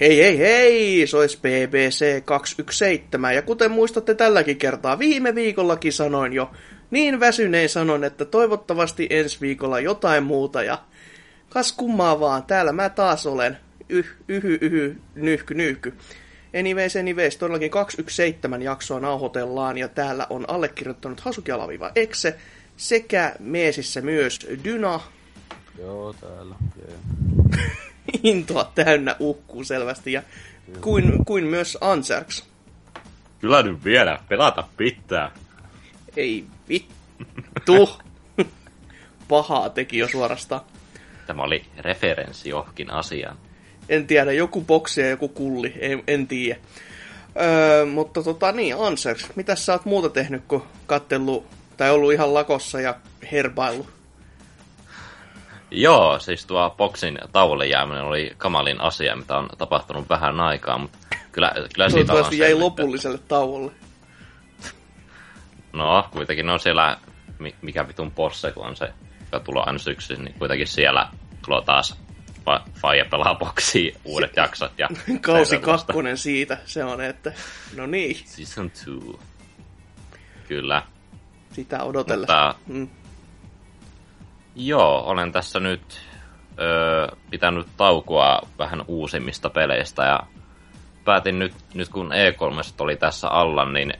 Hei hei hei, se olisi BBC 217 ja kuten muistatte tälläkin kertaa, viime viikollakin sanoin jo, niin väsyneen sanon, että toivottavasti ensi viikolla jotain muuta ja kas kummaa vaan, täällä mä taas olen, yh, yhy, yhy, nyhky, nyhky. Anyways, anyways, todellakin 217 jaksoa nauhoitellaan ja täällä on allekirjoittanut Hasukialaviva Exe sekä Meesissä myös Dyna. Joo, täällä. Yeah. intoa täynnä uhkuu selvästi, ja kuin, kuin myös Anserks. Kyllä nyt vielä, pelata pitää. Ei vittu. Pahaa teki jo suorastaan. Tämä oli referenssi johonkin asiaan. En tiedä, joku boksi ja joku kulli, en, en tiedä. Öö, mutta tota niin, Ansers, mitä sä oot muuta tehnyt, kun kattellut, tai ollut ihan lakossa ja herbailu? Joo, siis tuo boksin tauolle jääminen oli kamalin asia, mitä on tapahtunut vähän aikaa, mutta kyllä, kyllä siitä on jäi lopulliselle tauolle. No, kuitenkin on siellä, mikä vitun Porsche, kun on se, joka tulee aina syksyisin, niin kuitenkin siellä tulee taas Faija pelaa boksia uudet jaksot. Ja Kausi kakkonen siitä, se on, että no niin. Season 2. Kyllä. Sitä odotellessa. Mutta, mm. Joo, olen tässä nyt öö, pitänyt taukoa vähän uusimmista peleistä ja päätin nyt, nyt kun E3 oli tässä alla, niin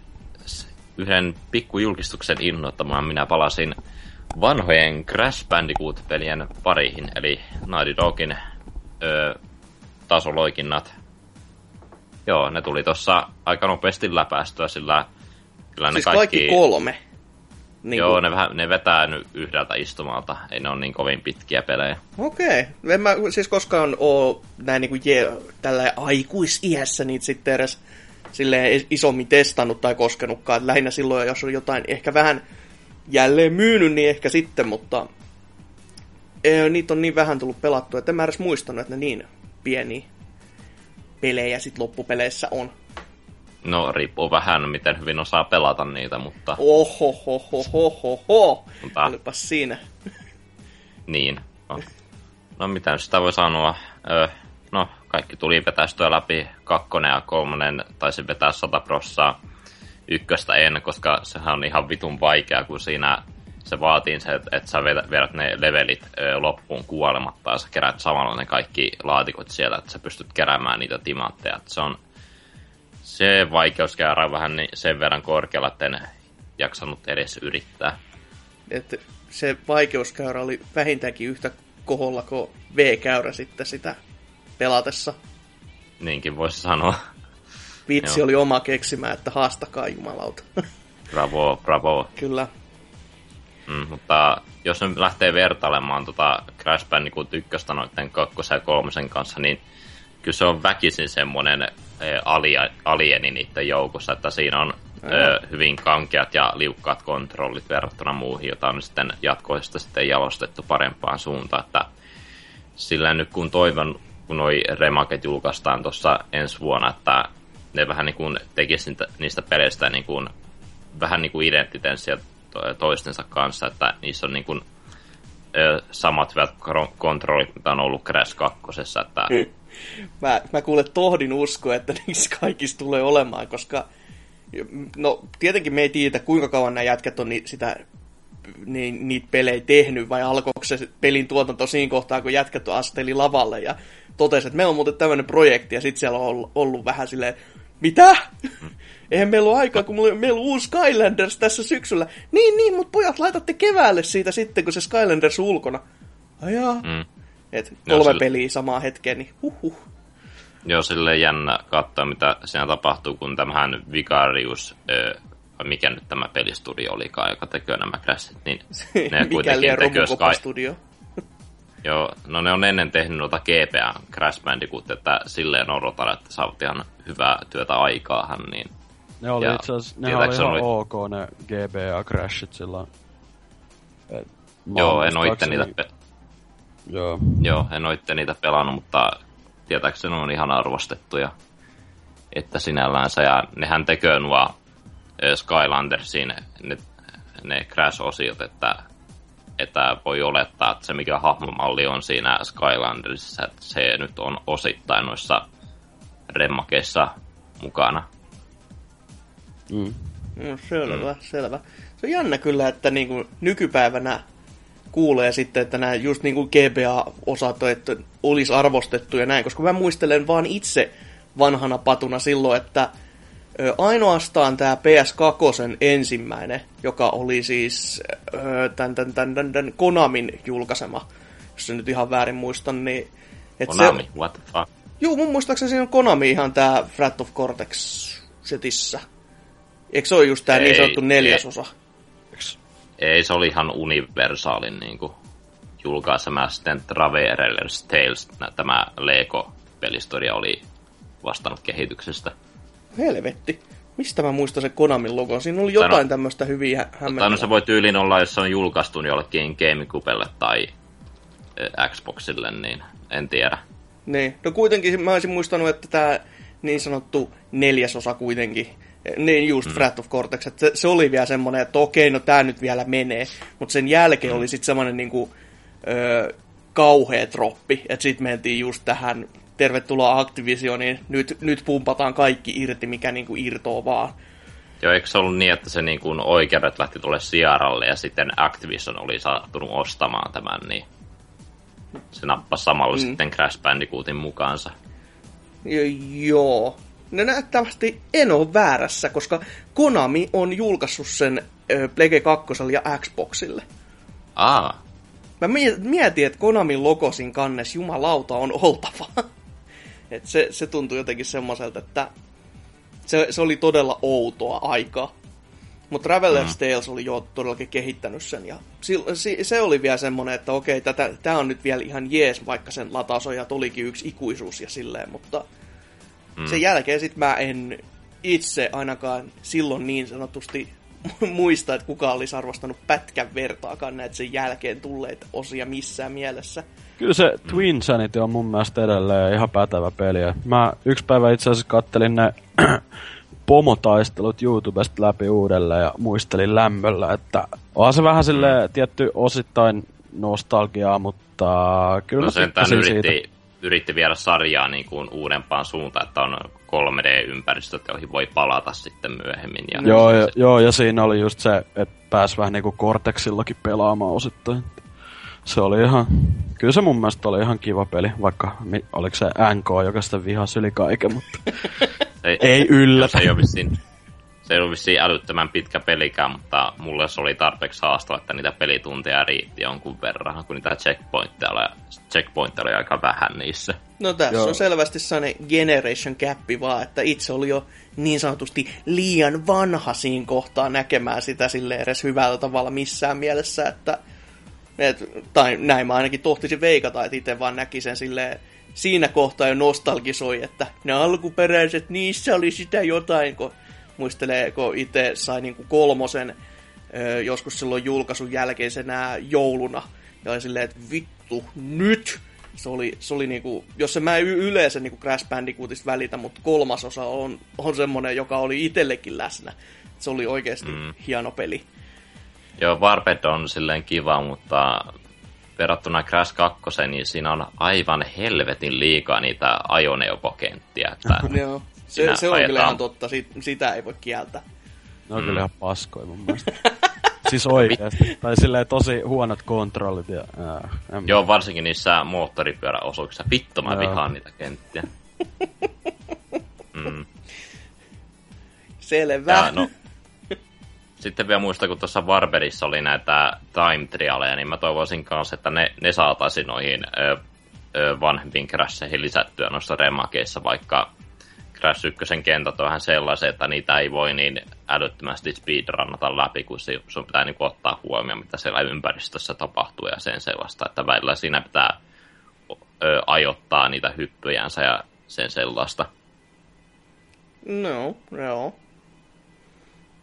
yhden pikkujulkistuksen innoittamaan minä palasin vanhojen Crash Bandicoot-pelien pariin, eli Naughty Dogin öö, tasoloikinnat. Joo, ne tuli tuossa aika nopeasti läpäistyä, sillä kyllä siis ne kaikki... kaikki kolme? Niin Joo, kuin... ne, vähän, ne vetää nyt yhdeltä istumalta. Ei ne ole niin kovin pitkiä pelejä. Okei. Okay. En mä siis koskaan ole näin niin kuin je, tällä aikuisiässä niitä sitten edes silleen isommin testannut tai koskenutkaan. Lähinnä silloin, jos on jotain ehkä vähän jälleen myynyt, niin ehkä sitten, mutta ei, niitä on niin vähän tullut pelattua, että en mä edes muistanut, että ne niin pieniä pelejä sit loppupeleissä on. No, riippuu vähän, miten hyvin osaa pelata niitä, mutta... Oho, ho, ho, ho, ho, ho. Mutta... Olipas siinä. niin. No, no mitä sitä voi sanoa? Öö, no, kaikki tuli vetästyä läpi. Kakkonen ja kolmonen taisi vetää 100 prossaa. Ykköstä en, koska sehän on ihan vitun vaikea, kun siinä se vaatii se, että, että sä vedät ne levelit ö, loppuun kuolematta ja sä kerät samalla ne kaikki laatikot siellä, että sä pystyt keräämään niitä timantteja. Se on se vaikeuskäyrä on vähän niin sen verran korkealla, että en jaksanut edes yrittää. Että se vaikeuskäyrä oli vähintäänkin yhtä koholla kuin V-käyrä sitten sitä pelatessa. Niinkin voisi sanoa. Vitsi oli oma keksimä, että haastakaa jumalauta. bravo, bravo. Kyllä. Mm, mutta jos nyt lähtee vertailemaan tota Crash Bandicoot 1 noiden kakkosen ja kolmosen kanssa, niin kyllä se on väkisin semmoinen alieni niiden joukossa, että siinä on ö, hyvin kankeat ja liukkaat kontrollit verrattuna muuhin, jota on sitten jatkoista sitten jalostettu parempaan suuntaan, että sillä nyt kun toivon, kun noi remaket julkaistaan tuossa ensi vuonna, että ne vähän niin kuin tekisi niistä peleistä niin kuin, vähän niin kuin identitenssiä toistensa kanssa, että niissä on niin kuin, ö, samat hyvät kontrollit, mitä on ollut Crash 2. Että mm mä, mä kuule tohdin uskoa, että niissä kaikissa tulee olemaan, koska no tietenkin me ei tiedä, kuinka kauan nämä jätkät on ni, sitä niin, niitä pelejä tehnyt, vai alkoiko se pelin tuotanto siinä kohtaa, kun jätkät asteli lavalle ja totesi, että meillä on muuten tämmöinen projekti, ja sitten siellä on ollut, ollut vähän silleen, mitä? Eihän meillä ole aikaa, kun meillä on uusi Skylanders tässä syksyllä. Niin, niin, mutta pojat, laitatte keväälle siitä sitten, kun se Skylanders on ulkona. Ajaa. Mm. Et kolme sille... peliä samaan hetkeen, niin huhhuh. Joo, sille jännä katsoa, mitä siinä tapahtuu, kun tämähän Vicarius, mikä nyt tämä pelistudio olikaan, joka tekee nämä Crashit, niin ne kuitenkin tekee Sky... studio. Joo, no ne on ennen tehnyt noita GPA Crash Bandicoot, että silleen odotan, että saavat ihan hyvää työtä aikaahan, niin Ne oli Ja itse asiassa, ne oli ihan oli- ok ne GBA-crashit silloin. Et mä Joo, en oo itse niitä, pe- Joo. joo, en oo itse niitä pelannut, mutta tietääkseni on ihan arvostettuja. Että sinällänsä, ja nehän tekee nuo Skylandersin ne, ne Crash-osiot, että, että voi olettaa, että se mikä hahmomalli on siinä Skylandersissa, että se nyt on osittain noissa remmakeissa mukana. Mm. No, selvä, mm. selvä. Se on jännä kyllä, että niinku nykypäivänä kuulee sitten, että nämä just niin kuin GBA-osat että olisi arvostettu ja näin, koska mä muistelen vaan itse vanhana patuna silloin, että ainoastaan tämä PS2 ensimmäinen, joka oli siis tämän, tämän, tämän, tämän, tämän Konamin julkaisema, jos se nyt ihan väärin muistan, niin... Et Konami, Se, what the fuck? juu, mun muistaakseni siinä on Konami ihan tää Wrath of Cortex setissä. Eikö se ole just tää niin sanottu neljäsosa? Ei, se oli ihan universaalin niin kuin, julkaisema sitten Traveler's Tales, tämä Lego-pelistoria oli vastannut kehityksestä. Helvetti. Mistä mä muistan sen Konamin logon? Siinä oli jotain Tai no- tämmöistä hyviä hä- Tai no hämmentävää. se voi tyyliin olla, jos se on julkaistu jollekin GameCubelle tai ö, Xboxille, niin en tiedä. Niin. No kuitenkin mä olisin muistanut, että tämä niin sanottu neljäsosa kuitenkin, niin just mm. Wrath of Cortex, että se, se oli vielä semmoinen, että okei, no tää nyt vielä menee, mutta sen jälkeen mm. oli sitten semmoinen niinku, kauhea troppi, että sitten mentiin just tähän, tervetuloa Activisioniin, nyt, nyt pumpataan kaikki irti, mikä niinku irtoo vaan. Joo, eikö se ollut niin, että se niin kuin oikeudet lähti tulle Sierralle ja sitten Activision oli saattunut ostamaan tämän, niin se nappasi samalla mm. sitten Crash Bandicootin mukaansa. Jo, joo. No näyttävästi en ole väärässä, koska Konami on julkaissut sen Plege 2 ja Xboxille. Aa, Mä mie- mietin, että Konamin logosin kannes jumalauta on oltava. Et se, se tuntui jotenkin semmoiselta, että se, se oli todella outoa aikaa. Mutta Traveler's mm. Tales oli jo todellakin kehittänyt sen. Ja se oli vielä semmoinen, että okei, tämä on nyt vielä ihan jees, vaikka sen latausojat olikin yksi ikuisuus ja silleen, mutta mm. sen jälkeen sit mä en itse ainakaan silloin niin sanotusti muista, että kukaan olisi arvostanut pätkän vertaakaan näitä sen jälkeen tulleita osia missään mielessä. Kyllä se Twin Sanity on mun mielestä edelleen ihan pätevä peli. ja Mä yksi päivä itse asiassa kattelin ne pomotaistelut YouTubesta läpi uudelleen ja muistelin lämmöllä, että onhan se vähän sille tietty osittain nostalgiaa, mutta kyllä no mä sentään tykkäsin yritti, siitä. Yritti viedä sarjaa niin kuin uudempaan suuntaan, että on 3D-ympäristöt, joihin voi palata sitten myöhemmin. Ja Joo, se- ja, joo, ja siinä oli just se, että pääsi vähän niinku Cortexillakin pelaamaan osittain. Se oli ihan, kyllä se mun mielestä oli ihan kiva peli, vaikka mi, oliko se NK, joka sitä vihasi yli kaiken, mutta ei, ei yllätä. Se ei ole vissiin, se ei ole vissiin älyttömän pitkä pelikään, mutta mulle se oli tarpeeksi haastava, että niitä pelitunteja riitti jonkun verran, kun niitä checkpointteja oli, checkpointteja aika vähän niissä. No tässä Joo. on selvästi sellainen generation gappi vaan, että itse oli jo niin sanotusti liian vanha siinä kohtaa näkemään sitä sille edes hyvällä tavalla missään mielessä, että et, tai näin mä ainakin tohtisin veikata, että itse vaan näki sen silleen, siinä kohtaa jo nostalgisoi, että ne alkuperäiset, niissä oli sitä jotain, kun muistelee, kun itse sai niinku kolmosen ö, joskus silloin julkaisun jälkeisenä jouluna, ja oli silleen, että vittu, nyt! Se oli, se oli niinku, jos se mä en yleensä niinku Crash Bandicootista välitä, mutta kolmasosa on, on semmonen, joka oli itsellekin läsnä. Se oli oikeasti mm. hieno peli. Joo, Warped on silleen kiva, mutta verrattuna Crash 2, niin siinä on aivan helvetin liikaa niitä ajoneuvokenttiä. Että Joo. Se, se on kyllä ajetaan. ihan totta, Sit, sitä ei voi kieltää. Ne on kyllä ihan paskoja mun mielestä. siis oikeesti. Tai silleen tosi huonot kontrollit ja... Ää, en Joo, varsinkin niissä moottoripyöräosuuksissa. Vittu, mä vihaan niitä kenttiä. Mm. Selvä. Ja, no, sitten vielä muista, kun tuossa Barberissa oli näitä time trialeja, niin mä toivoisin kanssa, että ne, ne saataisiin noihin ö, ö, vanhempiin Crasheihin lisättyä noissa remakeissa, vaikka Crash 1 kentät on vähän sellaisia, että niitä ei voi niin älyttömästi speedrunnata läpi, kun se- sun pitää niin ottaa huomioon, mitä siellä ympäristössä tapahtuu ja sen sellaista, että välillä siinä pitää ö, ajoittaa niitä hyppyjänsä ja sen sellaista. No, joo.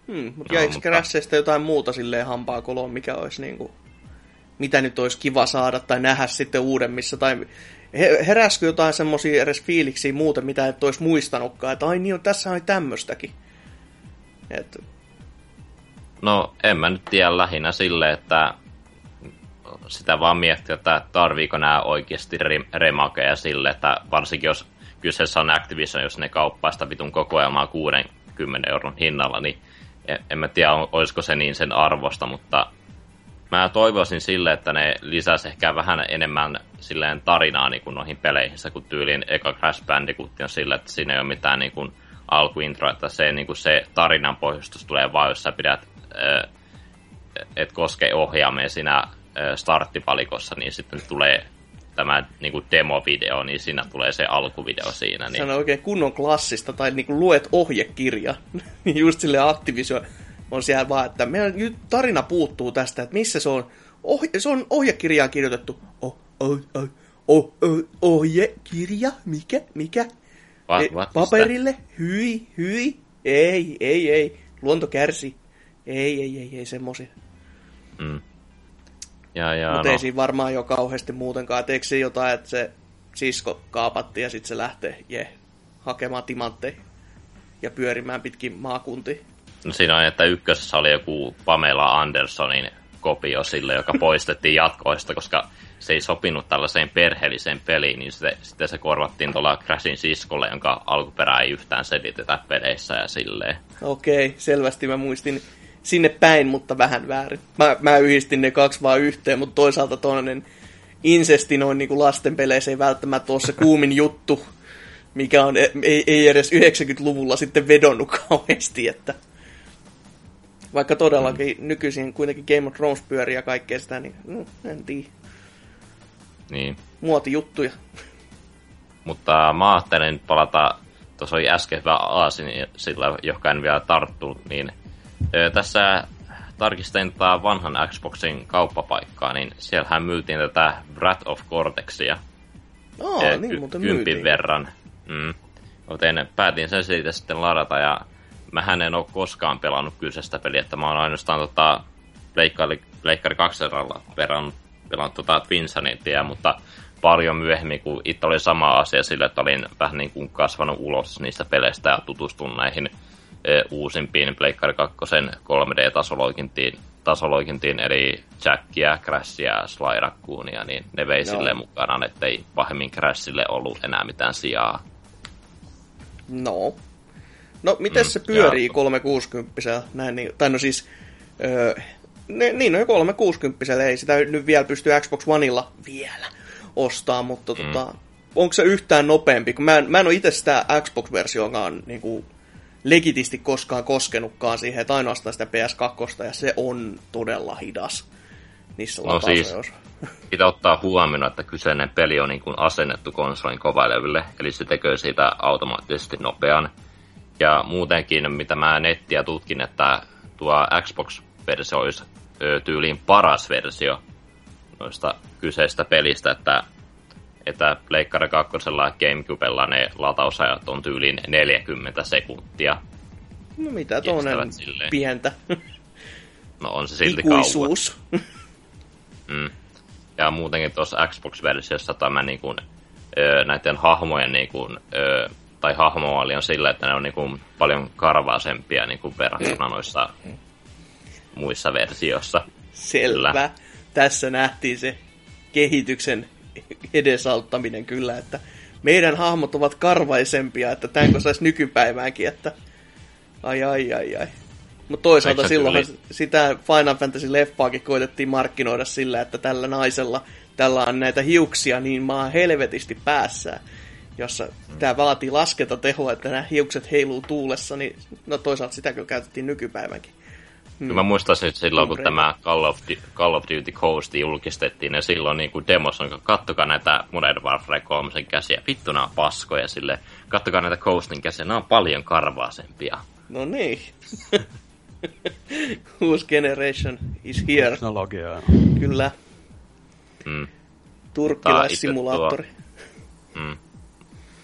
Hmm, mutta jäikö mutta... Crashista jotain muuta silleen hampaa koloon, mikä olisi niinku, mitä nyt olisi kiva saada tai nähdä sitten uudemmissa, tai heräskö jotain semmoisia edes fiiliksiä muuten, mitä et olisi muistanutkaan, että ai niin, tässä on tämmöstäkin. Et... No, en mä nyt tiedä lähinnä sille, että sitä vaan miettiä, että tarviiko nämä oikeasti remakeja sille, että varsinkin jos kyseessä on Activision, jos ne kauppaa sitä vitun kokoelmaa 60 euron hinnalla, niin en mä tiedä, olisiko se niin sen arvosta, mutta mä toivoisin sille, että ne lisäs ehkä vähän enemmän silleen tarinaa niin kuin noihin peleihin, kun tyyliin eka Crash Bandicoot on sille, että siinä ei ole mitään niin kuin alkuintro, että se, niin kuin se tarinan pohjustus tulee vaan, jos sä pidät, et koske ohjaameen siinä starttipalikossa, niin sitten tulee tämä niin kuin demo-video, niin siinä tulee se alkuvideo siinä. Niin... Se on oikein kunnon klassista, tai niin kuin luet ohjekirja, niin just sille Activision on siellä vaan, että meidän tarina puuttuu tästä, että missä se on. Ohje, se on ohjekirjaan kirjoitettu. Oh, oh, oh, oh, oh, ohjekirja? Mikä? Mikä? What, e, what paperille? Hyi, hyi. Ei, ei, ei. Luonto kärsi. Ei, ei, ei, ei semmosia. Mm. Ja, ja, Mutta no. ei siinä varmaan jo kauheasti muutenkaan. Et eikö se jotain, että se sisko kaapatti ja sitten se lähtee je, hakemaan timantteja ja pyörimään pitkin maakuntiin. No siinä on, että ykkösessä oli joku Pamela Andersonin kopio sille, joka poistettiin jatkoista, koska se ei sopinut tällaiseen perheelliseen peliin, niin sitten, sitten se korvattiin tuolla Crashin siskolle, jonka alkuperä ei yhtään selitetä peleissä ja silleen. Okei, selvästi mä muistin sinne päin, mutta vähän väärin. Mä, mä yhdistin ne kaksi vaan yhteen, mutta toisaalta toinen insesti noin niin kuin lasten peleissä ei välttämättä ole se kuumin juttu, mikä on, ei, ei edes 90-luvulla sitten vedonnut kauheasti, että vaikka todellakin mm. nykyisin kuitenkin Game of Thrones pyörii ja kaikkea sitä, niin no, en tiedä. Niin. Muotijuttuja. Mutta mä ajattelin palata, tuossa oli äsken hyvä aasin, sillä johon en vielä tarttunut, niin tässä tarkistin tätä vanhan Xboxin kauppapaikkaa, niin siellähän myytiin tätä Wrath of Cortexia. Oh, e, niin, mutta kympin verran. Mm. Joten päätin sen siitä sitten ladata ja mä en ole koskaan pelannut kyseistä peliä, että mä oon ainoastaan tota, Pleikkari, Pleikkari 2 pelannut, pelannut tota Twinsanitia, mutta paljon myöhemmin, kun itse oli sama asia sille, että olin vähän niin kuin kasvanut ulos niistä peleistä ja tutustunut näihin e, uusimpiin Pleikkari 2 3D-tasoloikintiin, tasoloikintiin, eli Jackia, Crashia, Sly Raccoonia, niin ne vei sille mukana, ettei pahemmin Crashille ollut enää mitään sijaa. No, No, miten mm, se pyörii 360 näin, niin, tai no siis, öö, ne, niin no 360 ei sitä nyt vielä pysty Xbox Oneilla vielä ostaa, mutta mm. tota, onko se yhtään nopeampi, kun mä en, mä en ole itse sitä Xbox-versioonkaan niin kuin, legitisti koskaan koskenutkaan siihen, että ainoastaan sitä PS2, ja se on todella hidas niissä no siis, pitää ottaa huomioon, että kyseinen peli on niin kuin asennettu konsolin kovaileville, eli se tekee siitä automaattisesti nopean. Ja muutenkin, mitä mä nettiä tutkin, että tuo Xbox-versio olisi tyyliin paras versio noista kyseistä pelistä, että, että Pleikkari 2 ja Gamecubella ne latausajat on tyyliin 40 sekuntia. No mitä toinen pientä. No on se silti Ikuisuus. mm. Ja muutenkin tuossa Xbox-versiossa tämä niin kuin, näiden hahmojen niin kuin, tai hahmomaali on sillä, että ne on niinku paljon karvaasempia niinku verrattuna noissa muissa versioissa. Selvä. Kyllä. Tässä nähtiin se kehityksen edesauttaminen kyllä, että meidän hahmot ovat karvaisempia, että tämänkö saisi nykypäiväänkin, että ai ai ai ai. Mutta toisaalta silloin sitä Final Fantasy leffaakin koitettiin markkinoida sillä, että tällä naisella tällä on näitä hiuksia niin maa helvetisti päässään jossa tämä vaatii laskentatehoa, että nämä hiukset heiluu tuulessa, niin no toisaalta sitä kyllä käytettiin nykypäivänkin. Hmm. Mä muistaisin, että silloin kun tämä Call of, Call of Duty Coast julkistettiin, niin silloin niin kuin demos on, kattokaa näitä Modern Warfare 3 käsiä, vittu nämä paskoja sille, kattokaa näitä Coastin käsiä, nämä on paljon karvaasempia. No niin. Whose generation is here? Teknologiaa. Kyllä. Mm. Turkkilaissimulaattori. Mm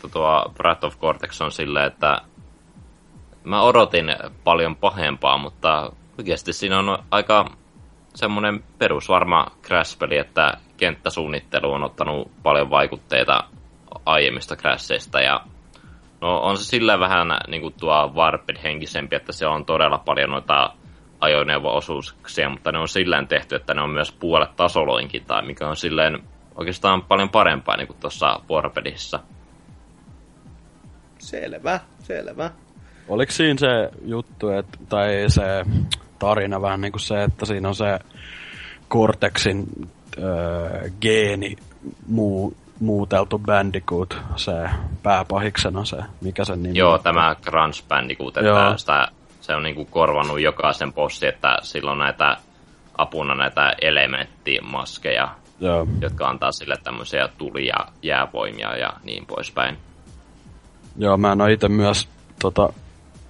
tuo Breath of Cortex on silleen, että mä odotin paljon pahempaa, mutta oikeasti siinä on aika semmoinen perusvarma crash-peli, että kenttäsuunnittelu on ottanut paljon vaikutteita aiemmista crasheista ja no on se sillä vähän niin kuin tuo Warped-henkisempi, että se on todella paljon noita ajoneuvo-osuuksia, mutta ne on silleen tehty, että ne on myös puolet tasoloinkin, tai mikä on silleen oikeastaan paljon parempaa niin kuin tuossa Warpedissa. Selvä, selvä. Oliko siinä se juttu, että, tai se tarina vähän niin kuin se, että siinä on se Cortexin öö, geeni muu, muuteltu Bandicoot, se pääpahiksena se, mikä sen nimi Joo, tämä Crunch Bandicoot, että Joo. Sitä, se on niinku korvannut jokaisen bossi, että silloin näitä apuna näitä elementtimaskeja, Joo. jotka antaa sille tämmöisiä tuli- ja jäävoimia ja niin poispäin. Joo, mä en ole itse myös tota,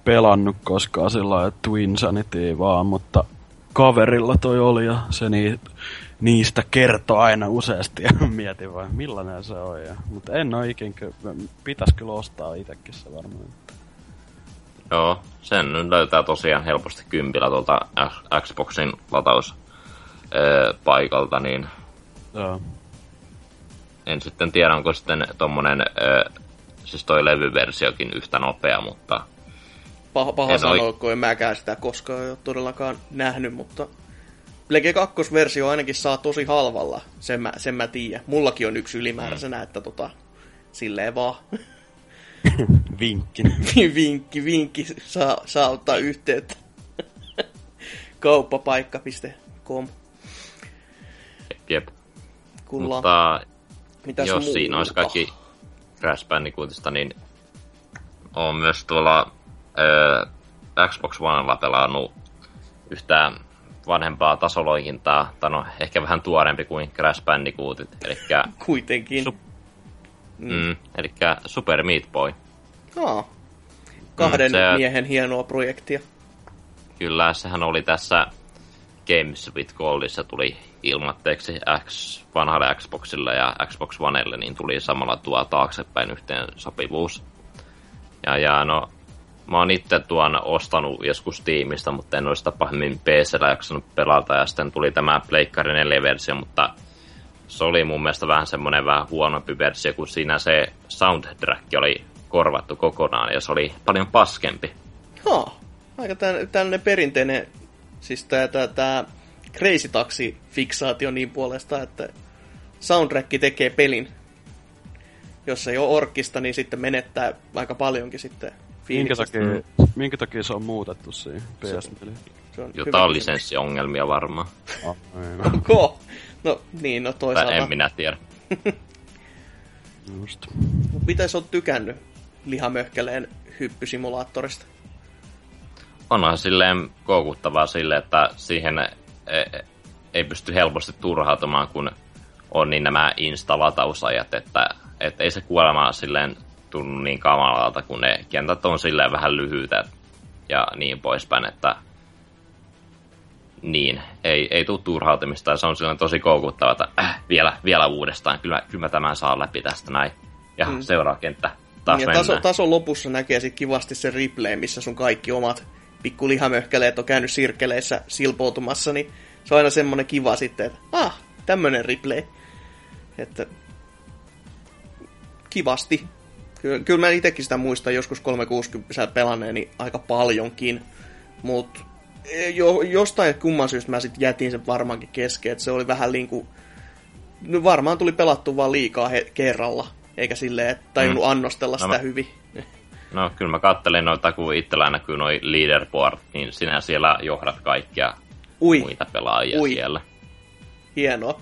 pelannut koskaan sillä Twin Sanity vaan, mutta kaverilla toi oli ja se nii, niistä kertoo aina useasti ja mietin vaan millainen se on. Ja, mutta en ole ikinä, pitäisi kyllä ostaa itsekin se varmaan. Joo, sen nyt löytää tosiaan helposti kympillä tuolta Xboxin lataus paikalta, niin Joo. en sitten tiedä, onko sitten tommonen, siis toi levyversiokin yhtä nopea, mutta paha, paha sanoa, kun en mäkään sitä koskaan ole todellakaan nähnyt, mutta Plege 2 versio ainakin saa tosi halvalla, sen mä, sen mä tiedän. Mullakin on yksi ylimääräisenä, että tota, silleen vaan. vinkki. vinkki, vinkki, saa, saa ottaa yhteyttä. Kauppapaikka.com Jep. Kulla. Mutta Mitäs jos muuta? siinä olisi kaikki Crash Bandicootista, niin on myös tuolla ö, Xbox Onella pelannut yhtä vanhempaa tasoloikintaa, tai no ehkä vähän tuorempi kuin Crash Bandicootit, eli Kuitenkin. Su- mm. Mm, eli Super Meat Boy. Aa, kahden mm, se, miehen hienoa projektia. Kyllä, sehän oli tässä Games with Goldissa tuli ilmatteeksi X, vanhalle Xboxille ja Xbox Onelle, niin tuli samalla tuo taaksepäin yhteen sopivuus. Ja, ja no, Mä oon itse tuon ostanut joskus tiimistä, mutta en ole sitä pahemmin PCllä jaksanut pelata. Ja sitten tuli tämä Pleikkari 4-versio, mutta se oli mun mielestä vähän semmoinen vähän huonompi versio, kun siinä se soundtrack oli korvattu kokonaan ja se oli paljon paskempi. Joo, aika tällainen perinteinen, siis tämä Crazy Taxi-fiksaatio niin puolesta, että soundtrack tekee pelin. Jos ei ole orkista, niin sitten menettää aika paljonkin sitten Minkä takia, mm. minkä takia se on muutettu siihen ps Jotain lisenssiongelmia varmaan. Ah, Onko? No niin, no toisaalta. Tai en minä tiedä. Just. Mitä sä oot tykännyt lihamöhkäleen hyppysimulaattorista? Onhan silleen koukuttavaa sille, että siihen e- e- ei pysty helposti turhautumaan, kun on niin nämä insta-latausajat, että, että ei se kuolema silleen tunnu niin kamalalta, kun ne kentät on silleen vähän lyhyitä ja niin poispäin, että niin, ei, ei tule turhautumista ja se on silleen tosi koukuttava, että äh, vielä, vielä uudestaan, kyllä, kyllä mä tämän saan läpi tästä näin. Ja mm. seuraa kenttä, taas ja taso, tason lopussa näkee sitten kivasti se replay, missä sun kaikki omat pikku lihamöhkäleet on käynyt sirkeleissä silpoutumassa, niin se on aina semmonen kiva sitten, että ah, tämmönen replay. Että kivasti Kyllä, kyllä mä itsekin sitä muistan joskus 360 pelanneeni aika paljonkin, mutta e, jo, jostain kumman syystä mä sitten jätin sen varmaankin kesken, että se oli vähän niinku, no varmaan tuli pelattu vaan liikaa he, kerralla, eikä silleen, että tajunnut mm. annostella no, sitä mä, hyvin. No kyllä mä kattelin noita, kun itsellä näkyy noin leaderboard, niin sinä siellä johdat kaikkia Ui. muita pelaajia Ui. siellä. Hienoa.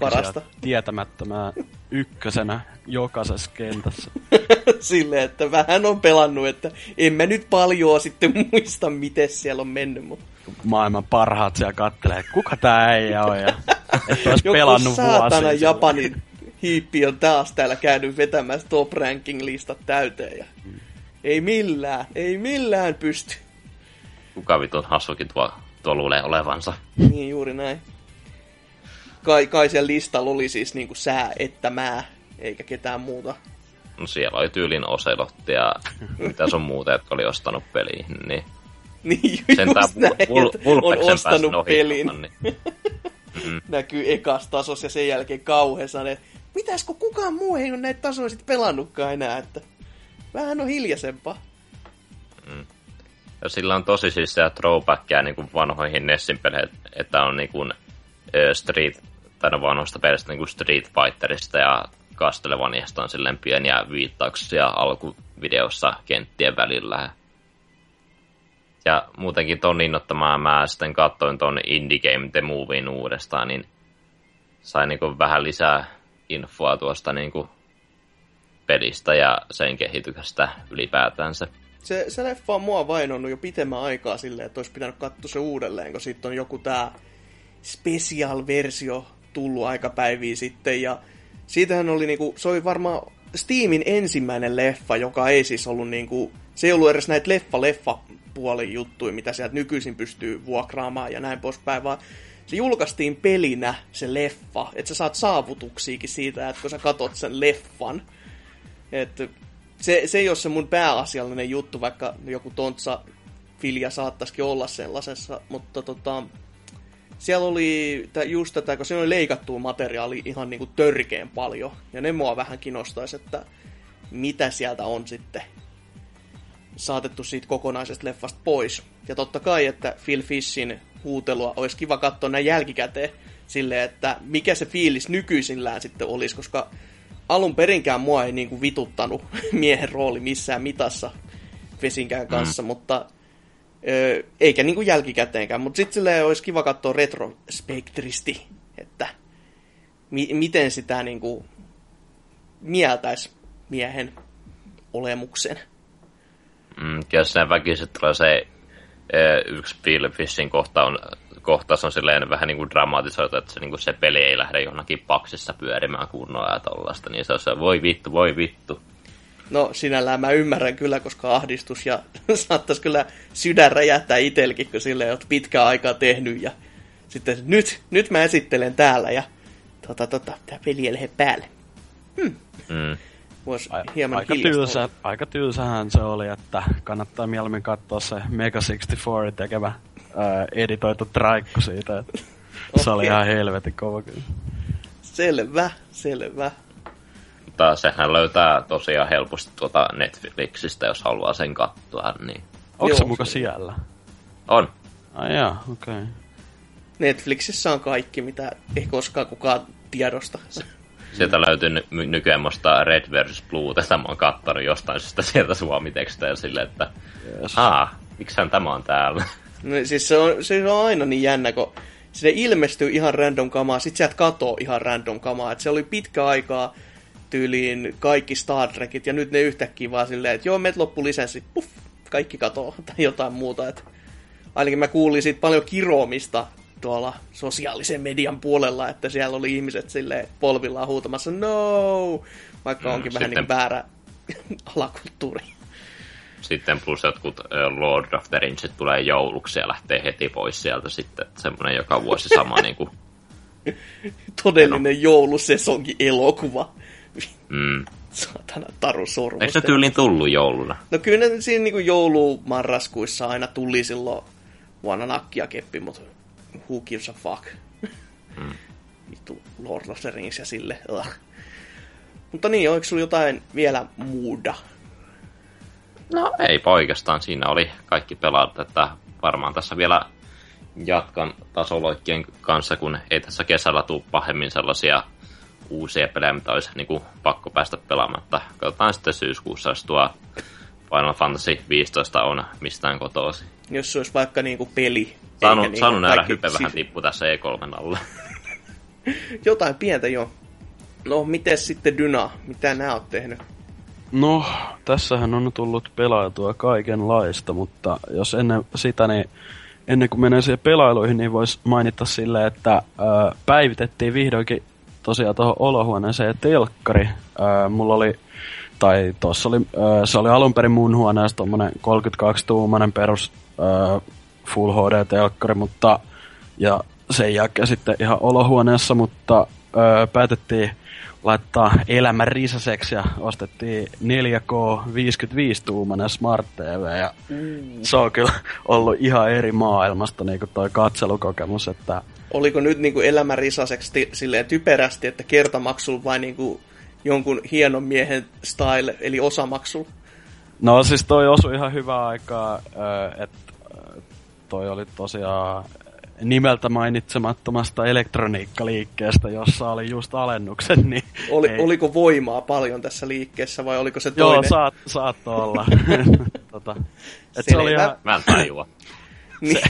Parasta. tietämättömää ykkösenä jokaisessa kentässä. Silleen, että vähän on pelannut, että en mä nyt paljon sitten muista, miten siellä on mennyt. Mutta... Maailman parhaat siellä kattelee, kuka tää äijä on ja että olisi pelannut saatana Japanin hiippi on taas täällä käynyt vetämässä top ranking listat täyteen ja hmm. Ei millään, ei millään pysty. Kuka vitun hassukin tuo, tuo luulee olevansa. Niin, juuri näin kai, kai siellä listalla oli siis niinku sää että mä, eikä ketään muuta. No siellä oli tyylin Oselot ja mitä on muuta, jotka oli ostanut peliin. Niin Niin, Sentään just näin, Vul- on ostanut pelin. Niin. Mm. Näkyy ekas tasos ja sen jälkeen kauhean että mitäs kun kukaan muu ei ole näitä tasoja sit pelannutkaan enää, että vähän on hiljaisempaa. Mm. Ja sillä on tosi siis se throwbackia niin kuin vanhoihin Nessin peleihin, että on niin kuin, Street, tai no vanhoista pelistä niin kuin Street Fighterista ja Castlevaniasta on silleen pieniä viittauksia alkuvideossa kenttien välillä. Ja muutenkin ton innottamaan mä sitten katsoin ton Indie Game The Movien uudestaan, niin sain niin vähän lisää infoa tuosta niin kuin pelistä ja sen kehityksestä ylipäätänsä. Se, se leffa on mua vainonnut jo pitemmän aikaa silleen, että olisi pitänyt katsoa se uudelleen, kun sitten on joku tää special-versio tullut aikapäiviä sitten, ja siitähän oli niinku, se oli varmaan Steamin ensimmäinen leffa, joka ei siis ollut niinku, se ei ollut edes näitä leffa-leffa puolen juttuja, mitä sieltä nykyisin pystyy vuokraamaan ja näin poispäin, vaan se julkaistiin pelinä se leffa, että sä saat saavutuksiakin siitä, että kun sä katot sen leffan. Että se, se ei ole se mun pääasiallinen juttu, vaikka joku tontsa filja saattaisikin olla sellaisessa, mutta tota, siellä oli just tätä, kun siinä oli leikattua materiaali ihan niinku törkeen paljon, ja ne mua vähän kinostaisi, että mitä sieltä on sitten saatettu siitä kokonaisesta leffasta pois. Ja totta kai, että Phil Fishin huutelua olisi kiva katsoa näin jälkikäteen silleen, että mikä se fiilis nykyisillään sitten olisi, koska alun perinkään mua ei niinku vituttanut miehen rooli missään mitassa Fesinkään mm. kanssa, mm. mutta ö, eikä niinku jälkikäteenkään, mutta sitten silleen olisi kiva katsoa retrospektristi, että mi- miten sitä niinku mieltäisi miehen olemuksen. Mm, jos sen väkisin tulee se yksi Phil Fishin kohta on, kohtaus on silleen vähän niin kuin dramatisoitu, että se, niin kuin se peli ei lähde johonkin paksissa pyörimään kunnolla ja tollaista, niin se on se, voi vittu, voi vittu. No sinällään mä ymmärrän kyllä, koska ahdistus ja saattaisi kyllä sydän räjähtää itsellekin, kun silleen oot pitkää aikaa tehnyt ja sitten nyt, nyt mä esittelen täällä ja tota, tota, tää peli ei lähde päälle. Hmm. Mm voisi hieman aika, tylsä, aika tylsähän se oli, että kannattaa mieluummin katsoa se Mega 64 tekevä ää, editoitu traikku siitä. Että okay. Se oli ihan helvetin kova kyllä. Selvä, selvä. Mutta sehän löytää tosiaan helposti tuota Netflixistä, jos haluaa sen katsoa. Niin... Onko se muka siellä? On. Ai jaa, okei. Okay. Netflixissä on kaikki, mitä ei koskaan kukaan tiedosta. Sieltä löytyy ny- nykyään musta Red vs. Blue, tästä mä oon kattonut jostain syystä sieltä suomitekstä ja sille, että yes. aa, miksään tämä on täällä? No, siis se on, se on aina niin jännä, kun sinne ilmestyy ihan random kamaa, sit sieltä katoo ihan random kamaa. Et se oli pitkä aikaa tyyliin kaikki Star Trekit, ja nyt ne yhtäkkiä vaan silleen, että joo, meiltä loppu lisenssi, puff, kaikki katoo, tai jotain muuta. Et ainakin mä kuulin siitä paljon kiroamista tuolla sosiaalisen median puolella, että siellä oli ihmiset sille polvillaan huutamassa no, vaikka mm, onkin mm, vähän niin väärä alakulttuuri. Sitten plus jotkut Lord of the Ringsit tulee jouluksi ja lähtee heti pois sieltä sitten. Semmoinen joka vuosi sama niin kuin... Todellinen no. joulusesonkin elokuva. Mm. Saatana Taru Sormus. Eikö se tyyliin tullut jouluna? No kyllä ne siinä niin joulumarraskuissa aina tuli silloin vuonna nakkia keppi, mutta who gives a fuck. Mm. Vittu Lord of the Rings ja sille. Mutta niin, oliko sulla jotain vielä muuda? No ei oikeastaan, siinä oli kaikki pelaat, että varmaan tässä vielä jatkan tasoloikkien kanssa, kun ei tässä kesällä tule pahemmin sellaisia uusia pelejä, mitä olisi niin kuin, pakko päästä pelaamaan. Katsotaan sitten syyskuussa, jos tuo Final Fantasy 15 on mistään kotoisin. Jos se olisi vaikka niin kuin peli, Saanut, niin saanut nähdä hype vähän tippu tässä E3 alla. Jotain pientä jo. No, miten sitten Dyna? Mitä nää oot tehnyt? No, tässähän on tullut pelaatua kaikenlaista, mutta jos ennen sitä, niin ennen kuin menee siihen pelailuihin, niin voisi mainita sille, että ää, päivitettiin vihdoinkin tosiaan tuohon olohuoneeseen telkkari. Ää, mulla oli, tai tuossa oli, ää, se oli alun perin mun huoneessa tuommoinen 32-tuumainen perus ää, Full HD-telkkari, mutta ja sen jälkeen sitten ihan olohuoneessa, mutta öö, päätettiin laittaa elämän risaseksi ja ostettiin 4K 55-tuumainen Smart TV ja mm. se on kyllä ollut ihan eri maailmasta niin kuin toi katselukokemus, että Oliko nyt niin kuin elämän risaseksi silleen typerästi, että kertamaksul vai niin kuin jonkun hienon miehen style, eli osamaksul? No siis toi osui ihan hyvää aikaa, että toi oli tosiaan nimeltä mainitsemattomasta elektroniikkaliikkeestä, jossa oli just alennukset, niin... Oli, oliko voimaa paljon tässä liikkeessä vai oliko se toinen? Joo, saat, saattoi olla. tota, et se oli ihan... Mä en tajua. se,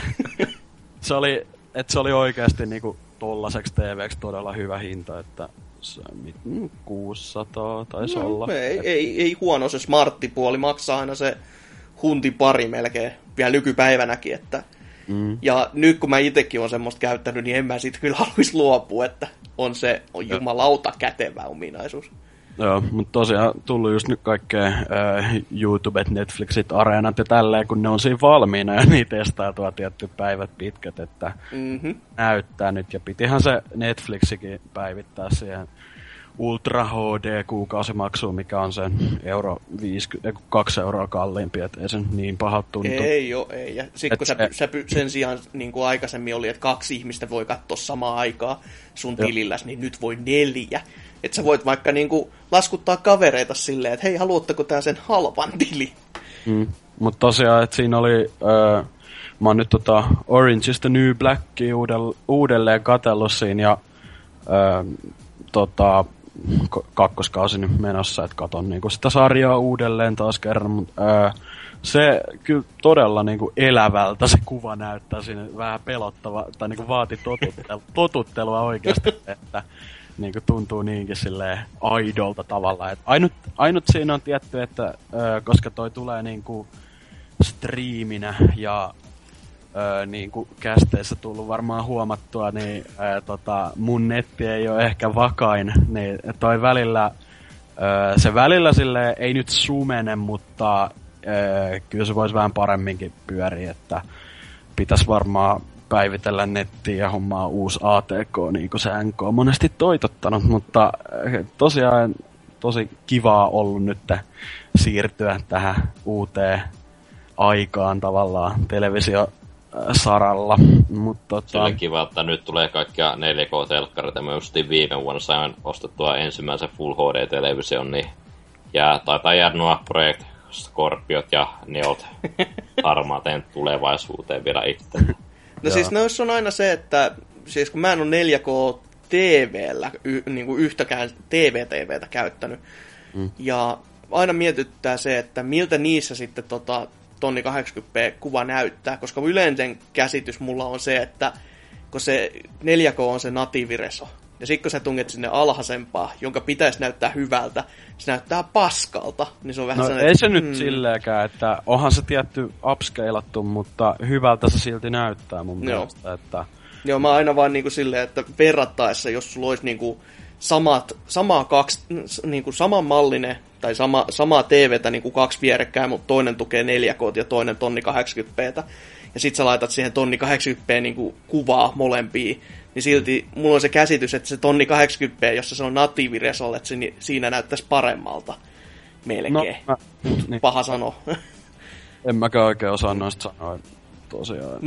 se, oli, et se oli oikeasti niinku tollaseksi TVksi todella hyvä hinta, että se, 600 taisi no, olla. Ei, et... ei, ei huono se smarttipuoli, maksaa aina se hunti pari melkein, vielä nykypäivänäkin, että Mm. Ja nyt kun mä itsekin olen semmoista käyttänyt, niin en mä siitä kyllä haluaisi luopua, että on se on jumalauta kätevä ominaisuus. Joo, mutta tosiaan tullut just nyt kaikkea äh, YouTubet, Netflixit, Areenat ja tälleen, kun ne on siinä valmiina ja niitä testaa tuo tietty päivät pitkät, että mm-hmm. näyttää nyt. Ja pitihän se Netflixikin päivittää siihen Ultra HD kuukausimaksu, mikä on sen euro 50, 2 euroa kalliimpi, että ei sen niin paha tuntu. Ei joo, ei. Ja sit kun sä, se... sä, sen sijaan niin kuin aikaisemmin oli, että kaksi ihmistä voi katsoa samaa aikaa sun tililläs, niin nyt voi neljä. Että sä voit vaikka niin kuin laskuttaa kavereita silleen, että hei, haluatteko tää sen halvan tili? Mm. Mutta tosiaan, että siinä oli... Öö, mä oon nyt tota Orange is the New Black uudelleen katsellut siinä ja öö, tota, kakkoskausi nyt menossa, että katon niinku sitä sarjaa uudelleen taas kerran, mutta ää, se kyllä todella niinku elävältä se kuva näyttää siinä vähän pelottava, tai niinku vaati totuttelua, totuttelua oikeasti, että niinku tuntuu niinkin silleen aidolta tavalla. Et ainut, ainut siinä on tietty, että ää, koska toi tulee niinku striiminä ja öö, niin kuin kästeissä tullut varmaan huomattua, niin öö, tota, mun netti ei ole ehkä vakain. Niin toi välillä, öö, se välillä sille ei nyt sumene, mutta öö, kyllä se voisi vähän paremminkin pyöriä, että pitäisi varmaan päivitellä nettiä ja hommaa uusi ATK, niin kuin se NK on monesti toitottanut, mutta tosiaan tosi kivaa ollut nyt siirtyä tähän uuteen aikaan tavallaan televisio saralla. Mutta tota... Se oli kiva, että nyt tulee kaikkia 4K-telkkareita. Mä justiin viime vuonna sain ostettua ensimmäisen Full HD-television, niin jää, taitaa jäädä nuo Project Scorpiot ja Neot armaateen tulevaisuuteen vielä itse. No siis noissa on aina se, että siis kun mä en ole 4K TVllä y, niin kuin yhtäkään TV-TVtä käyttänyt, mm. ja aina mietittää se, että miltä niissä sitten tota, tonni 80p kuva näyttää, koska yleinen käsitys mulla on se, että kun se 4K on se natiivireso, ja sitten kun sä tunget sinne alhaisempaa, jonka pitäisi näyttää hyvältä, se näyttää paskalta. Niin se on vähän no ei se nyt hmm. silleenkään, että onhan se tietty upscalattu, mutta hyvältä se silti näyttää mun Joo. mielestä. Että... Joo, mä aina vaan niinku silleen, että verrattaessa, jos sulla olisi niinku samat, samaa kaksi, niinku samanmallinen tai sama, samaa TVtä niin kuin kaksi vierekkäin, mutta toinen tukee 4K ja toinen tonni 80p. Ja sit sä laitat siihen tonni 80p niin kuin kuvaa molempiin, niin silti mulla on se käsitys, että se tonni 80p, jossa se on natiiviresolle, että se, siinä näyttäisi paremmalta. Melkein. No, mä, niin. Paha sano. en mäkään oikein osaa noista sanoa tosiaan.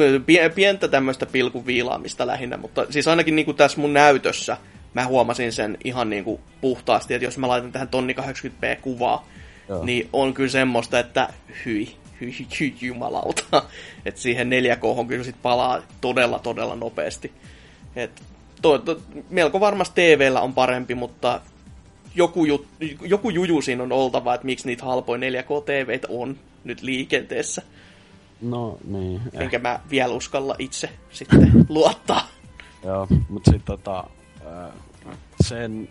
Pientä tämmöistä pilkun viilaamista lähinnä, mutta siis ainakin niin kuin tässä mun näytössä, mä huomasin sen ihan niin kuin puhtaasti, että jos mä laitan tähän tonni 80p kuvaa, Joo. niin on kyllä semmoista, että hyi, hyi, hyi jumalauta. että siihen 4K kyllä sit palaa todella, todella nopeasti. Et to, to, melko varmasti TVllä on parempi, mutta joku, ju, joku juju siinä on oltava, että miksi niitä halpoja 4K-TVitä on nyt liikenteessä. No niin. Enkä mä vielä uskalla itse sitten luottaa. Joo, mutta sitten tota, sen,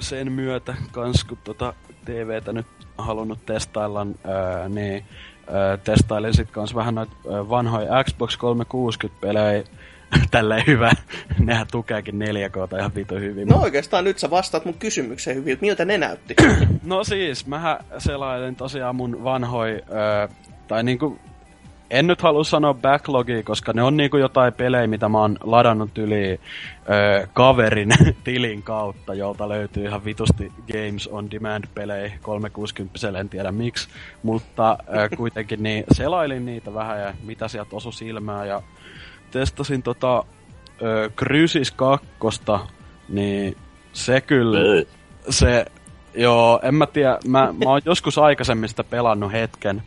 sen myötä kans kun tota TVtä nyt halunnut testailla, ää, niin ää, testailin sit kans vähän noita vanhoja Xbox 360-pelejä tälleen hyvä. Nehän tukeekin 4K ihan vitu hyvin. No oikeastaan nyt sä vastaat mun kysymykseen hyvin, että miltä ne näytti? no siis, mähän selailin tosiaan mun vanhoi, ää, tai niinku en nyt halua sanoa backlogia, koska ne on niinku jotain pelejä, mitä mä oon ladannut yli ö, kaverin tilin kautta, jolta löytyy ihan vitusti Games on Demand-pelejä 360 en tiedä miksi, mutta ö, kuitenkin niin selailin niitä vähän ja mitä sieltä osui silmään ja testasin tota ö, Crysis 2, niin se kyllä, se, joo, en mä tiedä, mä, mä oon joskus aikaisemmin sitä pelannut hetken,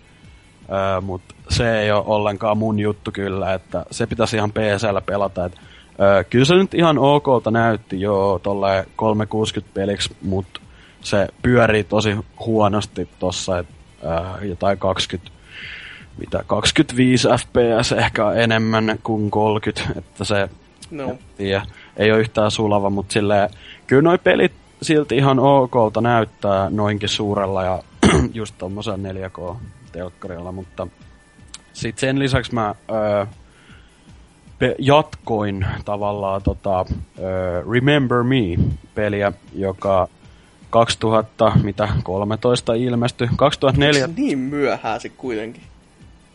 Öö, mutta se ei ole ollenkaan mun juttu kyllä, että se pitäisi ihan PCllä pelata. Et, öö, kyllä se nyt ihan okolta näytti jo tolle 360 peliksi, mutta se pyörii tosi huonosti tossa, että öö, jotain 20 mitä 25 fps ehkä enemmän kuin 30, että se no. tiedä, ei ole yhtään sulava, mutta silleen, kyllä noi pelit silti ihan okolta näyttää noinkin suurella ja just tommosella 4K telkkarilla, mutta sitten sen lisäksi mä öö, jatkoin tavallaan tota, öö, Remember Me-peliä, joka 2000, mitä, 13 ilmestyi. 2004... Onko niin myöhään se kuitenkin?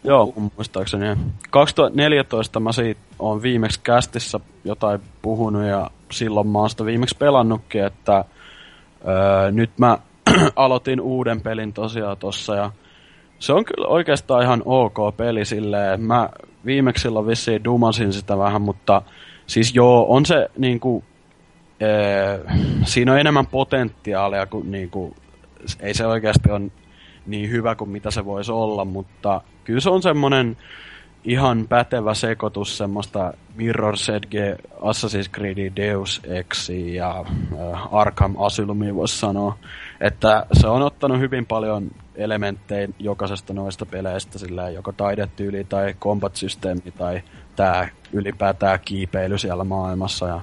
Joo, muistaakseni. 2014 mä siitä on viimeksi kästissä jotain puhunut ja silloin mä oon sitä viimeksi pelannutkin, että öö, nyt mä aloitin uuden pelin tosiaan tossa ja se on kyllä oikeastaan ihan ok peli silleen. Mä viimeksi silloin vissiin dumasin sitä vähän, mutta siis joo, on se niinku, ee, siinä on enemmän potentiaalia kuin niinku, ei se oikeasti on niin hyvä kuin mitä se voisi olla, mutta kyllä se on semmonen ihan pätevä sekoitus semmoista Mirror Edge, Assassin's Creed, Deus Ex ja äh, Arkham Asylumia voisi sanoa. Että se on ottanut hyvin paljon elementtejä jokaisesta noista peleistä, sillä joko taidetyyli tai combat-systeemi tai tämä ylipäätään kiipeily siellä maailmassa. Ja...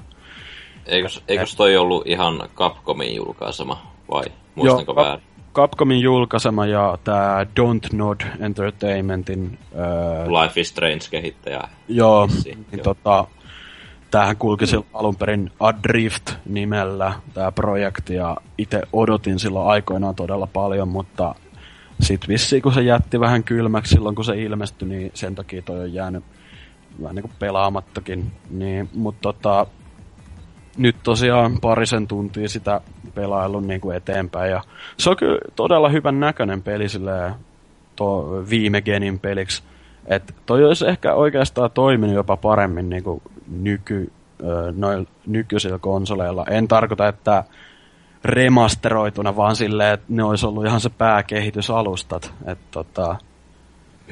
Eikös, eikös toi ollut ihan Capcomin julkaisema vai muistanko Joo, väärin? Capcomin julkaisema ja tämä Don't Nod Entertainmentin... Öö, Life is Strange-kehittäjä. Joo, niin joo. Tota, tämähän kulki silloin alun perin Adrift-nimellä tämä projekti ja itse odotin silloin aikoinaan todella paljon, mutta sitten vissiin kun se jätti vähän kylmäksi silloin kun se ilmestyi, niin sen takia toi on jäänyt vähän niin kuin pelaamattakin. Niin, mutta tota, nyt tosiaan parisen tuntia sitä pelaillut niin kuin eteenpäin. Ja se on kyllä todella hyvän näköinen peli silleen, to, viime genin peliksi. Et toi olisi ehkä oikeastaan toiminut jopa paremmin niin kuin nyky, noilla nykyisillä konsoleilla. En tarkoita, että remasteroituna, vaan silleen, että ne olisi ollut ihan se pääkehitysalustat. Että tota,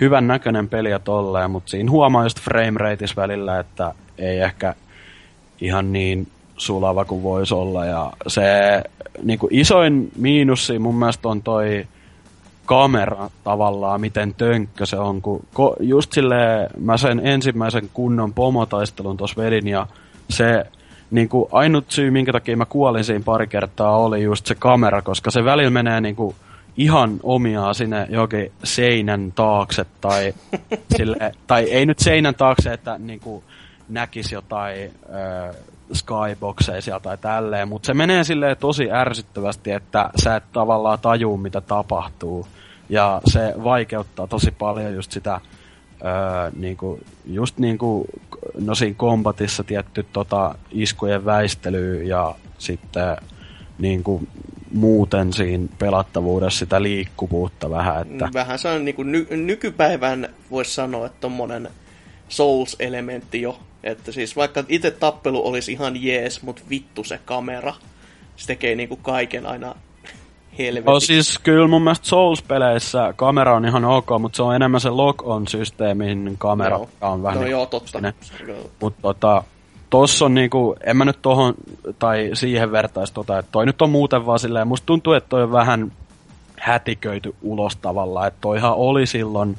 hyvän näköinen peli ja tolleen, mutta siinä huomaa just frame välillä, että ei ehkä ihan niin sulava kuin voisi olla. Ja se niin kuin isoin miinussi mun mielestä on toi kamera tavallaan, miten tönkkö se on, kun ko, just silleen mä sen ensimmäisen kunnon pomotaistelun tuossa vedin ja se niin kuin ainut syy, minkä takia mä kuolin siinä pari kertaa, oli just se kamera, koska se välillä menee niin kuin ihan omiaan sinne jokin seinän taakse tai, sille, tai ei nyt seinän taakse, että niin kuin näkisi jotain äh, skyboxeja sieltä tai tälleen, mutta se menee silleen tosi ärsyttävästi, että sä et tavallaan tajuu, mitä tapahtuu. Ja se vaikeuttaa tosi paljon just sitä öö, niinku, just niinku, no siinä kombatissa tietty tota, iskujen väistely ja sitten niinku, muuten siinä pelattavuudessa sitä liikkuvuutta vähän. Että... Vähän se on niinku ny- nykypäivän voisi sanoa, että tommonen Souls-elementti jo. Että siis vaikka itse tappelu olisi ihan jees, mutta vittu se kamera. Se tekee niinku kaiken aina helvetin. No siis kyllä mun mielestä Souls-peleissä kamera on ihan ok, mutta se on enemmän se lock-on-systeemin kamera, no. on vähän no niin joo, totta. Mutta tota, tossa on niinku, en mä nyt tohon, tai siihen vertaisi tota, että toi nyt on muuten vaan silleen, musta tuntuu, että toi on vähän hätiköity ulos tavallaan, että toihan oli silloin,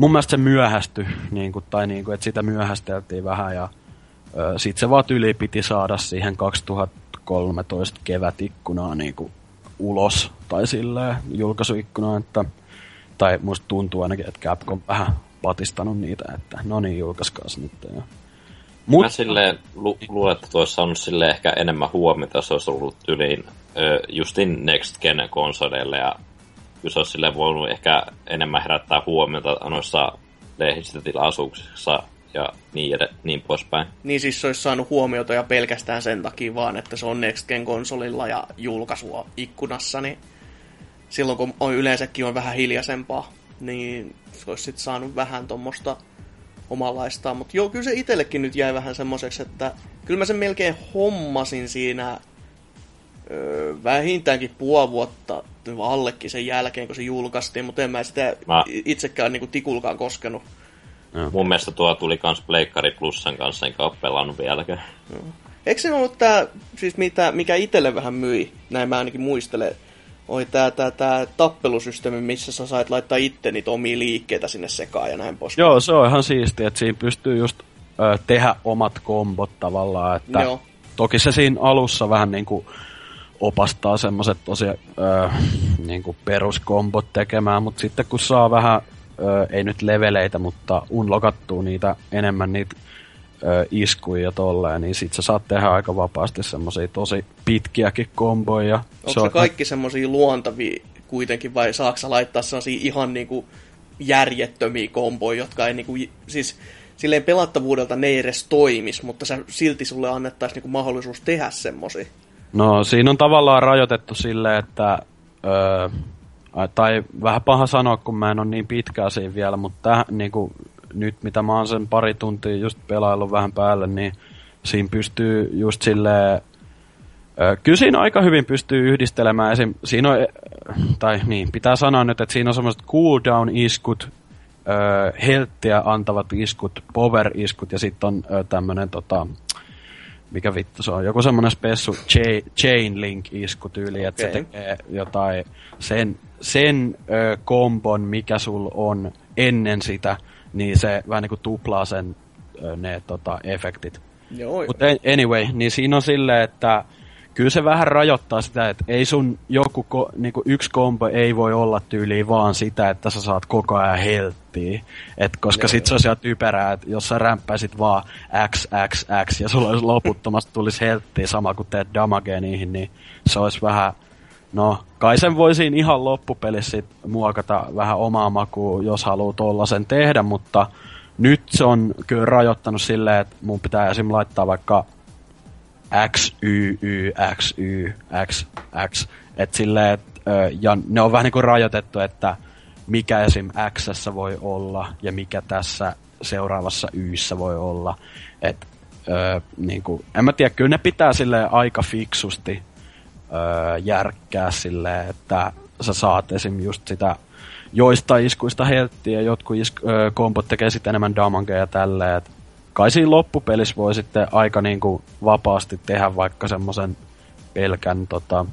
mun mielestä se myöhästyi, niinku, tai niinku, että sitä myöhästeltiin vähän, ja ö, sit se vaan yli piti saada siihen 2013 kevätikkunaan niinku ulos tai silleen julkaisuikkunaan, että tai musta tuntuu ainakin, että Capcom vähän patistanut niitä, että no niin, julkaiskaas nyt. Ja... Mut... Mä silleen lu- luulen, että tuossa saanut sille ehkä enemmän huomiota, jos olisi ollut yliin justin Next Gen konsoleille ja kyllä se olisi silleen voinut ehkä enemmän herättää huomiota noissa lehdistötilaisuuksissa ja niin, ed- niin poispäin. Niin siis se olisi saanut huomiota ja pelkästään sen takia vaan, että se on Next Gen konsolilla ja julkaisua ikkunassa, niin silloin kun on yleensäkin on vähän hiljaisempaa, niin se olisi sitten saanut vähän tuommoista omanlaistaan. Mutta joo, kyllä se itsellekin nyt jäi vähän semmoiseksi, että kyllä mä sen melkein hommasin siinä öö, vähintäänkin puoli vuotta allekin sen jälkeen, kun se julkaistiin, mutta en mä sitä mä... itsekään niin kuin tikulkaan koskenut. Ja. Mun mielestä tuo tuli kans Pleikkari Plussan kanssa, enkä ole pelannut vieläkään. Eikö se ollut tää, siis mitä, mikä itselle vähän myi, näin mä ainakin muistelen, oli tää, tää, tää tappelusysteemi, missä sä sait laittaa itse niitä omia liikkeitä sinne sekaan ja näin pois. Joo, se on ihan siistiä, että siinä pystyy just ö, tehdä omat kombot tavallaan, että Joo. toki se siinä alussa vähän niinku opastaa semmoset tosi ö, niinku peruskombot tekemään, mutta sitten kun saa vähän, ö, ei nyt leveleitä, mutta unlokattuu niitä enemmän niitä ö, iskuja ja tolleen, niin sit sä saat tehdä aika vapaasti semmosia tosi pitkiäkin komboja. Onko se, on... kaikki semmosia luontavia kuitenkin, vai saaksa laittaa sellaisia ihan niinku järjettömiä komboja, jotka ei niinku, siis silleen pelattavuudelta ne ei edes toimis, mutta sä, silti sulle annettaisiin niinku mahdollisuus tehdä semmosia. No siinä on tavallaan rajoitettu silleen, että öö, tai vähän paha sanoa, kun mä en ole niin pitkää siinä vielä, mutta täh, niin kuin, nyt mitä mä oon sen pari tuntia just pelaillut vähän päälle, niin siinä pystyy just silleen, Kyllä siinä aika hyvin pystyy yhdistelemään esim. Siinä on, tai niin, pitää sanoa nyt, että siinä on semmoiset cooldown-iskut, helttiä antavat iskut, power-iskut ja sitten on tämmöinen tota, mikä vittu se on, joku semmoinen spessu chain, link isku tyyli, okay. että se tekee jotain sen, sen ö, kombon, mikä sul on ennen sitä, niin se vähän niin kuin tuplaa sen ö, ne tota, efektit. Mutta anyway, niin siinä on silleen, että kyllä se vähän rajoittaa sitä, että ei sun joku ko, niinku yksi kombo ei voi olla tyyliin vaan sitä, että sä saat koko ajan helttiä. Et koska Joo, sit se olisi ihan typerää, että jos sä rämpäisit vaan X, X, X ja sulla olisi loputtomasti tulisi helttiä sama kuin teet damagea niihin, niin se olisi vähän... No, kai sen voisin ihan loppupelissä sit muokata vähän omaa makua, jos haluaa tollasen tehdä, mutta nyt se on kyllä rajoittanut silleen, että mun pitää esim. laittaa vaikka X, Y, Y, X, Y, X, X. Et silleen, et, ja ne on vähän niin kuin rajoitettu, että mikä esim. X voi olla ja mikä tässä seuraavassa Yssä voi olla. Et, ö, niin kuin, en mä tiedä, kyllä ne pitää sille aika fiksusti ö, järkkää silleen, että sä saat esim. just sitä joista iskuista helttiä, jotkut isk- ö, kompot tekee sitten enemmän damagea ja tälleen, kai siinä loppupelissä voi sitten aika niin kuin vapaasti tehdä vaikka semmoisen pelkän tota,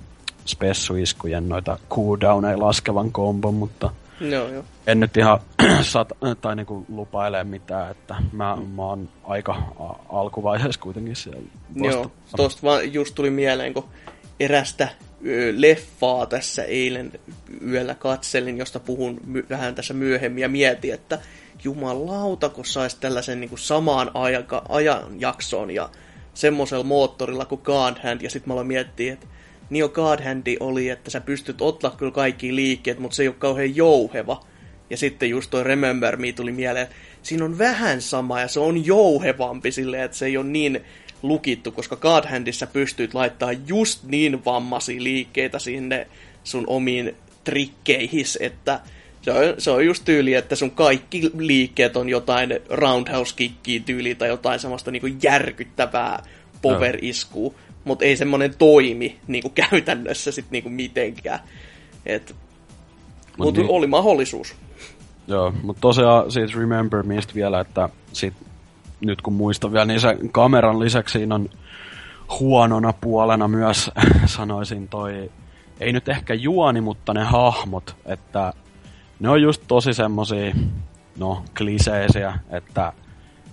spessuiskujen noita cooldowneja laskevan kombon, mutta Joo, joo. en nyt ihan sat, tai niinku lupaile mitään, että mä, mä oon aika alkuvaiheessa kuitenkin siellä. Joo, tosta vaan just tuli mieleen, kun erästä leffaa tässä eilen yöllä katselin, josta puhun vähän tässä myöhemmin ja mietin, että jumalauta, kun saisi tällaisen niin kuin samaan aika, ajanjaksoon ja semmoisella moottorilla kuin God Hand, ja sitten mä aloin miettiä, että niin jo God Handi oli, että sä pystyt ottaa kyllä kaikki liikkeet, mutta se ei ole kauhean jouheva. Ja sitten just toi Remember Me tuli mieleen, siinä on vähän sama ja se on jouhevampi silleen, että se ei ole niin lukittu, koska God Handissa pystyt laittaa just niin vammaisia liikkeitä sinne sun omiin trikkeihis, että se on, se on just tyyli, että sun kaikki liikkeet on jotain roundhouse kickiä tyyli tai jotain semmoista niinku järkyttävää power-iskua, no. mutta ei semmoinen toimi niinku käytännössä sit niinku mitenkään. Et, mut mut niin. oli mahdollisuus. Joo, mutta tosiaan siitä Remember Mistä vielä, että sit, nyt kun muistan vielä, niin se kameran lisäksi siinä on huonona puolena myös, sanoisin toi, ei nyt ehkä juoni, mutta ne hahmot, että ne on just tosi semmosia, no, kliseisiä, että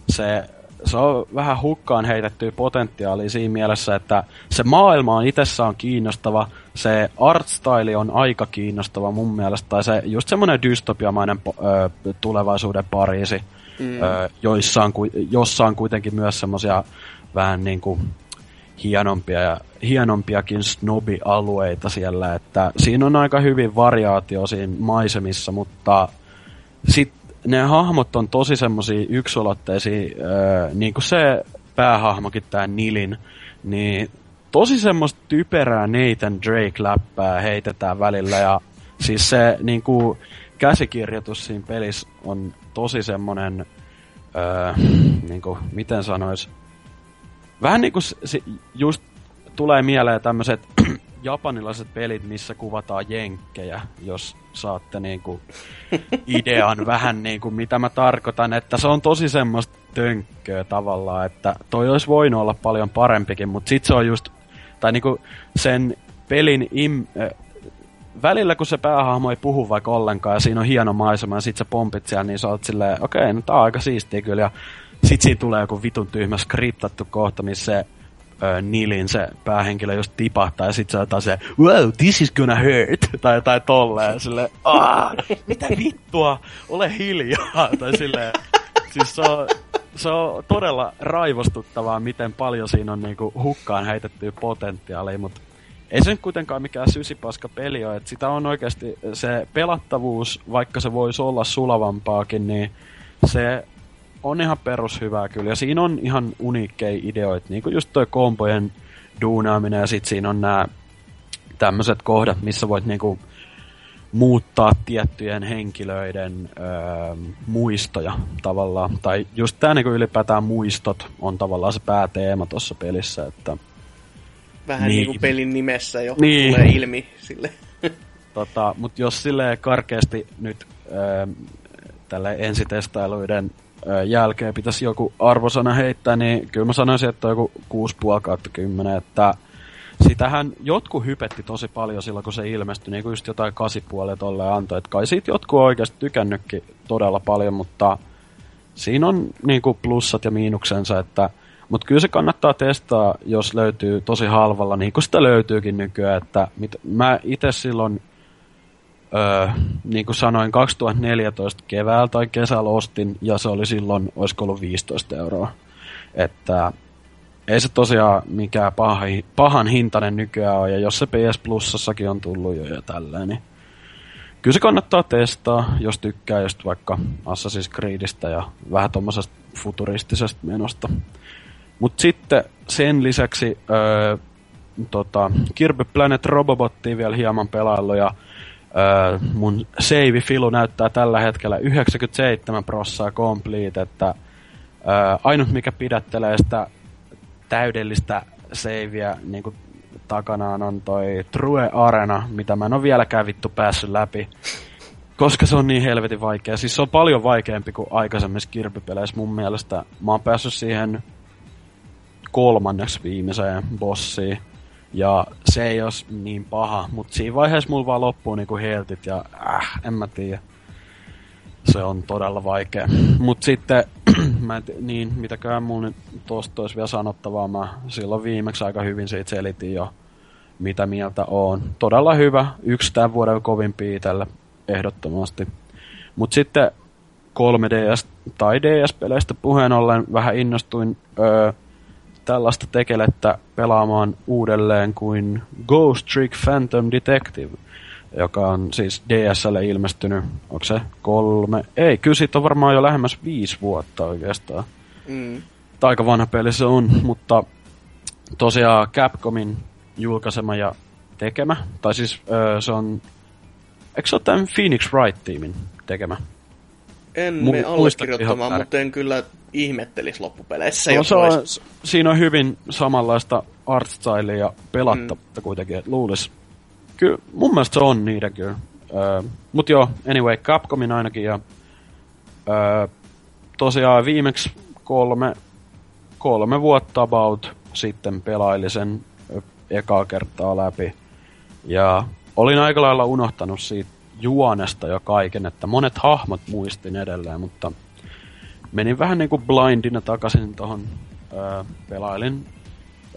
se, se on vähän hukkaan heitettyä potentiaalia siinä mielessä, että se maailma on itsessään kiinnostava, se artstyle on aika kiinnostava mun mielestä, tai se just semmoinen dystopiamainen ö, tulevaisuuden Pariisi, mm. ö, joissa on, jossa on kuitenkin myös semmoisia vähän niin kuin hienompia ja hienompiakin snobi-alueita siellä, että siinä on aika hyvin variaatio siinä maisemissa, mutta sit ne hahmot on tosi semmosia yksulotteisia, öö, niin kuin se päähahmokin, tää Nilin, niin tosi semmoista typerää Nathan Drake-läppää heitetään välillä ja siis se niin kuin, käsikirjoitus siinä pelissä on tosi semmonen, öö, niin kuin, miten sanois, vähän niin kuin se, just tulee mieleen tämmöiset japanilaiset pelit, missä kuvataan jenkkejä, jos saatte niinku idean vähän niinku mitä mä tarkoitan, että se on tosi semmoista tönkköä tavallaan, että toi olisi voinut olla paljon parempikin, mutta sit se on just, tai niinku sen pelin im, äh, välillä kun se päähahmo ei puhu vaikka ollenkaan ja siinä on hieno maisema ja sit sä pompit siellä, niin sä oot silleen, okei, okay, no tää on aika siistiä kyllä. Ja sit siinä tulee joku vitun tyhmä skriptattu kohta, missä se ö, Nilin se päähenkilö just tipahtaa ja sit se on se, wow, this is gonna hurt, tai jotain tolleen, silleen, aah, mitä vittua, ole hiljaa, tai silleen, siis se on, se on todella raivostuttavaa, miten paljon siinä on niinku hukkaan heitettyä potentiaalia, mutta ei se nyt kuitenkaan mikään sysipaska peli ole, että sitä on oikeasti se pelattavuus, vaikka se voisi olla sulavampaakin, niin se on ihan perushyvää kyllä. Ja siinä on ihan uniikkeja ideoita, niin kuin just toi kompojen duunaaminen ja sitten siinä on nämä tämmöiset kohdat, missä voit niinku muuttaa tiettyjen henkilöiden öö, muistoja tavallaan. Tai just tää niinku ylipäätään muistot on tavallaan se pääteema tuossa pelissä, että Vähän niin. niin pelin nimessä jo niin. tulee ilmi sille. Tota, mutta jos sille karkeasti nyt öö, tälle ensitestailuiden jälkeen pitäisi joku arvosana heittää, niin kyllä mä sanoisin, että on joku 6,5 kautta 10, että sitähän jotkut hypetti tosi paljon silloin, kun se ilmestyi, niin kuin just jotain kasipuolet tolle antoi, että kai siitä jotkut on oikeasti tykännytkin todella paljon, mutta siinä on niin kuin plussat ja miinuksensa, että mutta kyllä se kannattaa testaa, jos löytyy tosi halvalla, niin kuin sitä löytyykin nykyään, että mit, mä itse silloin öö, niin kuin sanoin, 2014 keväällä tai kesällä ostin, ja se oli silloin, olisiko ollut 15 euroa. Että ei se tosiaan mikään paha, pahan hintainen nykyään ole, ja jos se PS Plusassakin on tullut jo ja tälleen, niin kyllä se kannattaa testaa, jos tykkää just vaikka Assassin's Creedistä ja vähän tuommoisesta futuristisesta menosta. Mutta sitten sen lisäksi öö, tota, Kirby Planet Robobottia vielä hieman pelaillut ja Öö, mun save-filu näyttää tällä hetkellä 97 prossaa complete, että öö, ainut mikä pidättelee sitä täydellistä saveä niin takanaan on toi True Arena, mitä mä en ole vieläkään vittu päässyt läpi. Koska se on niin helvetin vaikea. Siis se on paljon vaikeampi kuin aikaisemmissa kirpypeleissä mun mielestä. Mä oon päässyt siihen kolmanneksi viimeiseen bossiin ja se ei olisi niin paha, mutta siinä vaiheessa mulla vaan loppuu niinku heltit ja äh, en mä tiedä. Se on todella vaikea. Mut sitten, mä et, niin, mitäköhän mulla nyt tosta olisi vielä sanottavaa, mä silloin viimeksi aika hyvin siitä selitin jo, mitä mieltä on. Todella hyvä, yksi tämän vuoden kovin tällä ehdottomasti. Mut sitten 3DS tai DS-peleistä puheen ollen vähän innostuin öö, tällaista tekelettä pelaamaan uudelleen kuin Ghost Trick Phantom Detective, joka on siis DSlle ilmestynyt, onko se kolme? Ei, kyllä siitä on varmaan jo lähemmäs viisi vuotta oikeastaan. Mm. Aika vanha peli se on, mutta tosiaan Capcomin julkaisema ja tekemä, tai siis öö, se on, eikö se ole tämän Phoenix Wright-tiimin tekemä? En Mu- me allekirjoittamaan, mutta en kyllä ihmettelisi loppupeleissä. No, se on, siinä on hyvin samanlaista art stylea ja pelattavuutta mm. kuitenkin, että luulisi. Kyllä, mun mielestä se on niiden kyllä. Öö, mut joo, anyway, Capcomin ainakin ja öö, tosiaan viimeksi kolme, kolme vuotta about sitten pelailin sen ekaa kertaa läpi. Ja olin aika lailla unohtanut siitä juonesta jo kaiken, että monet hahmot muistin edelleen, mutta menin vähän niin kuin blindina takaisin tuohon, pelailin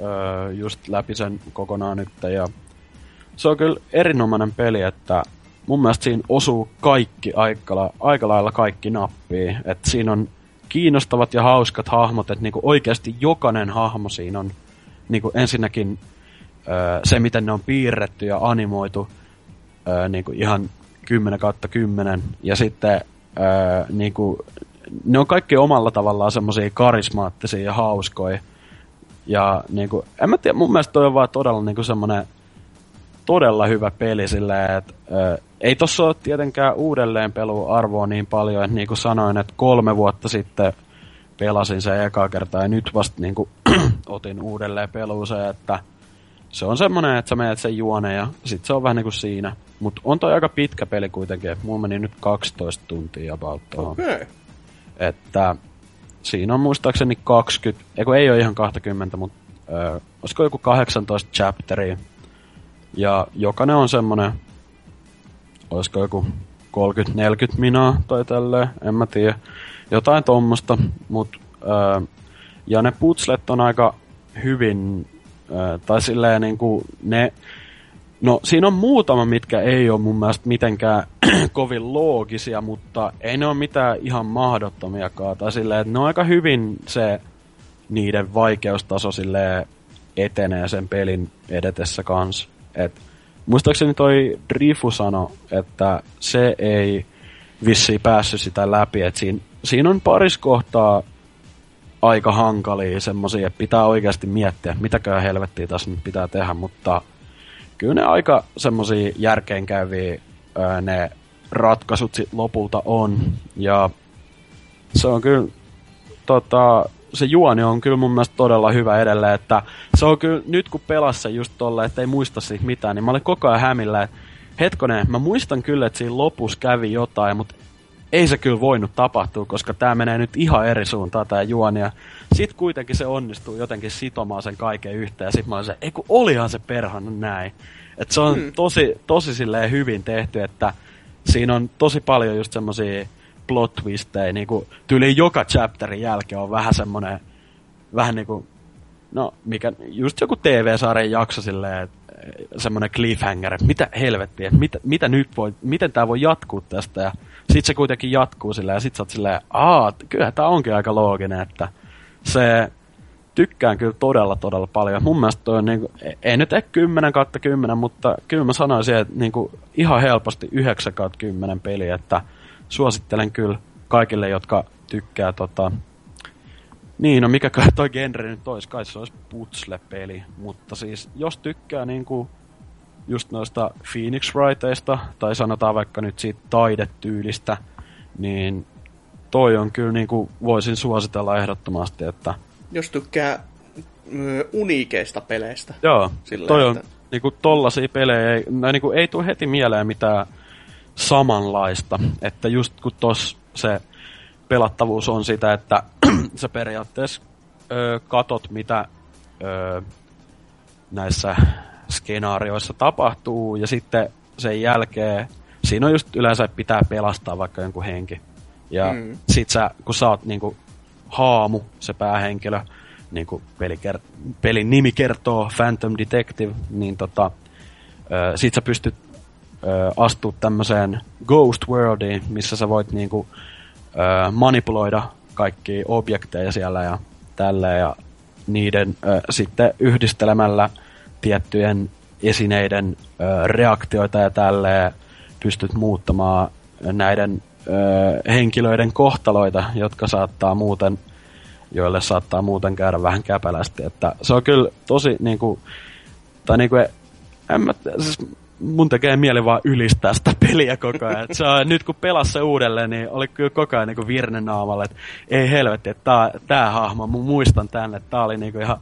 öö, just läpi sen kokonaan nyt ja se on kyllä erinomainen peli, että mun mielestä siinä osuu kaikki aika, aika lailla kaikki nappii, että siinä on kiinnostavat ja hauskat hahmot, että niinku oikeasti jokainen hahmo siinä on niinku ensinnäkin öö, se, miten ne on piirretty ja animoitu öö, niinku ihan 10 kautta 10. Ja sitten öö, niinku, ne on kaikki omalla tavallaan semmoisia karismaattisia ja hauskoja. Ja niinku, en mä tiedä, mun mielestä toi on vaan todella niinku semmonen todella hyvä peli silleen, että ö, ei tossa ole tietenkään uudelleen arvoa niin paljon, että niin kuin sanoin, että kolme vuotta sitten pelasin se eka kertaa ja nyt vasta niin kuin, otin uudelleen peluuseen, että se on semmonen, että sä menet sen juone ja sit se on vähän niinku siinä. Mut on toi aika pitkä peli kuitenkin, mulla meni nyt 12 tuntia about Okay. Että siinä on muistaakseni 20, eikö ei ole ihan 20, mutta ö, olisiko joku 18 chapteria. Ja jokainen on semmonen, olisiko joku 30-40 minaa tai tälleen, en mä tiedä. Jotain tommosta, mut ö, ja ne putslet on aika hyvin, tai silleen niinku ne, no siinä on muutama, mitkä ei ole mun mielestä mitenkään kovin loogisia, mutta ei ne ole mitään ihan mahdottomiakaan, tai silleen, että ne on aika hyvin se niiden vaikeustaso silleen etenee sen pelin edetessä kanssa. Et, muistaakseni toi Drifu sano, että se ei vissi päässyt sitä läpi, että siinä, siinä on paris kohtaa aika hankalia semmosia, että pitää oikeasti miettiä, mitäkään helvettiä tässä nyt pitää tehdä, mutta kyllä ne aika semmosia järkeenkäyviä ää, ne ratkaisut sit lopulta on. Ja se on kyllä tota, se juoni on kyllä mun mielestä todella hyvä edelleen, että se on kyllä, nyt kun pelassa just tolle, että ei muista siitä mitään, niin mä olen koko ajan hämillä, että hetkonen, mä muistan kyllä, että siinä lopussa kävi jotain, mutta ei se kyllä voinut tapahtua, koska tämä menee nyt ihan eri suuntaan tämä juoni. Ja sit kuitenkin se onnistuu jotenkin sitomaan sen kaiken yhteen. Ja sit mä olen se, ei kun olihan se perhana näin. Et se on hmm. tosi, tosi silleen hyvin tehty, että siinä on tosi paljon just semmosia plot twistejä, niinku tyyliin joka chapterin jälkeen on vähän semmonen, vähän niinku, no mikä, just joku TV-sarjan jakso silleen, semmonen cliffhanger, että mitä helvettiä, että mitä, mitä nyt voi, miten tää voi jatkuu tästä, ja sit se kuitenkin jatkuu silleen, ja sit sä oot silleen, aa, kyllä tää onkin aika looginen, että se tykkään kyllä todella, todella paljon. Mun mielestä toi on niinku, ei nyt ehkä 10 kautta 10, mutta kyllä mä sanoisin, että niinku ihan helposti 9 kautta 10 peli, että suosittelen kyllä kaikille, jotka tykkää tota... Niin, no mikä toi genre nyt olisi, kai se olisi putsle-peli, mutta siis jos tykkää niinku just noista Phoenix Wrighteista, tai sanotaan vaikka nyt siitä taidetyylistä, niin toi on kyllä niinku, voisin suositella ehdottomasti, että... Jos tykkää uniikeista peleistä. Joo, Sillä toi että... on niinku tollasia pelejä, ei, no, niinku, ei tule heti mieleen mitään samanlaista. Että just kun tos se pelattavuus on sitä, että sä periaatteessa ö, katot, mitä ö, näissä skenaarioissa tapahtuu, ja sitten sen jälkeen siinä on just yleensä pitää pelastaa vaikka jonkun henki. Ja mm. sit sä, kun sä oot niinku haamu, se päähenkilö, niin kuin pelin nimi kertoo, Phantom Detective, niin tota, ö, sit sä pystyt ö, astua tämmöiseen Ghost Worldiin, missä sä voit niinku, ö, manipuloida kaikki objekteja siellä ja tällä ja niiden ö, sitten yhdistelemällä tiettyjen esineiden ö, reaktioita ja tälle pystyt muuttamaan näiden ö, henkilöiden kohtaloita, jotka saattaa muuten joille saattaa muuten käydä vähän käpälästi. Että se on kyllä tosi niinku, tai niinku, en mä, siis mun tekee mieli vaan ylistää sitä peliä koko ajan. se on, nyt kun pelasi se uudelleen, niin oli kyllä koko ajan niin virne naamalla, että ei helvetti, että tää, tää hahmo, mun muistan tänne, että tää oli niin ihan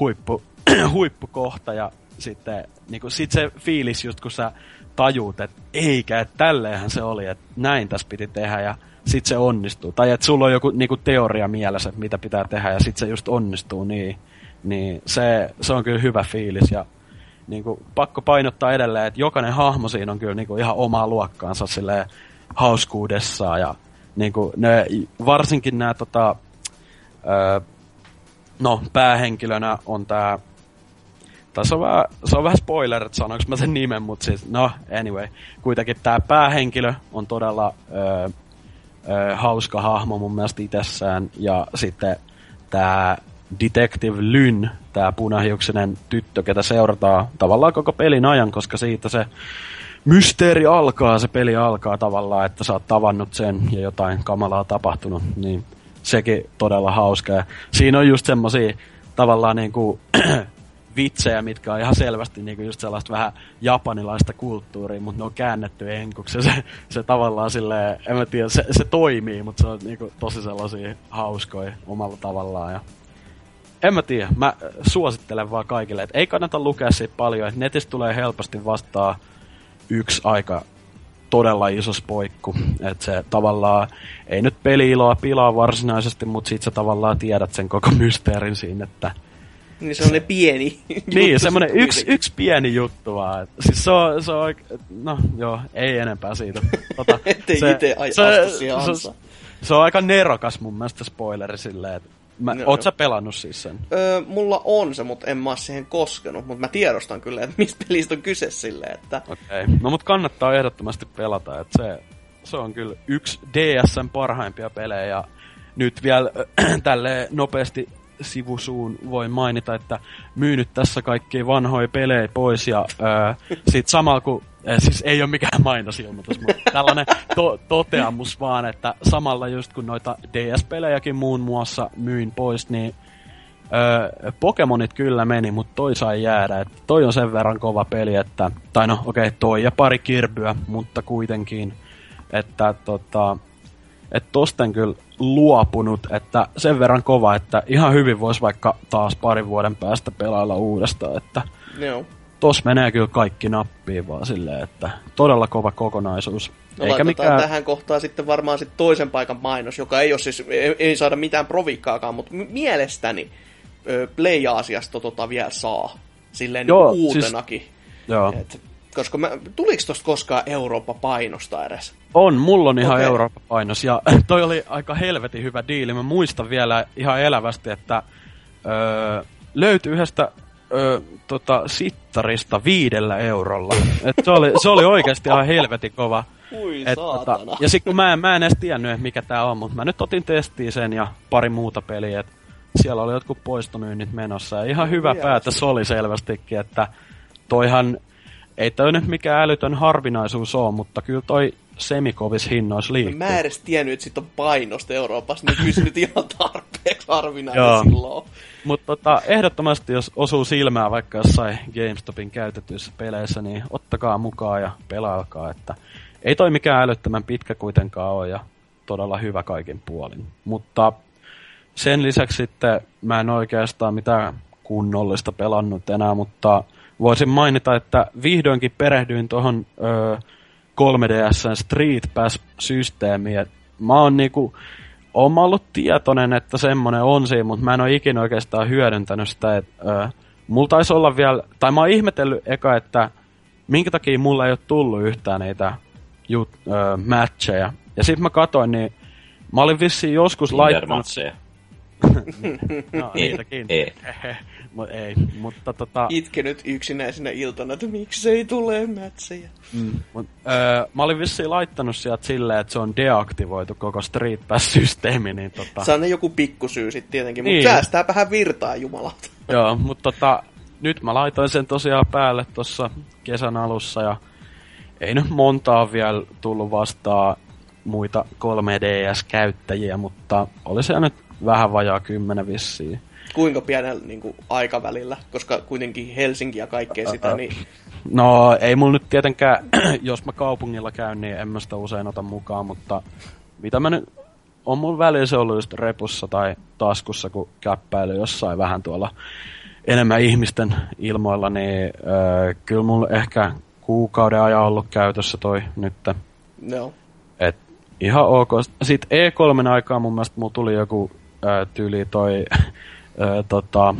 huippu, huippukohta ja sitten niin kuin, sit se fiilis just kun sä tajuut, että eikä, että tälleenhän se oli, että näin tässä piti tehdä ja sit se onnistuu. Tai että sulla on joku niin kuin teoria mielessä, että mitä pitää tehdä ja sit se just onnistuu niin. Niin se, se on kyllä hyvä fiilis ja niin kuin, pakko painottaa edelleen, että jokainen hahmo siinä on kyllä niin kuin, ihan omaa luokkaansa silleen, hauskuudessaan ja niin kuin, ne, varsinkin nämä tota, öö, no päähenkilönä on tämä tässä on vähän, se on vähän spoiler, että sanoinko mä sen nimen, mutta siis, no, anyway. Kuitenkin tämä päähenkilö on todella öö, öö, hauska hahmo mun mielestä itsessään, ja sitten tämä Detective Lyn, tämä punahiuksinen tyttö, ketä seurataan tavallaan koko pelin ajan, koska siitä se mysteeri alkaa, se peli alkaa tavallaan, että sä oot tavannut sen ja jotain kamalaa tapahtunut, niin sekin todella hauskaa. Ja siinä on just semmosia tavallaan niinku vitsejä, mitkä on ihan selvästi niinku just sellaista vähän japanilaista kulttuuria, mutta ne on käännetty enkuksi. Se, se tavallaan silleen, en mä tiedä, se, se toimii, mutta se on niinku tosi sellaisia hauskoja omalla tavallaan. Ja en mä tiedä, mä suosittelen vaan kaikille, että ei kannata lukea siitä paljon, että netistä tulee helposti vastaan yksi aika todella iso spoikku. Että se tavallaan, ei nyt peli-iloa pilaa varsinaisesti, mutta sit sä tavallaan tiedät sen koko mysteerin siinä, että niin se on ne pieni Niin, semmonen yksi, yksi pieni juttu vaan. Siis se on, se on no joo, ei enempää siitä. Tota, Ettei se, ite se, se, se, se, on aika nerokas mun mielestä spoileri silleen, että Mä, no, oot sä pelannut siis sen? Öö, mulla on se, mutta en mä oo siihen koskenut. Mutta mä tiedostan kyllä, että mistä pelistä on kyse silleen, että... Okei. Okay. No mut kannattaa ehdottomasti pelata, että se, se on kyllä yksi DSn parhaimpia pelejä. Ja nyt vielä äh, tälle nopeasti sivusuun voi mainita, että myynyt tässä kaikki vanhoja pelejä pois ja äh, sit samalla kun äh, siis ei ole mikään mainosilmoitus, mutta tällainen to- toteamus vaan, että samalla just kun noita DS-pelejäkin muun muassa myin pois, niin Öö, Pokemonit kyllä meni, mutta toi sai jäädä. Et toi on sen verran kova peli, että... Tai no, okei, okay, toi ja pari kirbyä, mutta kuitenkin. Että tota... Että tosten kyllä luopunut, että sen verran kova, että ihan hyvin voisi vaikka taas parin vuoden päästä pelailla uudestaan, että Joo. tos menee kyllä kaikki nappiin vaan silleen, että todella kova kokonaisuus. No Eikä mikään... tähän kohtaan sitten varmaan sit toisen paikan mainos, joka ei ole siis, ei, ei saada mitään provikkaakaan, mutta mielestäni Play-Aasiasta tota vielä saa. Silleen Joo, niin uutenakin. Siis... Joo. Et koska mä, tuliko tosta koskaan Eurooppa-painosta edes? On, mulla on ihan okay. Eurooppa-painos, ja toi oli aika helvetin hyvä diili. Mä muistan vielä ihan elävästi, että öö, löytyi yhdestä öö, tota, sittarista viidellä eurolla. Et se, oli, se oli oikeasti ihan helvetin kova. Ui, Et, tota, ja sitten kun mä, en, mä en edes tiennyt, mikä tää on, mutta mä nyt otin testiin sen ja pari muuta peliä, Et siellä oli jotkut poistomyynnit menossa. Ja ihan hyvä päätös oli selvästikin, että toihan ei toi nyt mikään älytön harvinaisuus ole, mutta kyllä toi semikovis hinnoissa liikkuu. Mä en edes tiennyt, että sit on painosta Euroopassa, niin kyllä nyt ihan tarpeeksi harvinainen silloin. Mutta tota, ehdottomasti, jos osuu silmää vaikka jossain GameStopin käytetyissä peleissä, niin ottakaa mukaan ja pelailkaa, että ei toi mikään älyttömän pitkä kuitenkaan ole ja todella hyvä kaikin puolin. Mutta sen lisäksi sitten mä en oikeastaan mitään kunnollista pelannut enää, mutta voisin mainita, että vihdoinkin perehdyin tuohon 3DSn Street Pass-systeemiin. Mä oon niinku, oon ollut tietoinen, että semmonen on siinä, mutta mä en ole ikinä oikeastaan hyödyntänyt sitä. Et, ö, mulla taisi olla vielä, tai mä oon ihmetellyt eka, että minkä takia mulla ei ole tullut yhtään niitä jut, ö, matcheja. Ja sit mä katoin, niin mä olin vissiin joskus laittanut... no, niitäkin. Ei. Mut ei, mutta tota... Itkenyt yksinäisenä iltana, että miksei tule mätsejä. Mm, mut, öö, mä olin vissiin laittanut sieltä silleen, että se on deaktivoitu koko Street Pass-systeemi, niin tota... Se on ne joku pikkusyy sitten tietenkin, niin. mutta säästääpähän virtaa, jumalauta. Joo, mutta tota, nyt mä laitoin sen tosiaan päälle tuossa kesän alussa ja ei nyt montaa vielä tullut vastaan muita 3DS-käyttäjiä, mutta oli se nyt vähän vajaa kymmenen vissiin kuinka pienellä niin kuin, aikavälillä, koska kuitenkin Helsinki ja kaikkea sitä, niin... No, ei mulla nyt tietenkään, jos mä kaupungilla käyn, niin en mä sitä usein ota mukaan, mutta mitä mä nyt... On mun välissä ollut just repussa tai taskussa, kun käppäily jossain vähän tuolla enemmän ihmisten ilmoilla, niin öö, kyllä mulla ehkä kuukauden ajan ollut käytössä toi nyt. No. Et ihan ok. Sitten E3 aikaa mun mielestä mulla tuli joku öö, tyyli toi öö, tota,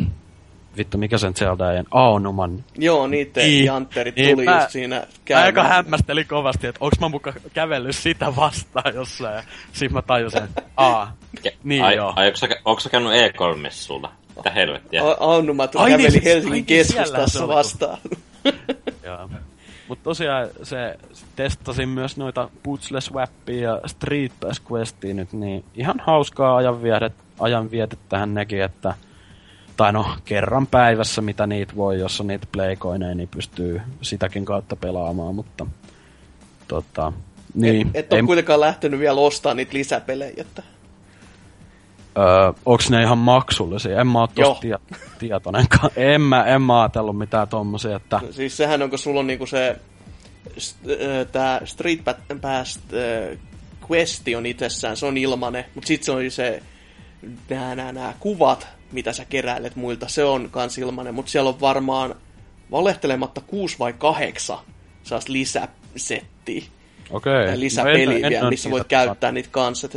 vittu mikä sen Zeldaen, Aonuman. Joo, niitä niin, jantterit niin, tuli mä, just siinä käymään. aika hämmästeli kovasti, että onks mä muka kävellyt sitä vastaan jossain. Ja sit mä tajusin, että aa, niin ai, joo. Ai, onko sä, onko sä käynyt E3-messulla? Mitä helvettiä? Aunumat käveli niin, Helsingin keskustassa vastaan. joo. Mutta tosiaan se testasin myös noita Puzzle Swappia ja Street Pass Questia nyt, niin ihan hauskaa ajanvietet, tähän nekin, että tai no kerran päivässä, mitä niitä voi, jos on niitä playcoineja, niin pystyy sitäkin kautta pelaamaan, mutta tota, niin, Et, et ole ei, kuitenkaan lähtenyt vielä ostamaan niitä lisäpelejä. Että... öö, onks ne ihan maksullisia? En mä oo tosta tie, tietoinenkaan. En mä, en mä ajatellut mitään tommosia, että Siis sehän on, kun sulla on niinku se st- ö, tää Street Pass ö, questi on itsessään, se on ilmanen, mutta sitten se on se nää, nää, nää kuvat, mitä sä keräilet muilta, se on kans ilmanen, mutta siellä on varmaan valehtelematta kuusi vai kahdeksan saas lisäsettiä okei. tai lisäpeliä vielä, missä voit käyttää niitä kanssa.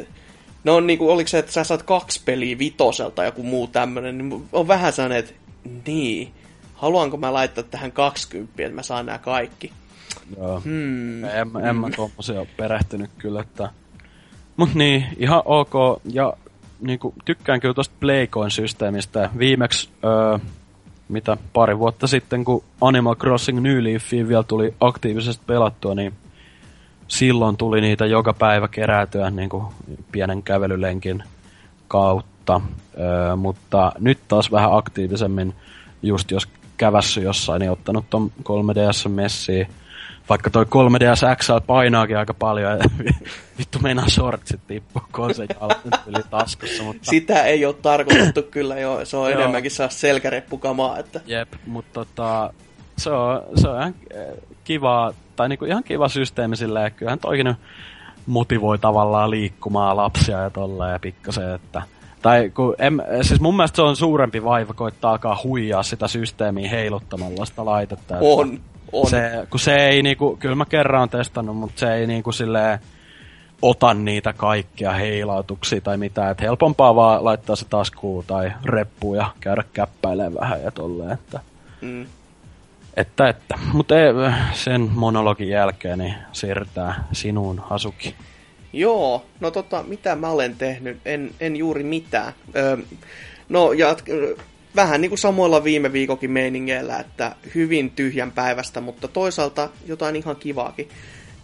Ne on niinku, oliko se, että sä saat kaksi peliä vitoselta joku muu tämmönen, niin on vähän sellainen, että niin, haluanko mä laittaa tähän 20, että mä saan nämä kaikki. Joo. Hmm. En, en mä tommosia perehtynyt kyllä, että... Mut niin, ihan ok. Ja niinku, tykkään kyllä tosta Playcoin-systeemistä. Viimeksi, öö, mitä pari vuotta sitten, kun Animal Crossing New Leafiin vielä tuli aktiivisesti pelattua, niin silloin tuli niitä joka päivä kerätyä niin kuin pienen kävelylenkin kautta. Öö, mutta nyt taas vähän aktiivisemmin, just jos kävässy jossain, niin ottanut ton 3DS messiin. Vaikka toi 3DS XL painaakin aika paljon, ja vittu meinaa shortsit tippua, kun on se yli taskussa, mutta... Sitä ei ole tarkoitettu kyllä jo, se on Joo. enemmänkin saa selkäreppukamaa, että Jep, mutta tota, se on, se on ihan eh, kiva, tai niinku ihan kiva systeemi silleen, että kyllähän toikin nyt motivoi tavallaan liikkumaan lapsia ja tolleen ja pikkasen, että tai kun en, siis mun mielestä se on suurempi vaiva koittaa alkaa huijaa sitä systeemiä heiluttamalla sitä laitetta. on, on. Se, kun se ei niinku, kyllä mä kerran on testannut, mutta se ei niinku silleen ota niitä kaikkia heilautuksia tai mitään. Et helpompaa vaan laittaa se taskuun tai reppuun ja käydä käppäilemään vähän ja tolleen. Että, Mm. Että, että. Mutta sen monologin jälkeen niin siirrytään sinuun, Hasuki. Joo, no tota, mitä mä olen tehnyt? En, en juuri mitään. Öö, no, jat, vähän niin kuin samoilla viime viikokin meiningeillä, että hyvin tyhjän päivästä, mutta toisaalta jotain ihan kivaakin.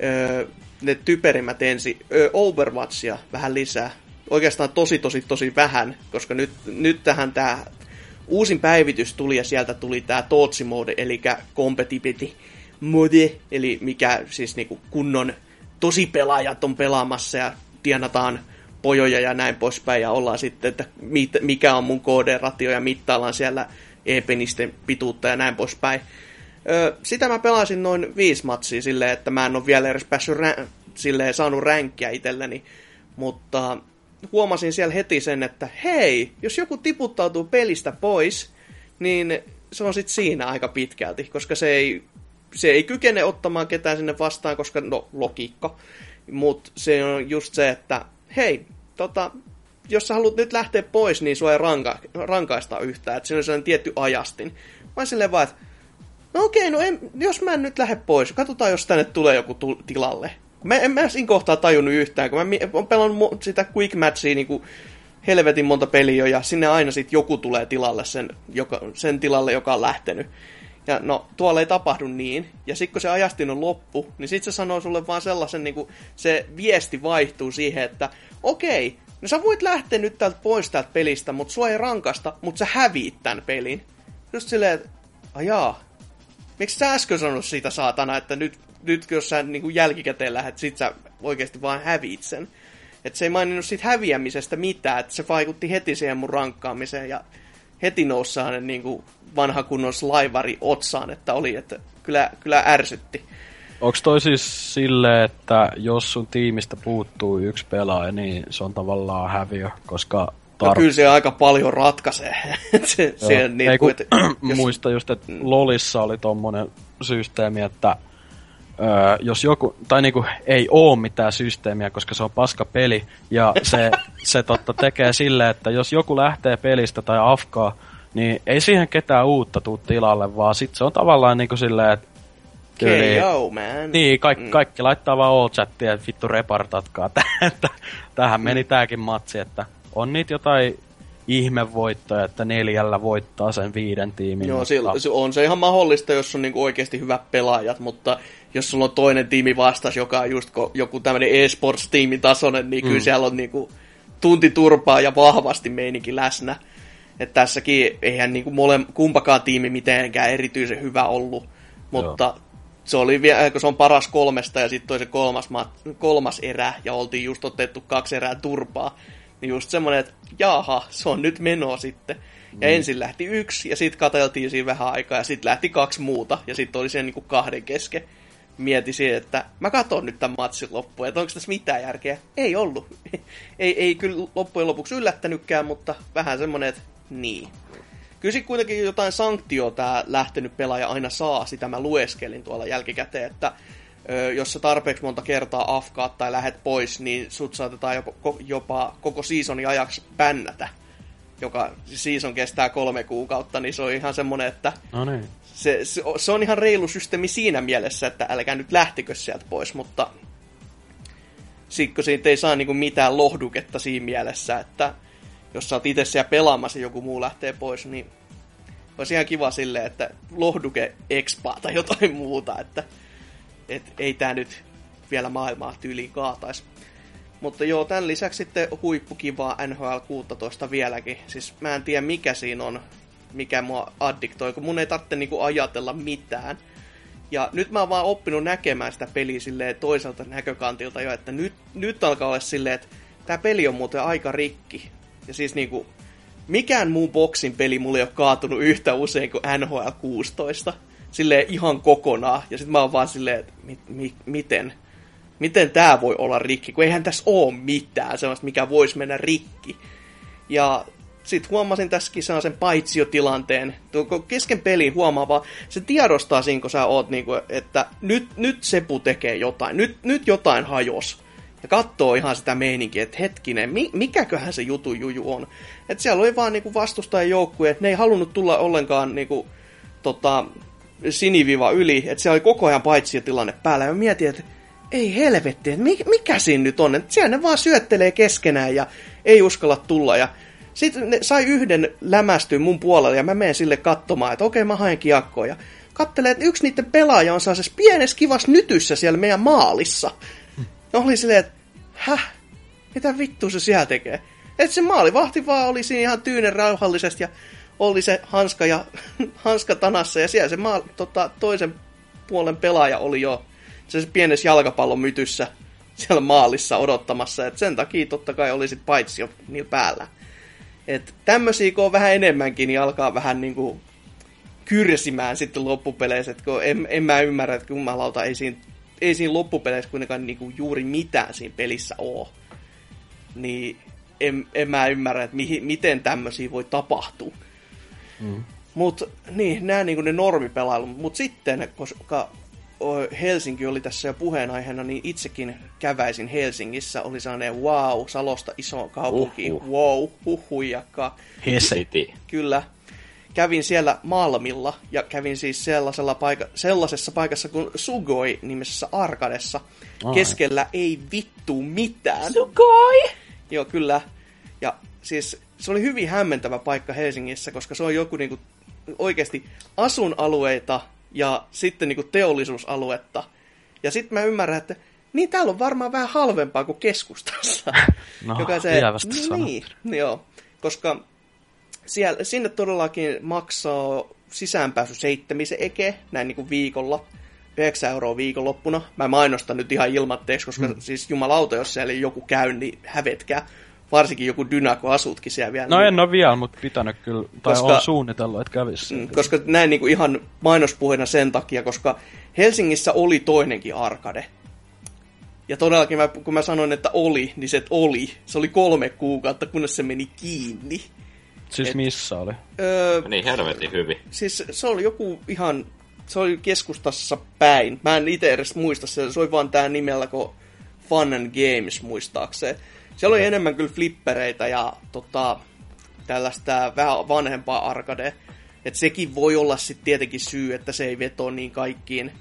Öö, ne typerimmät ensi. Öö, Overwatchia vähän lisää. Oikeastaan tosi, tosi, tosi vähän, koska nyt, nyt tähän tämä uusin päivitys tuli ja sieltä tuli tämä Tootsi mode, eli compatibility mode, eli mikä siis niinku kunnon tosi pelaajat on pelaamassa ja tienataan pojoja ja näin poispäin ja ollaan sitten, että mit, mikä on mun KD-ratio ja mittaillaan siellä e-penisten pituutta ja näin poispäin. Ö, sitä mä pelasin noin viisi matsia silleen, että mä en ole vielä edes päässyt rä- silleen, saanut ränkkiä itselleni, mutta huomasin siellä heti sen, että hei, jos joku tiputtautuu pelistä pois, niin se on sitten siinä aika pitkälti, koska se ei, se ei kykene ottamaan ketään sinne vastaan, koska no, logiikka. Mutta se on just se, että hei, tota, jos sä haluat nyt lähteä pois, niin sua ei ranka, rankaista yhtään, että se on sellainen tietty ajastin. Mä silleen vaan, että no okei, no en, jos mä en nyt lähde pois, katsotaan jos tänne tulee joku tu- tilalle. Mä en mä siinä kohtaa tajunnut yhtään, kun mä oon pelannut sitä quick matchia niin kuin helvetin monta peliä ja sinne aina sit joku tulee tilalle sen, joka, sen tilalle, joka on lähtenyt. Ja no, tuolla ei tapahdu niin. Ja sitten kun se ajastin on loppu, niin sitten se sanoo sulle vaan sellaisen, niin kuin, se viesti vaihtuu siihen, että okei, no sä voit lähteä nyt täältä pois täältä pelistä, mutta sua ei rankasta, mutta sä häviit tämän pelin. Just silleen, että ajaa, miksi sä äsken sanonut siitä saatana, että nyt, nyt jos sä niin kuin jälkikäteen lähdet, sit sä oikeasti vaan häviit sen. Että se ei maininnut siitä häviämisestä mitään, että se vaikutti heti siihen mun rankkaamiseen ja heti nousi sellainen niin kuin vanha kunnon slaivari otsaan, että oli, että kyllä, kyllä ärsytti. Onko toi siis silleen, että jos sun tiimistä puuttuu yksi pelaaja, niin se on tavallaan häviö, koska No kyllä se aika paljon ratkaisee. se, se, niin, Ei, kun, että, jos... Muista just, että Lolissa oli tommonen systeemi, että öö, jos joku, tai niinku ei oo mitään systeemiä, koska se on paska peli, ja se, se totta tekee silleen, että jos joku lähtee pelistä tai afkaa, niin ei siihen ketään uutta tuu tilalle, vaan sit se on tavallaan niinku silleen, että tyyli, KO, man. Niin, kaikki, kaikki laittaa vaan all chattia, että vittu repartatkaa tähän meni tääkin matsi, että on niitä jotain ihmevoittoja, että neljällä voittaa sen viiden tiimin. Joo, mutta... se on se ihan mahdollista, jos on niinku oikeasti hyvät pelaajat, mutta jos sulla on toinen tiimi vastas, joka on just joku tämmöinen e-sports-tiimin tasoinen, niin mm. kyllä siellä on niinku tunti turpaa ja vahvasti meininki läsnä. Että tässäkin eihän niinku mole, kumpakaan tiimi mitenkään erityisen hyvä ollut, mutta Joo. se oli vielä, kun se on paras kolmesta ja sitten toi se kolmas, kolmas erä ja oltiin just otettu kaksi erää turpaa. Niin just semmoinen, että jaha, se on nyt meno sitten. Ja mm. ensin lähti yksi ja sitten katseltiin siinä vähän aikaa ja sitten lähti kaksi muuta ja sitten oli se niinku kahden kesken. Mietisin, että mä katson nyt tämän matsin loppuun, että onko tässä mitään järkeä. Ei ollut. ei, ei kyllä loppujen lopuksi yllättänytkään, mutta vähän semmonen, että niin. Kyllä kuitenkin jotain sanktio tämä lähtenyt pelaaja aina saa, sitä mä lueskelin tuolla jälkikäteen, että jos sä tarpeeksi monta kertaa afkaat tai lähet pois, niin sut saatetaan jopa, jopa koko seasonin ajaksi pännätä, joka season kestää kolme kuukautta, niin se on ihan semmonen, että no niin. se, se, se on ihan reilu systeemi siinä mielessä, että älkää nyt lähtikö sieltä pois, mutta sikko siitä ei saa niinku mitään lohduketta siinä mielessä, että jos sä oot itse siellä pelaamassa joku muu lähtee pois, niin olisi ihan kiva silleen, että lohduke expaa tai jotain muuta, että et ei tää nyt vielä maailmaa tyyliin kaataisi. Mutta joo, tämän lisäksi sitten huippukivaa NHL 16 vieläkin. Siis mä en tiedä mikä siinä on, mikä mua addiktoi, kun mun ei tarvitse niinku ajatella mitään. Ja nyt mä oon vaan oppinut näkemään sitä peliä silleen toiselta näkökantilta jo, että nyt, nyt alkaa olla silleen, että tämä peli on muuten aika rikki. Ja siis niinku, mikään muu boksin peli mulle ei ole kaatunut yhtä usein kuin NHL 16. Silleen ihan kokonaan. Ja sitten mä oon vaan silleen, että mi- mi- miten? Miten tää voi olla rikki? Kun eihän tässä oo mitään sellaista, mikä voisi mennä rikki. Ja sitten huomasin tässäkin sen paitsiotilanteen. Kesken pelin huomaa vaan, se tiedostaa siinä, kun sä oot, niinku, että nyt, nyt Sepu tekee jotain, nyt, nyt jotain hajos ja katsoo ihan sitä meininkiä, että hetkinen, mi- mikäköhän se jutu juju on. Että siellä oli vaan niinku vastustajan joukkue, että ne ei halunnut tulla ollenkaan niinku, tota, siniviva yli, että siellä oli koko ajan paitsi tilanne päällä. Ja mietin, että ei helvetti, että mikä siinä nyt on, että siellä ne vaan syöttelee keskenään ja ei uskalla tulla. Ja sitten ne sai yhden lämästyä mun puolelle ja mä menen sille katsomaan, että okei mä haen kiekkoa. Ja kattelee, että yksi niiden pelaaja on sellaisessa pienessä kivassa nytyssä siellä meidän maalissa. Ja oli silleen, että häh? Mitä vittu se siellä tekee? Että se maalivahti vaan oli siinä ihan tyynen rauhallisesti ja oli se hanska, ja, hanska tanassa ja siellä se maa, tota, toisen puolen pelaaja oli jo se, pienessä jalkapallon mytyssä siellä maalissa odottamassa. Et sen takia totta kai oli sit paitsi jo niillä päällä. Et tämmösiä kun on vähän enemmänkin, niin alkaa vähän niinku kyrsimään sitten loppupeleissä. Et kun en, en mä ymmärrä, että jumalauta ei siinä ei siinä loppupeleissä kuitenkaan niinku juuri mitään siinä pelissä ole. Niin en, en mä ymmärrä, että mihin, miten tämmöisiä voi tapahtua. Mm. Mutta niin, nämä niinku ne normipelailut. Mutta sitten, koska Helsinki oli tässä jo puheenaiheena, niin itsekin käväisin Helsingissä. Oli sellainen wow, Salosta iso kaupunki, uh-huh. wow, huhujakka. Hesiti. Kyllä kävin siellä Malmilla ja kävin siis sellaisella paika- sellaisessa paikassa kuin Sugoi nimisessä Arkadessa. Ai. Keskellä ei vittu mitään. Sugoi! Joo, kyllä. Ja siis se oli hyvin hämmentävä paikka Helsingissä, koska se on joku niinku oikeasti asuinalueita ja sitten niinku teollisuusaluetta. Ja sitten mä ymmärrän, että niin täällä on varmaan vähän halvempaa kuin keskustassa. No, joka se, niin, joo, koska siellä, sinne todellakin maksaa sisäänpääsy seitsemisen eke, näin niin kuin viikolla. 9 euroa viikonloppuna. Mä mainostan nyt ihan ilmatteeksi, koska mm. siis jumalauta, jos siellä joku käy, niin hävetkää. Varsinkin joku Dynako asutkin siellä vielä. No niin, en ole vielä, mutta pitänyt kyllä, tai koska, on suunnitellut, että kävisi. Mm, koska näin niin kuin ihan mainospuheena sen takia, koska Helsingissä oli toinenkin arkade. Ja todellakin, mä, kun mä sanoin, että oli, niin se oli. Se oli kolme kuukautta, kunnes se meni kiinni. Siis Et, missä oli? Öö, niin helvetin hyvin. Siis se oli joku ihan, se oli keskustassa päin. Mä en itse edes muista se, se oli vaan tää nimellä kuin Fun and Games muistaakseen. Siellä oli enemmän kyllä flippereitä ja tota, tällaista vähän vanhempaa arcade. Et sekin voi olla sitten tietenkin syy, että se ei veto niin kaikkiin,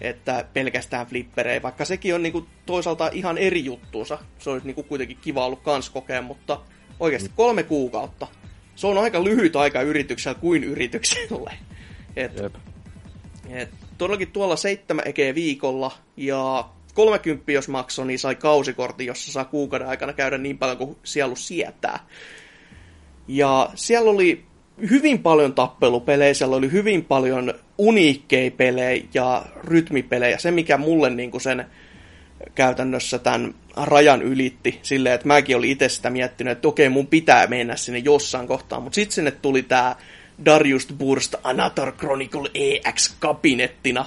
että pelkästään flippereitä, vaikka sekin on niinku toisaalta ihan eri juttuunsa. Se olisi niinku kuitenkin kiva ollut kans kokea, mutta oikeasti kolme kuukautta se on aika lyhyt aika yrityksellä kuin yritykselle. Et, Jep. et, todellakin tuolla seitsemän ekeä viikolla ja 30 jos maksoi, niin sai kausikortin, jossa saa kuukauden aikana käydä niin paljon kuin sielu sietää. Ja siellä oli hyvin paljon tappelupelejä, siellä oli hyvin paljon uniikkei pelejä ja rytmipelejä. Se, mikä mulle niin kuin sen käytännössä tämän rajan ylitti silleen, että mäkin olin itse sitä miettinyt, että okei, mun pitää mennä sinne jossain kohtaa, mutta sitten sinne tuli tämä Darius Burst Another Chronicle EX-kabinettina,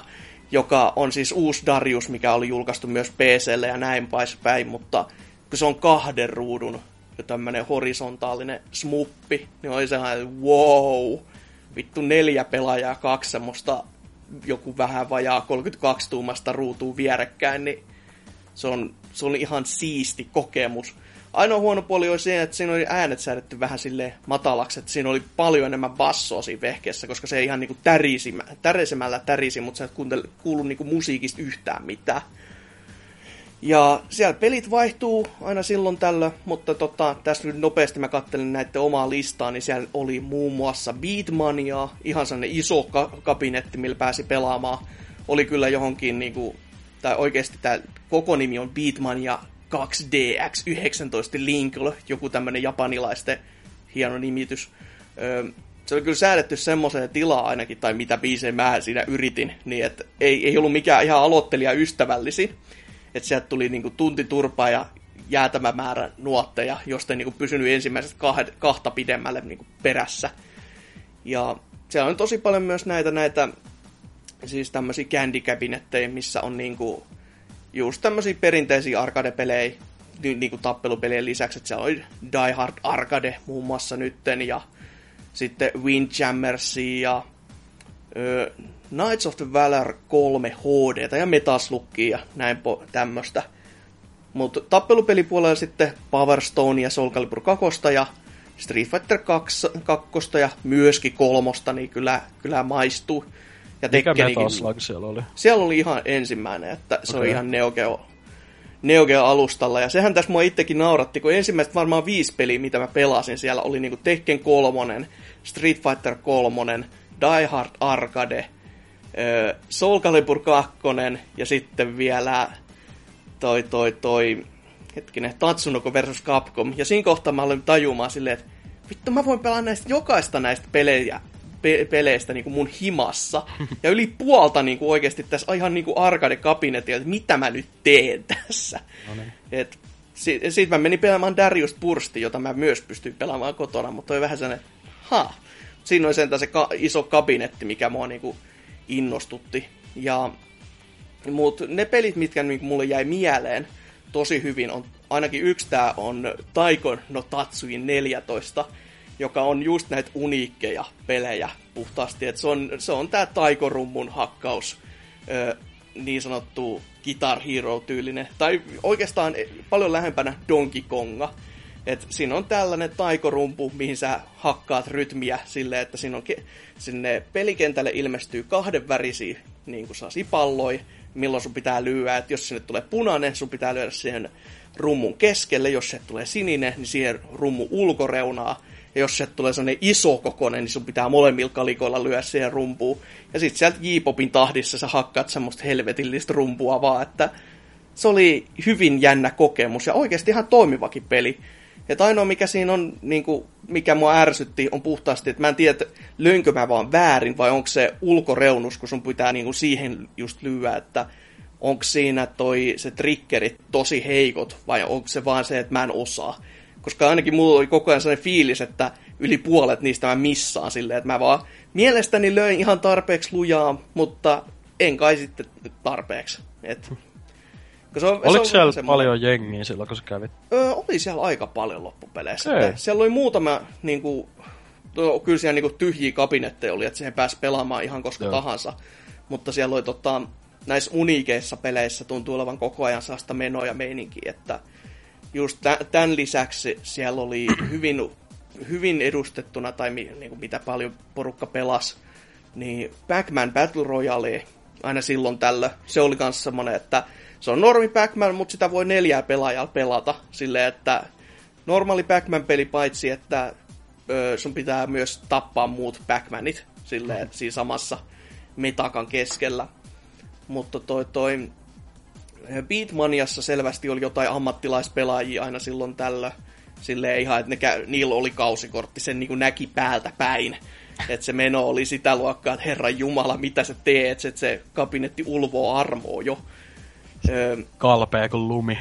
joka on siis uusi Darius, mikä oli julkaistu myös PClle ja näin päin, mutta kun se on kahden ruudun tämmöinen horisontaalinen smuppi, niin oli sellainen, wow, vittu neljä pelaajaa, kaksi semmoista joku vähän vajaa 32 tuumasta ruutuu vierekkäin, niin se, on, se oli ihan siisti kokemus. Ainoa huono puoli oli se, että siinä oli äänet säädetty vähän sille matalaksi, että siinä oli paljon enemmän bassoa siinä vehkeessä, koska se ei ihan niinku tärisi, tärisemällä tärisi, mutta sä et kuulu niinku musiikista yhtään mitään. Ja siellä pelit vaihtuu aina silloin tällä, mutta tota, tässä nyt nopeasti mä kattelin näiden omaa listaa, niin siellä oli muun muassa Beatmania, ihan sellainen iso ka- kabinetti, millä pääsi pelaamaan. Oli kyllä johonkin, niinku, tai oikeasti tämä koko nimi on Beatmania 2DX19 Linkle, joku tämmönen japanilaisten hieno nimitys. Öö, se oli kyllä säädetty semmoiseen tilaa ainakin, tai mitä biisejä mä siinä yritin, niin että ei, ei ollut mikään ihan aloittelija ystävällisin että sieltä tuli niinku tunti turpaa ja jäätämä määrä nuotteja, josta ei niinku pysynyt ensimmäiset kahd, kahta pidemmälle niinku perässä. Ja siellä on tosi paljon myös näitä, näitä siis tämmöisiä candy missä on niinku just tämmöisiä perinteisiä arcade-pelejä, niin, niin kuin tappelupelien lisäksi, että siellä oli Die Hard Arcade muun muassa nytten, ja sitten Windjammersia ja ö, Knights of the Valor 3 HD ja Metaslukkia ja näin po- tämmöstä. Mutta tappelupelipuolella sitten Power Stone ja Soul Calibur 2 ja Street Fighter 2, 2 ja myöskin kolmosta, niin kyllä, kyllä maistuu. Ja Mikä Metal Slug siellä oli? Siellä oli ihan ensimmäinen, että se okay. oli ihan Neo Geo, Neo Geo alustalla. Ja sehän tässä mua itsekin nauratti, kun ensimmäiset varmaan viisi peliä, mitä mä pelasin siellä, oli niinku Tekken 3, Street Fighter 3, Die Hard Arcade, Soul Calibur 2 ja sitten vielä toi toi toi hetkinen, Tatsunoko versus Capcom. Ja siinä kohtaa mä olin tajumaan silleen, että vittu mä voin pelaa näistä jokaista näistä pelejä, pe- peleistä niin kuin mun himassa. Ja yli puolta niin kuin oikeasti tässä ihan niin kuin arcade-kabinetilla, että mitä mä nyt teen tässä. No niin. Et, si- siitä mä menin pelaamaan Darius Bursti, jota mä myös pystyin pelaamaan kotona, mutta toi vähän sellainen, ha. Siinä on sentään se ka- iso kabinetti, mikä mua niinku innostutti. Ja, mutta ne pelit, mitkä niinku mulle jäi mieleen tosi hyvin, on ainakin yksi tää on Taiko no Tatsuin 14, joka on just näitä uniikkeja pelejä puhtaasti. Et se on, se on tää Taiko-rummun hakkaus, ö, niin sanottu Guitar Hero-tyylinen, tai oikeastaan paljon lähempänä Donkey Konga. Et siinä on tällainen taikorumpu, mihin sä hakkaat rytmiä silleen, että siinä on ke- sinne pelikentälle ilmestyy kahden värisiä niin kuin palloja, milloin sun pitää lyödä. Et jos sinne tulee punainen, sun pitää lyödä siihen rummun keskelle. Jos se tulee sininen, niin siihen rummun ulkoreunaa. Ja jos se tulee sellainen iso kokoinen, niin sun pitää molemmilla kalikoilla lyödä siihen rumpuun. Ja sitten sieltä J-popin tahdissa sä hakkaat semmoista helvetillistä rumpua vaan, että se oli hyvin jännä kokemus ja oikeasti ihan toimivakin peli. Että ainoa mikä siinä on, niin kuin, mikä mua ärsytti, on puhtaasti, että mä en tiedä, lyönkö mä vaan väärin vai onko se ulkoreunus, kun sun pitää niin kuin siihen just lyödä, että onko siinä toi, se triggerit tosi heikot vai onko se vaan se, että mä en osaa. Koska ainakin mulla oli koko ajan sellainen fiilis, että yli puolet niistä mä missaan silleen, että mä vaan mielestäni löin ihan tarpeeksi lujaa, mutta en kai sitten tarpeeksi. Et se on, Oliko se siellä semmoinen... paljon jengiä silloin, kun sä kävit? Öö, oli siellä aika paljon loppupeleissä. Okay. Siellä oli muutama, niin kuin, no, kyllä siellä niin kuin, tyhjiä kabinetteja oli, että siihen pääsi pelaamaan ihan koska Joo. tahansa. Mutta siellä oli tota, näissä uniikeissa peleissä tuntuu olevan koko ajan sellaista menoa ja meininkiä, että just tämän lisäksi siellä oli hyvin, hyvin edustettuna, tai niin kuin mitä paljon porukka pelasi, niin Pac-Man Battle Royale aina silloin tällö. Se oli myös semmoinen, että se on normi pac mutta sitä voi neljää pelaajaa pelata. Silleen, että normaali pac peli paitsi, että ö, sun pitää myös tappaa muut Pac-Manit silleen, siinä samassa metakan keskellä. Mutta toi, toi Beatmaniassa selvästi oli jotain ammattilaispelaajia aina silloin tällä. Silleen ihan, että ne käy, niillä oli kausikortti, sen niin näki päältä päin. Että se meno oli sitä luokkaa, että Herran Jumala, mitä sä teet, että se kabinetti ulvoo armoa jo. Öö, Kalpea kuin lumi,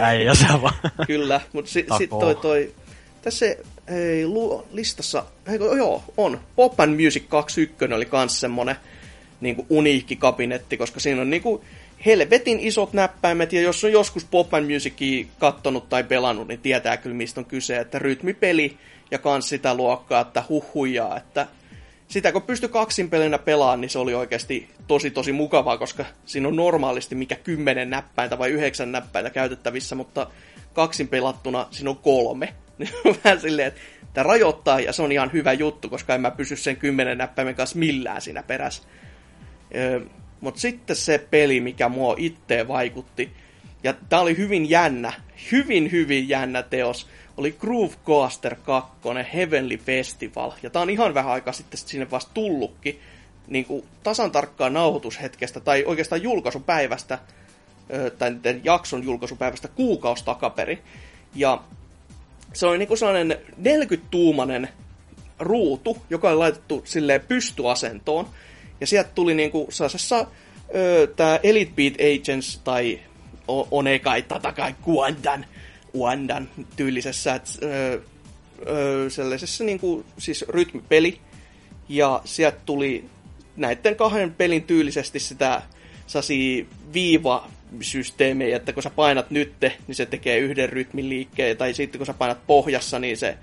äijä se vaan. Kyllä, mutta sitten sit toi, toi, tässä ei, lu, listassa, hei, joo, on. Pop and Music 21 oli kans semmonen niin kuin uniikki kabinetti, koska siinä on niin kuin helvetin isot näppäimet, ja jos on joskus Pop Musicia kattonut tai pelannut, niin tietää kyllä mistä on kyse, että rytmipeli ja kans sitä luokkaa, että huhujaa, että sitä kun pystyi kaksin pelinä pelaamaan, niin se oli oikeasti tosi tosi mukavaa, koska siinä on normaalisti mikä kymmenen näppäintä vai yhdeksän näppäintä käytettävissä, mutta kaksin pelattuna siinä on kolme. Niin vähän silleen, että tämä rajoittaa ja se on ihan hyvä juttu, koska en mä pysy sen kymmenen näppäimen kanssa millään siinä perässä. Mutta sitten se peli, mikä mua itteen vaikutti, ja tää oli hyvin jännä, hyvin hyvin jännä teos, oli Groove Coaster 2 Heavenly Festival. Ja tää on ihan vähän aikaa sitten sinne vasta tullutkin, niin kuin tasan tarkkaa nauhoitushetkestä, tai oikeastaan julkaisupäivästä, tai jakson julkaisupäivästä kuukausi takaperi. Ja se oli niinku sellainen 40-tuumainen ruutu, joka oli laitettu silleen pystyasentoon. Ja sieltä tuli niinku sellaisessa tämä Elite Beat Agents tai Onekai Tatakai Kuandan, Kuandan tyylisessä et, ö, ö, sellaisessa niinku, siis rytmipeli. Ja sieltä tuli näiden kahden pelin tyylisesti sitä sasi viiva systeemejä, että kun sä painat nytte, niin se tekee yhden rytmin liikkeen, tai sitten kun sä painat pohjassa, niin se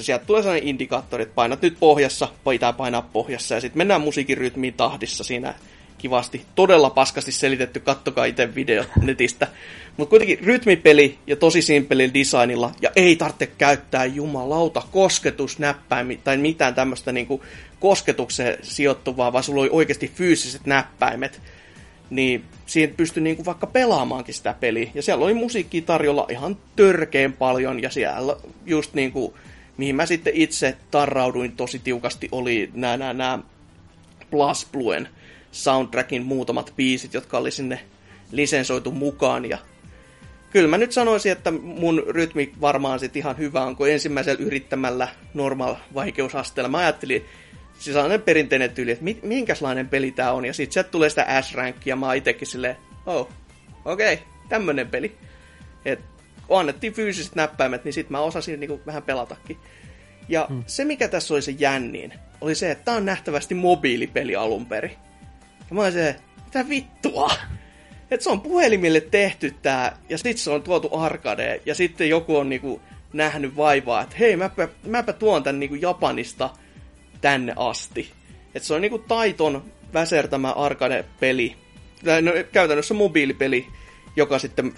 sieltä tulee sellainen indikaattori, että painat nyt pohjassa, pitää painaa pohjassa, ja sitten mennään musiikin rytmiin tahdissa siinä kivasti. Todella paskasti selitetty, kattokaa itse video netistä. Mutta kuitenkin rytmipeli ja tosi simpelin designilla, ja ei tarvitse käyttää jumalauta kosketusnäppäimiä tai mitään tämmöistä niinku kosketukseen sijoittuvaa, vaan sulla oli oikeasti fyysiset näppäimet. Niin siihen pystyi niinku vaikka pelaamaankin sitä peliä. Ja siellä oli musiikkia tarjolla ihan törkeen paljon, ja siellä just niinku, mihin mä sitten itse tarrauduin tosi tiukasti, oli nämä, nämä, nämä Bluen soundtrackin muutamat biisit, jotka oli sinne lisensoitu mukaan. Ja kyllä mä nyt sanoisin, että mun rytmi varmaan sit ihan hyvä on, kun ensimmäisellä yrittämällä normal vaikeusasteella. Mä ajattelin, siis sellainen perinteinen tyyli, että minkälainen peli tää on. Ja sit sieltä tulee sitä S-rankia, mä itekin silleen, oh, okei, okay, tämmönen peli. Et kun annettiin fyysiset näppäimet, niin sit mä osasin niinku vähän pelatakin. Ja hmm. se, mikä tässä oli se jänniin, oli se, että tää on nähtävästi mobiilipeli alun perin. Ja mä se, mitä vittua? Et se on puhelimille tehty tää, ja sitten se on tuotu arcadeen, ja sitten joku on niinku nähnyt vaivaa, että hei, mäpä, mäpä tuon tän niinku Japanista tänne asti. Et se on niinku taiton väsertämä arcade-peli, no, käytännössä mobiilipeli, joka sitten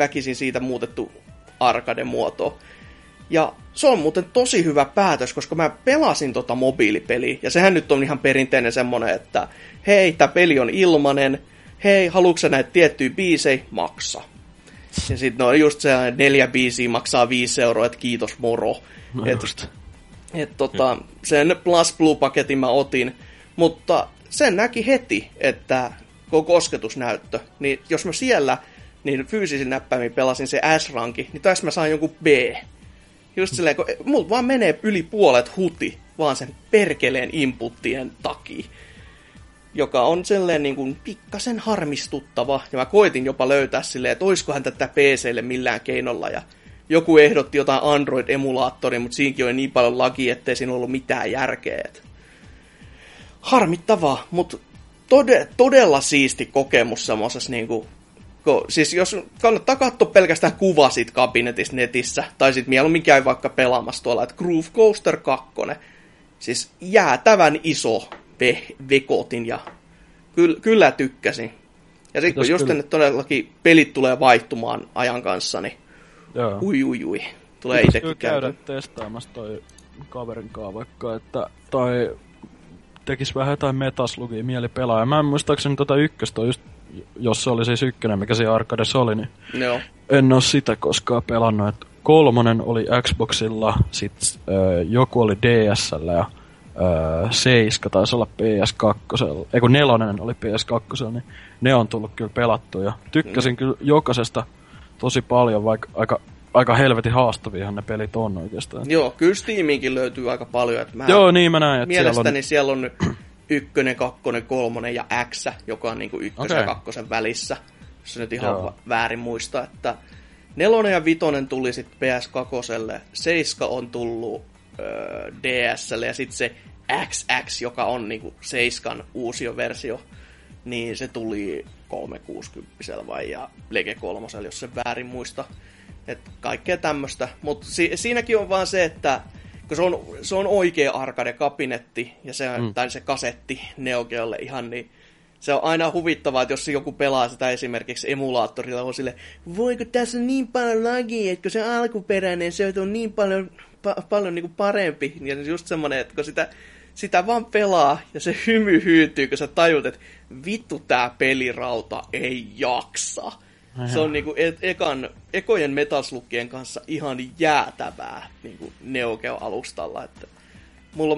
väkisin siitä muutettu arcade-muotoon. Ja se on muuten tosi hyvä päätös, koska mä pelasin tota mobiilipeliä, ja sehän nyt on ihan perinteinen semmonen, että hei, tämä peli on ilmanen, hei, haluatko näitä tiettyjä biisejä, maksa. Ja sitten no just se neljä biisiä maksaa viisi euroa, että kiitos moro. No et. Et, tota, sen Plus Blue-paketin mä otin, mutta sen näki heti, että kosketusnäyttö, niin jos mä siellä niin fyysisin näppäimin pelasin se S-ranki, niin tässä mä saan jonkun B. Just silleen, kun mulla vaan menee yli puolet huti, vaan sen perkeleen inputtien takia joka on sellainen niin kuin pikkasen harmistuttava. Ja mä koitin jopa löytää silleen, että olisikohan tätä PClle millään keinolla. Ja joku ehdotti jotain Android-emulaattoria, mutta siinäkin oli niin paljon lagi, ettei siinä ollut mitään järkeä. Harmittavaa, mutta tode, todella siisti kokemus semmoisessa niin kuin, kun, siis jos kannattaa katsoa pelkästään kuva siitä kabinetista netissä, tai sitten mieluummin käy vaikka pelaamassa tuolla, että Groove Coaster 2, siis jäätävän iso ve- vekotin ja kyllä, kyllä tykkäsin. Ja sitten kun just kyllä... todellakin pelit tulee vaihtumaan ajan kanssa, niin Joo. ui ui ui. Tulee itsekin käydä. käydä testaamassa toi kaverin kanssa vaikka, että tai tekis vähän jotain metaslugia mieli pelaa. Ja mä en muistaakseni tota ykköstä just, jos se oli siis ykkönen, mikä se Arcades oli, niin Joo. en oo sitä koskaan pelannut. Et kolmonen oli Xboxilla, sit äh, joku oli DSllä ja öö, 7 taisi olla PS2, ei kun nelonen oli PS2, niin ne on tullut kyllä pelattu ja tykkäsin mm. kyllä jokaisesta tosi paljon, vaikka aika aika helvetin haastaviahan ne pelit on oikeastaan. Joo, kyllä Steamiinkin löytyy aika paljon. Että mä Joo, niin mä näen, että Mielestäni siellä on, siellä on ykkönen, kakkonen, kolmonen ja X, joka on niinku ykkösen okay. ja kakkosen välissä. Jos nyt ihan Joo. väärin muista, että nelonen ja vitonen tuli sitten PS2, seiska on tullut öö, DSlle ja sitten se XX, joka on niinku seiskan uusioversio, niin se tuli 360 vai ja Lege 3, jos se väärin muista. että kaikkea tämmöistä. Mutta si- siinäkin on vaan se, että kun se on, se on oikea arcade-kabinetti, ja se, mm. tai se kasetti Neo Geolle ihan, niin se on aina huvittavaa, että jos joku pelaa sitä esimerkiksi emulaattorilla, on sille, voiko tässä on niin paljon lagia, että se alkuperäinen, se on niin paljon, pa- paljon niin kuin parempi. Ja just semmoinen, että kun sitä, sitä vaan pelaa ja se hymy hyytyy, kun sä tajut, että vittu tää pelirauta ei jaksa. Se on niinku e- ekan, ekojen metaslukkien kanssa ihan jäätävää niinku Neo Geo-alustalla. Että mulla,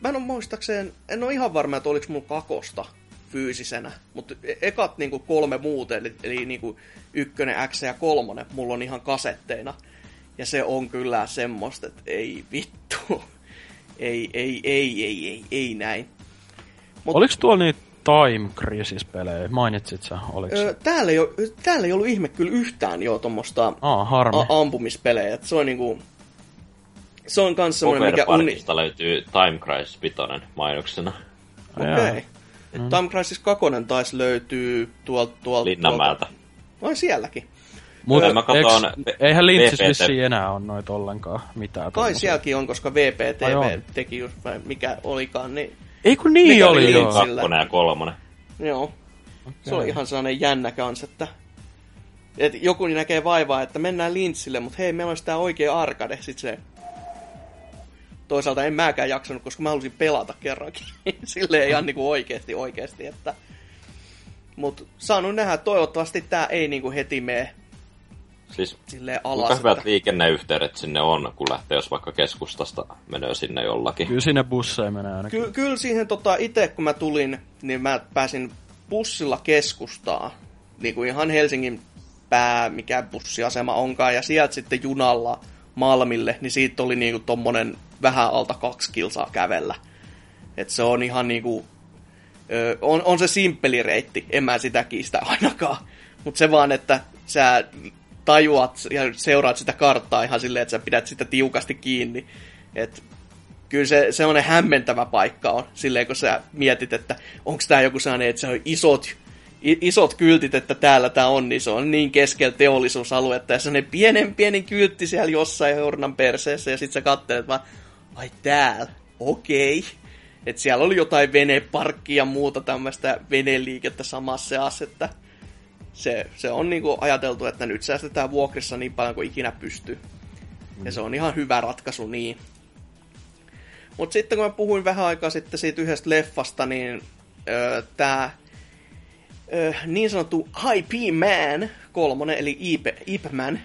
mä en ole muistakseen, en ole ihan varma, että oliko mulla kakosta fyysisenä, mutta e- ekat niinku kolme muuta, eli, eli niinku ykkönen, X ja kolmonen, mulla on ihan kasetteina. Ja se on kyllä semmoista, että ei vittu. ei, ei, ei, ei, ei, ei näin. Mut... Oliko tuolla niitä Time Crisis-pelejä, mainitsit sä, oliko öö, täällä, ei ole, täällä ei ollut ihme kyllä yhtään jo tuommoista ampumispelejä, se on niinku... Se on kans semmoinen, mikä... Uni... löytyy Time Crisis 5 mainoksena. Okei. Okay. Mm. Time Crisis 2 taisi löytyy tuolta... tuolta Linnanmäeltä. Tuolta... sielläkin. Mutta mä katson, eihän Lynchis vissiin enää on noita ollenkaan mitään. Kai sielläkin on, koska VPTV teki just, vai mikä olikaan, niin ei kun niin Mikä oli, joo. Kakkonen ja kolmonen. Joo. Okay. Se oli ihan sellainen jännä kans, että et joku näkee vaivaa, että mennään lintsille, mutta hei, meillä olisi tää oikea arcade. Sitten se... Toisaalta en mäkään jaksanut, koska mä halusin pelata kerrankin. Silleen ihan niinku oikeesti oikeesti, että... Mut saanut nähdä, toivottavasti tää ei niinku heti mene Siis alas. Kuinka hyvät että... liikenneyhteydet sinne on, kun lähtee, jos vaikka keskustasta menee sinne jollakin? Kyllä sinne busseja menee ainakin. Ky- kyllä siihen tota, itse kun mä tulin, niin mä pääsin bussilla keskustaa. Niin kuin ihan Helsingin pää, mikä bussiasema onkaan, ja sieltä sitten junalla Malmille, niin siitä oli niinku tommonen vähän alta kaksi kilsaa kävellä. Et se on ihan niinku, ö, on, on se simppeli reitti, en mä sitä kiistä ainakaan. Mutta se vaan, että sä tajuat ja seuraat sitä karttaa ihan silleen, että sä pidät sitä tiukasti kiinni. Et kyllä se semmoinen hämmentävä paikka on, silleen kun sä mietit, että onko tämä joku sellainen, että se on isot, isot kyltit, että täällä tämä on, niin se on niin keskellä teollisuusaluetta, ja sellainen pienen pienen kyltti siellä jossain hornan perseessä, ja sitten sä katselet vaan, ai täällä, okei. Okay. Että siellä oli jotain veneparkkia ja muuta tämmöistä veneliikettä samassa seassa, että se, se on niinku ajateltu, että nyt säästetään vuokrissa niin paljon kuin ikinä pystyy. Mm. Ja se on ihan hyvä ratkaisu niin. Mutta sitten kun mä puhuin vähän aikaa sitten siitä yhdestä leffasta, niin öö, tämä öö, niin sanottu IP Man kolmonen, eli Ip, Ip Man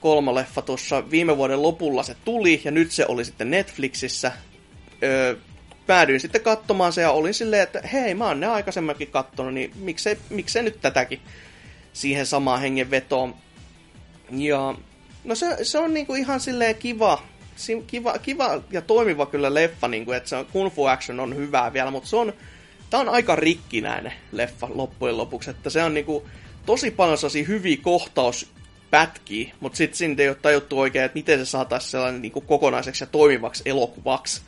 kolmoleffa tuossa viime vuoden lopulla se tuli, ja nyt se oli sitten Netflixissä. Öö, päädyin sitten katsomaan se ja olin silleen, että hei, mä oon ne aikaisemminkin kattonut, niin miksei, miksei nyt tätäkin siihen samaan hengenvetoon. Ja no se, se on niinku ihan silleen kiva, kiva, kiva ja toimiva kyllä leffa, niinku, että se on, Kung Fu Action on hyvää vielä, mutta se on, tää on aika rikkinäinen leffa loppujen lopuksi, että se on niinku tosi paljon sellaisia hyviä kohtauspätkiä, mutta sitten siinä ei ole tajuttu oikein, että miten se saataisiin sellainen niinku kokonaiseksi ja toimivaksi elokuvaksi.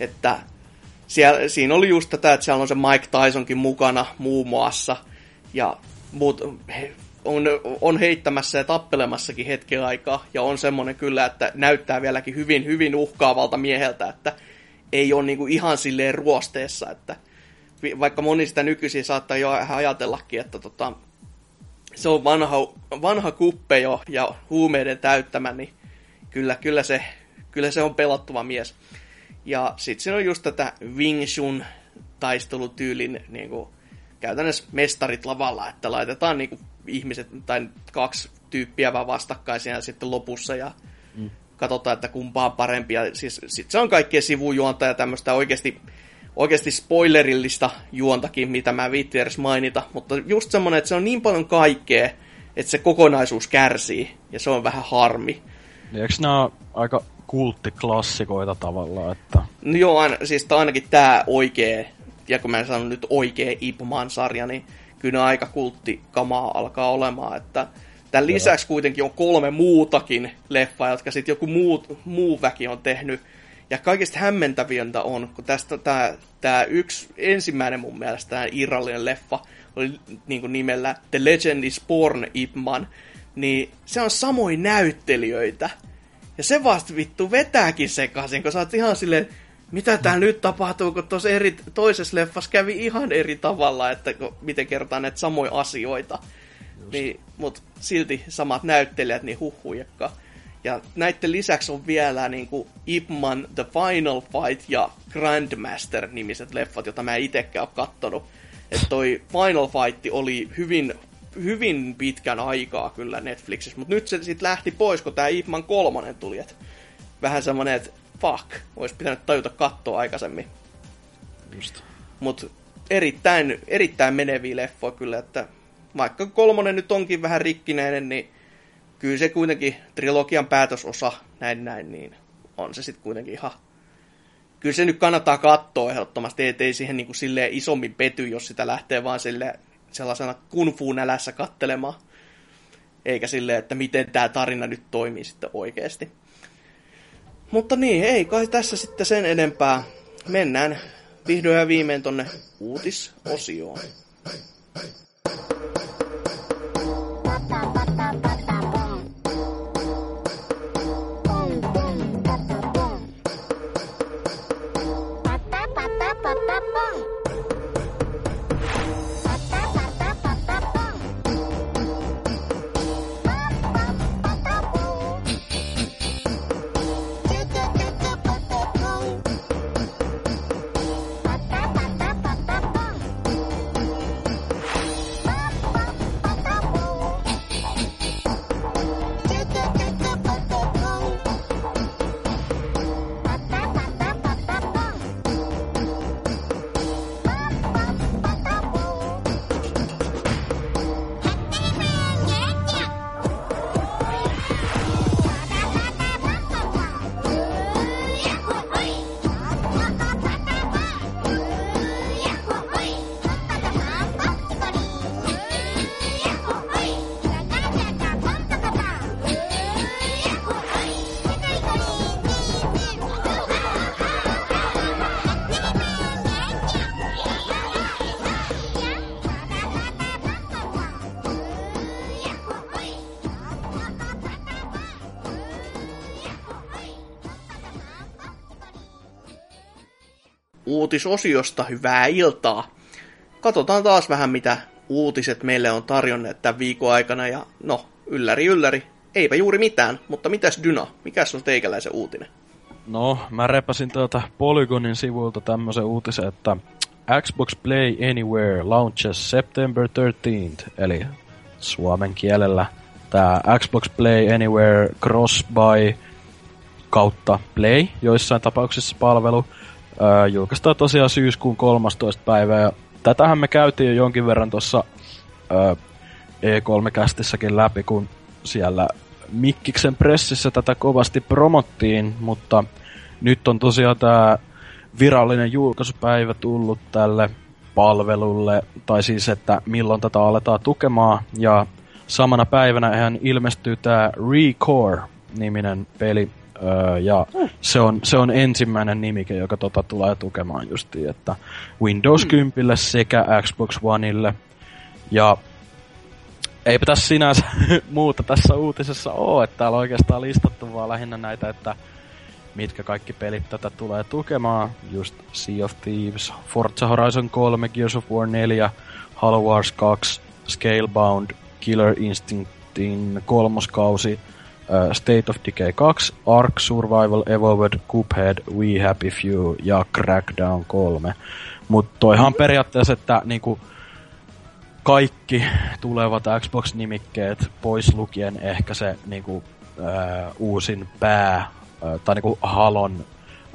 Että siellä, siinä oli just tätä, että siellä on se Mike Tysonkin mukana muun muassa, ja muut on, on heittämässä ja tappelemassakin hetken aikaa, ja on semmoinen kyllä, että näyttää vieläkin hyvin, hyvin uhkaavalta mieheltä, että ei ole niinku ihan silleen ruosteessa, että vaikka moni sitä nykyisin saattaa jo ajatellakin, että tota, se on vanha, vanha kuppe jo ja huumeiden täyttämä, niin kyllä, kyllä, se, kyllä se on pelottava mies. Ja sitten siinä on just tätä Wing Chun taistelutyylin niin kuin, käytännössä mestarit lavalla, että laitetaan niinku ihmiset tai kaksi tyyppiä vaan vastakkaisia sitten lopussa ja mm. katsotaan, että kumpaa on parempi. Ja siis, sit se on kaikkea sivujuonta ja tämmöistä oikeasti, oikeasti spoilerillista juontakin, mitä mä viitti edes mainita. Mutta just semmonen, että se on niin paljon kaikkea, että se kokonaisuus kärsii ja se on vähän harmi. Niin eikö nämä aika kulttiklassikoita tavallaan, että... No joo, aina, siis ainakin tämä oikea, ja kun mä sanon nyt oikea Ip Man-sarja, niin kyllä aika kulttikamaa alkaa olemaan, että tämän lisäksi kuitenkin on kolme muutakin leffaa, jotka sitten joku muu, muu väki on tehnyt. Ja kaikista hämmentävintä on, kun tästä tämä, tämä yksi ensimmäinen mun mielestä tämä irrallinen leffa oli niin kuin nimellä The Legend is Born Ip Man, niin se on samoin näyttelijöitä. Ja se vasta vittu vetääkin sekaisin, kun sä oot ihan silleen, mitä tää nyt tapahtuu, kun tuossa eri, toisessa leffassa kävi ihan eri tavalla, että kun, miten kertaa näitä samoja asioita. Niin, mut silti samat näyttelijät, niin huhujakka. Ja näiden lisäksi on vielä niin kuin Ip Man, The Final Fight ja Grandmaster-nimiset leffat, joita mä itsekään ole kattonut. Että toi Final Fight oli hyvin, hyvin pitkän aikaa kyllä Netflixissä, mutta nyt se sitten lähti pois, kun tämä Ip Man kolmonen tuli. Et vähän semmonen, että fuck, olisi pitänyt tajuta katsoa aikaisemmin. Just. Mutta erittäin, erittäin meneviä leffoja kyllä, että vaikka kolmonen nyt onkin vähän rikkinäinen, niin kyllä se kuitenkin trilogian päätösosa, näin näin, niin on se sitten kuitenkin ihan... Kyllä se nyt kannattaa katsoa ehdottomasti, ettei siihen niin kuin silleen isommin pety, jos sitä lähtee vaan sille sellaisena kung fu nälässä kattelemaan. Eikä silleen, että miten tämä tarina nyt toimii sitten oikeasti. Mutta niin, ei kai tässä sitten sen enempää. Mennään vihdoin ja viimein tonne uutisosioon. Uutisosiosta hyvää iltaa. Katsotaan taas vähän, mitä uutiset meille on tarjonneet tämän viikon aikana. Ja no, ylläri ylläri, eipä juuri mitään. Mutta mitäs Dyna, mikä on teikäläisen uutinen? No, mä repäsin tuota Polygonin sivuilta tämmöisen uutisen, että Xbox Play Anywhere launches September 13th, eli suomen kielellä tämä Xbox Play Anywhere Cross-Buy kautta Play joissain tapauksissa palvelu – Öö, julkaistaan tosiaan syyskuun 13. päivä ja tätähän me käytiin jo jonkin verran tuossa öö, E3-kästissäkin läpi, kun siellä Mikkiksen pressissä tätä kovasti promottiin, mutta nyt on tosiaan tämä virallinen julkaisupäivä tullut tälle palvelulle, tai siis, että milloin tätä aletaan tukemaan, ja samana päivänä hän ilmestyy tämä Recore-niminen peli, Öö, ja mm. se, on, se on ensimmäinen nimike, joka tota tulee tukemaan justiin, että Windows mm. 10 sekä Xbox Oneille. Ja eipä tässä sinänsä muuta tässä uutisessa ole, että täällä on oikeastaan listattu vaan lähinnä näitä, että mitkä kaikki pelit tätä tulee tukemaan. Just Sea of Thieves, Forza Horizon 3, Gears of War 4, Halo Wars 2, Scalebound, Killer Instinctin kolmoskausi, State of Decay 2, Ark Survival Evolved, Cuphead, We Happy Few ja Crackdown 3. Mutta toihan periaatteessa, että niinku, kaikki tulevat Xbox-nimikkeet, pois lukien ehkä se niinku, uh, uusin pää, uh, tai niinku Halon,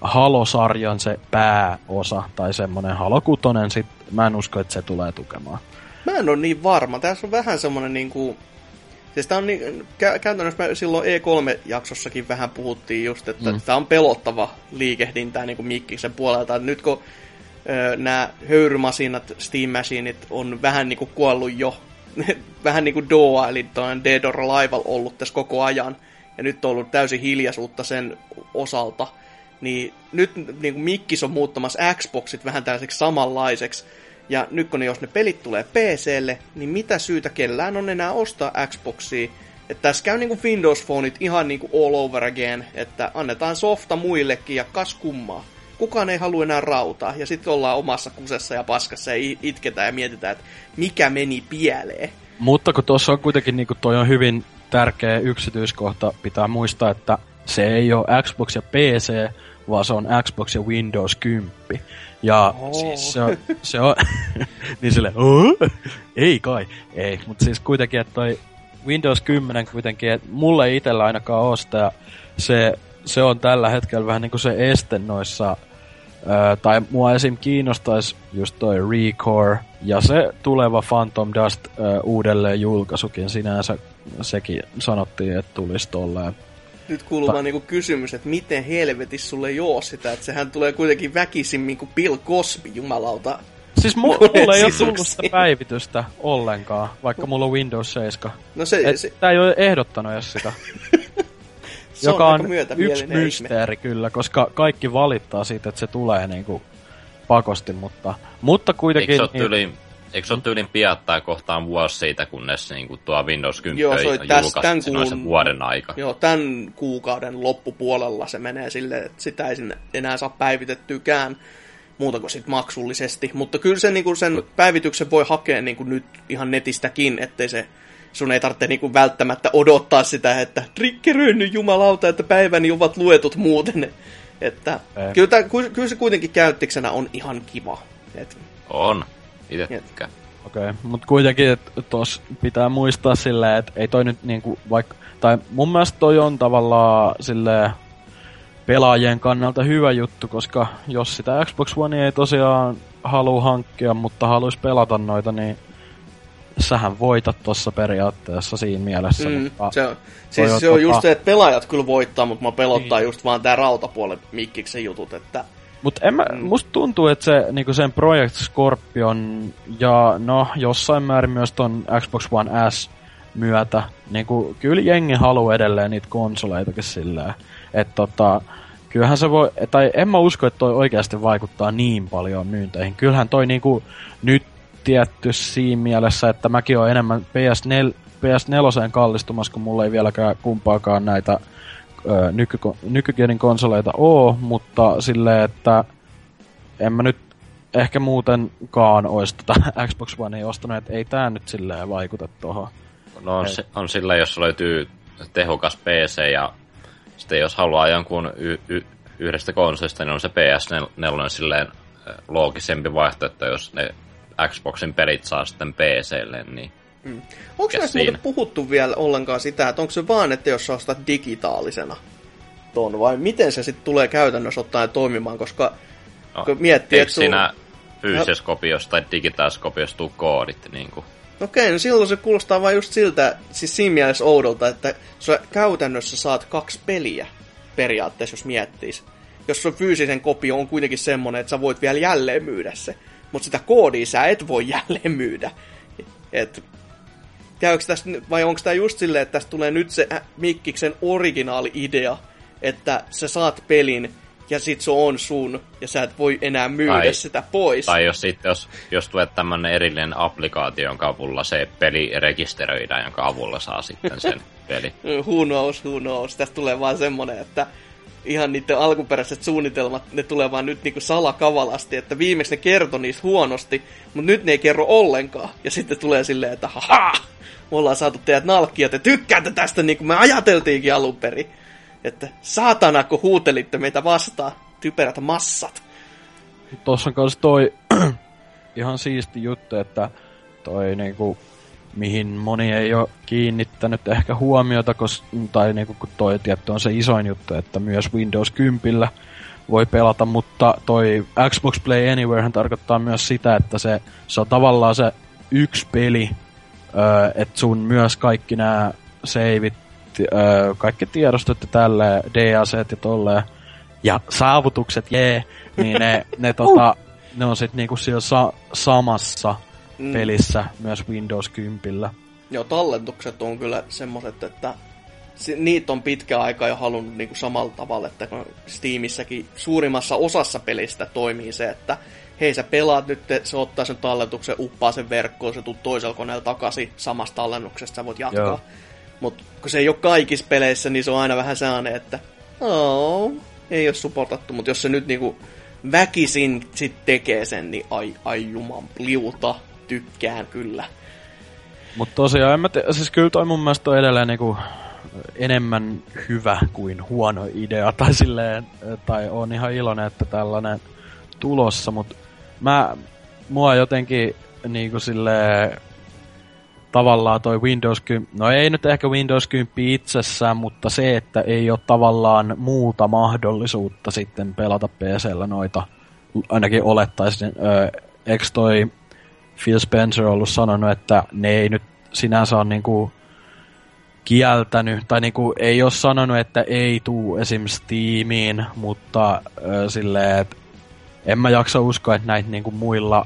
Halo-sarjan se pääosa, tai semmonen Halo 6, sit mä en usko, että se tulee tukemaan. Mä en ole niin varma. Tässä on vähän semmonen niinku Siis tää on niin, kä- käytännössä me silloin E3-jaksossakin vähän puhuttiin just, että mm. tämä on pelottava liikehdintää niin kuin Mikkiksen puolelta. Nyt kun nämä höyrymasinat, Steam Machineit on vähän niin kuin kuollut jo, vähän niin kuin Doa, eli Dead or Alive ollut tässä koko ajan, ja nyt on ollut täysin hiljaisuutta sen osalta, niin nyt niin kuin Mikkis on muuttamassa Xboxit vähän tällaiseksi samanlaiseksi, ja nyt kun ne, jos ne pelit tulee PClle, niin mitä syytä kellään on enää ostaa Xboxia, että tässä käy niinku Windows Phoneit ihan niinku all over again, että annetaan softa muillekin ja kas kummaa kukaan ei halua enää rautaa, ja sitten ollaan omassa kusessa ja paskassa ja itketään ja mietitään, että mikä meni pieleen. Mutta kun tuossa on kuitenkin, niin toi on hyvin tärkeä yksityiskohta, pitää muistaa, että se ei ole Xbox ja PC, vaan se on Xbox ja Windows 10. Ja oh. siis se on, se on niin sille, ei kai, ei, mutta siis kuitenkin, että toi Windows 10 kuitenkin, että mulle itsellä ainakaan ostaa se se on tällä hetkellä vähän niinku se este noissa, ää, tai mua esim. kiinnostaisi just toi Recore ja se tuleva Phantom Dust ää, uudelleen julkaisukin sinänsä, sekin sanottiin, että tulisi tolleen. Nyt kuuluu vaan niinku kysymys, että miten helvetis sulle joo sitä, että sehän tulee kuitenkin väkisin kuin Bill Cosby, jumalauta. Siis mu- mulla ei ole tullut sitä päivitystä ollenkaan, vaikka mulla on Windows 7. No se, Et se... Tää ei ole ehdottanut edes sitä. Se joka on, on yksi mysteeri ihme. kyllä, koska kaikki valittaa siitä, että se tulee niinku pakosti, mutta, mutta kuitenkin... Eikö se ole niin, Eikö se ole tyylin piattaa kohtaan vuosi siitä, kunnes niin kuin tuo Windows 10 joo, se täs, tämän kuun, vuoden aika? Joo, tämän kuukauden loppupuolella se menee silleen, että sitä ei enää saa päivitettykään muuta kuin sit maksullisesti. Mutta kyllä se, niin kuin sen päivityksen voi hakea niin kuin nyt ihan netistäkin, ettei se sun ei tarvitse niinku välttämättä odottaa sitä, että triggeröinyt jumalauta, että päiväni ovat luetut muuten. Että kyllä, tää, kyllä se kuitenkin käyttiksenä on ihan kiva. Et, on. Itse tykkään. Okei, okay. mutta kuitenkin että tos pitää muistaa silleen, että ei toi nyt niinku vaikka... Tai mun mielestä toi on tavallaan silleen pelaajien kannalta hyvä juttu, koska jos sitä Xbox One ei tosiaan halua hankkia, mutta haluaisi pelata noita, niin sähän voitat tuossa periaatteessa siinä mielessä. Mm, mutta se on, siis se on just se, että pelaajat kyllä voittaa, mutta mä pelottaa niin. just vaan tää rautapuolen mikkiksen jutut, että... Mutta mm. musta tuntuu, että se niinku sen Project Scorpion ja no jossain määrin myös ton Xbox One S myötä, niinku kyllä jengi haluaa edelleen niitä konsoleitakin silleen, että tota, kyllähän se voi, tai en mä usko, että toi oikeasti vaikuttaa niin paljon myynteihin. Kyllähän toi niinku nyt tietty siinä mielessä, että mäkin olen enemmän PS4, PS4 kallistumassa, kun mulla ei vieläkään kumpaakaan näitä ö, nyky, nykygenin konsoleita oo, mutta silleen, että en mä nyt ehkä muutenkaan olisi tota Xbox One ostanut, että ei tää nyt silleen vaikuta tuohon. No on, se, on sillä, jos löytyy tehokas PC ja sitten jos haluaa jonkun y- y- yhdestä konsolista, niin on se PS4 silleen loogisempi vaihtoehto, jos ne Xboxin pelit saa sitten PClle, niin mm. Onko näistä muuten puhuttu vielä ollenkaan sitä, että onko se vaan, että jos sä ostat digitaalisena ton, vai miten se sitten tulee käytännössä ottaen toimimaan, koska no, kun miettii, että... siinä fyysisessä no. kopiossa tai digitaalisessa kopiossa tuu koodit, niin kuin. Okei, no silloin se kuulostaa vain just siltä, siis siinä mielessä oudolta, että sä käytännössä saat kaksi peliä periaatteessa, jos miettis. Jos sun fyysisen kopio on kuitenkin semmonen, että sä voit vielä jälleen myydä se mutta sitä koodia sä et voi jälleen myydä. Et, käykö tästä, vai onko tämä just silleen, että tästä tulee nyt se Mikkiksen originaali idea, että sä saat pelin ja sit se on sun, ja sä et voi enää myydä tai, sitä pois. Tai jos, sit, jos, jos tulee tämmönen erillinen applikaatio, jonka avulla se peli rekisteröidään, jonka avulla saa sitten sen peli. who knows, who knows. Tästä tulee vaan semmonen, että ihan niiden alkuperäiset suunnitelmat, ne tulee vaan nyt niinku salakavalasti, että viimeksi ne kertoi niistä huonosti, mutta nyt ne ei kerro ollenkaan. Ja sitten tulee silleen, että haha, me ollaan saatu teidät nalkkia, te tykkäätte tästä niin kuin me ajateltiinkin alun perin. Että saatana, kun huutelitte meitä vastaan, typerät massat. Tuossa on kanssa toi ihan siisti juttu, että toi niinku mihin moni ei ole kiinnittänyt ehkä huomiota, kos, tai niin kuin toi tietty on se isoin juttu, että myös Windows 10 voi pelata, mutta toi Xbox Play Anywhere tarkoittaa myös sitä, että se, se on tavallaan se yksi peli, että sun myös kaikki nämä seivit, öö, kaikki tiedostot ja tälleen, DAC ja tolleen, ja saavutukset, jee, niin ne, ne, tota, ne on sitten niinku siellä sa- samassa mm. pelissä myös Windows 10. Joo, tallentukset on kyllä semmoset, että niitä on pitkä aika jo halunnut niinku samalla tavalla, että kun Steamissäkin suurimmassa osassa pelistä toimii se, että hei sä pelaat nyt, se ottaa sen talletuksen, uppaa sen verkkoon, se tuu toisella koneella takaisin samasta tallennuksesta, sä voit jatkaa. Mutta kun se ei ole kaikissa peleissä, niin se on aina vähän sellainen, että oh, ei ole supportattu, mutta jos se nyt niinku väkisin sit tekee sen, niin ai, ai juman liuta, tykkään kyllä. Mutta tosiaan, en mä te- siis kyllä toi mun mielestä on edelleen niinku enemmän hyvä kuin huono idea, tai silleen, tai on ihan iloinen, että tällainen tulossa, mutta mä, mua jotenkin niinku silleen, tavallaan toi Windows 10, no ei nyt ehkä Windows 10 itsessään, mutta se, että ei ole tavallaan muuta mahdollisuutta sitten pelata PCllä noita, ainakin olettaisin, eikö toi Phil Spencer ollut sanonut, että ne ei nyt sinänsä ole niinku kieltänyt, tai niinku ei ole sanonut, että ei tuu esim. Steamiin, mutta ö, silleen, että en mä jaksa uskoa, että näitä niinku muilla,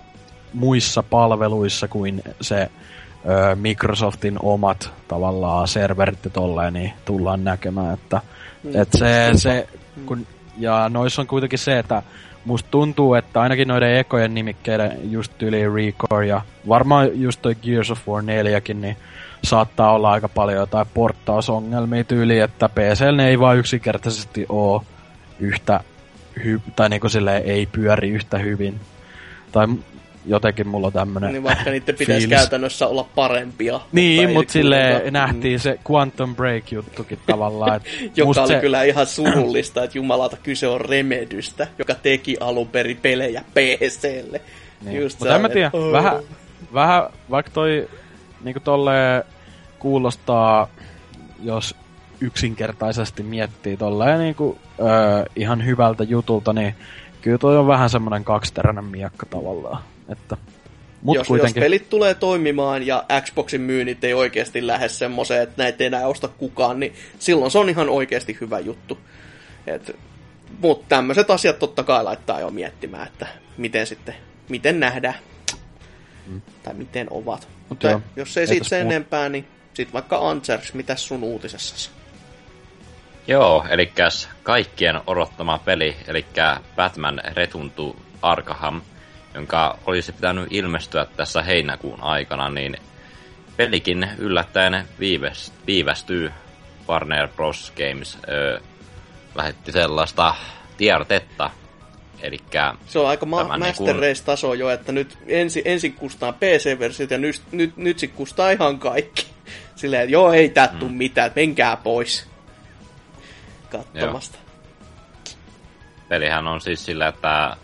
muissa palveluissa kuin se ö, Microsoftin omat tavallaan serverit ja tolleen, niin tullaan näkemään, että mm. et se, se kun, ja noissa on kuitenkin se, että musta tuntuu, että ainakin noiden ekojen nimikkeiden just yli Recore ja varmaan just toi Gears of War 4 niin saattaa olla aika paljon jotain porttausongelmia tyyli, että PCL ei vaan yksinkertaisesti ole yhtä hy- tai niinku silleen ei pyöri yhtä hyvin. Tai jotenkin mulla on tämmönen Niin vaikka niiden pitäisi fiilis. käytännössä olla parempia. Niin, mutta mut silleen mm. nähtiin se Quantum Break-juttukin tavallaan. Et joka oli se... kyllä ihan surullista, että jumalata kyse on Remedystä, joka teki alun perin pelejä PClle. Niin. mutta en mä tiedä, oh. vähän, vähän, vaikka toi niinku tolle kuulostaa, jos yksinkertaisesti miettii tolleen niinku, öö, ihan hyvältä jutulta, niin kyllä toi on vähän semmoinen kaksiteräinen miekka tavallaan. Että, mut jos, kuitenkin... jos pelit tulee toimimaan ja Xboxin myynnit ei oikeasti lähde semmoiseen, että näitä ei enää osta kukaan, niin silloin se on ihan oikeasti hyvä juttu. mutta tämmöiset asiat totta kai laittaa jo miettimään, että miten sitten, miten nähdään. Mm. Tai miten ovat. Mutta joo, jos ei siitä sen enempää, niin sitten vaikka Ansers, mitä sun uutisessasi? Joo, eli kaikkien odottama peli, eli Batman Retuntu Arkham, jonka olisi pitänyt ilmestyä tässä heinäkuun aikana, niin pelikin yllättäen viivästyy. Warner Bros. Games ö, lähetti sellaista tiedotetta, Elikkä se on aika ma- Master niin kun... Race-taso jo, että nyt ensi, ensin kustaa PC-versiot ja nyt, nyt, nyt sitten kustaa ihan kaikki. Silleen, että joo, ei tää mm. mitään, menkää pois katsomasta. Pelihän on siis sillä, että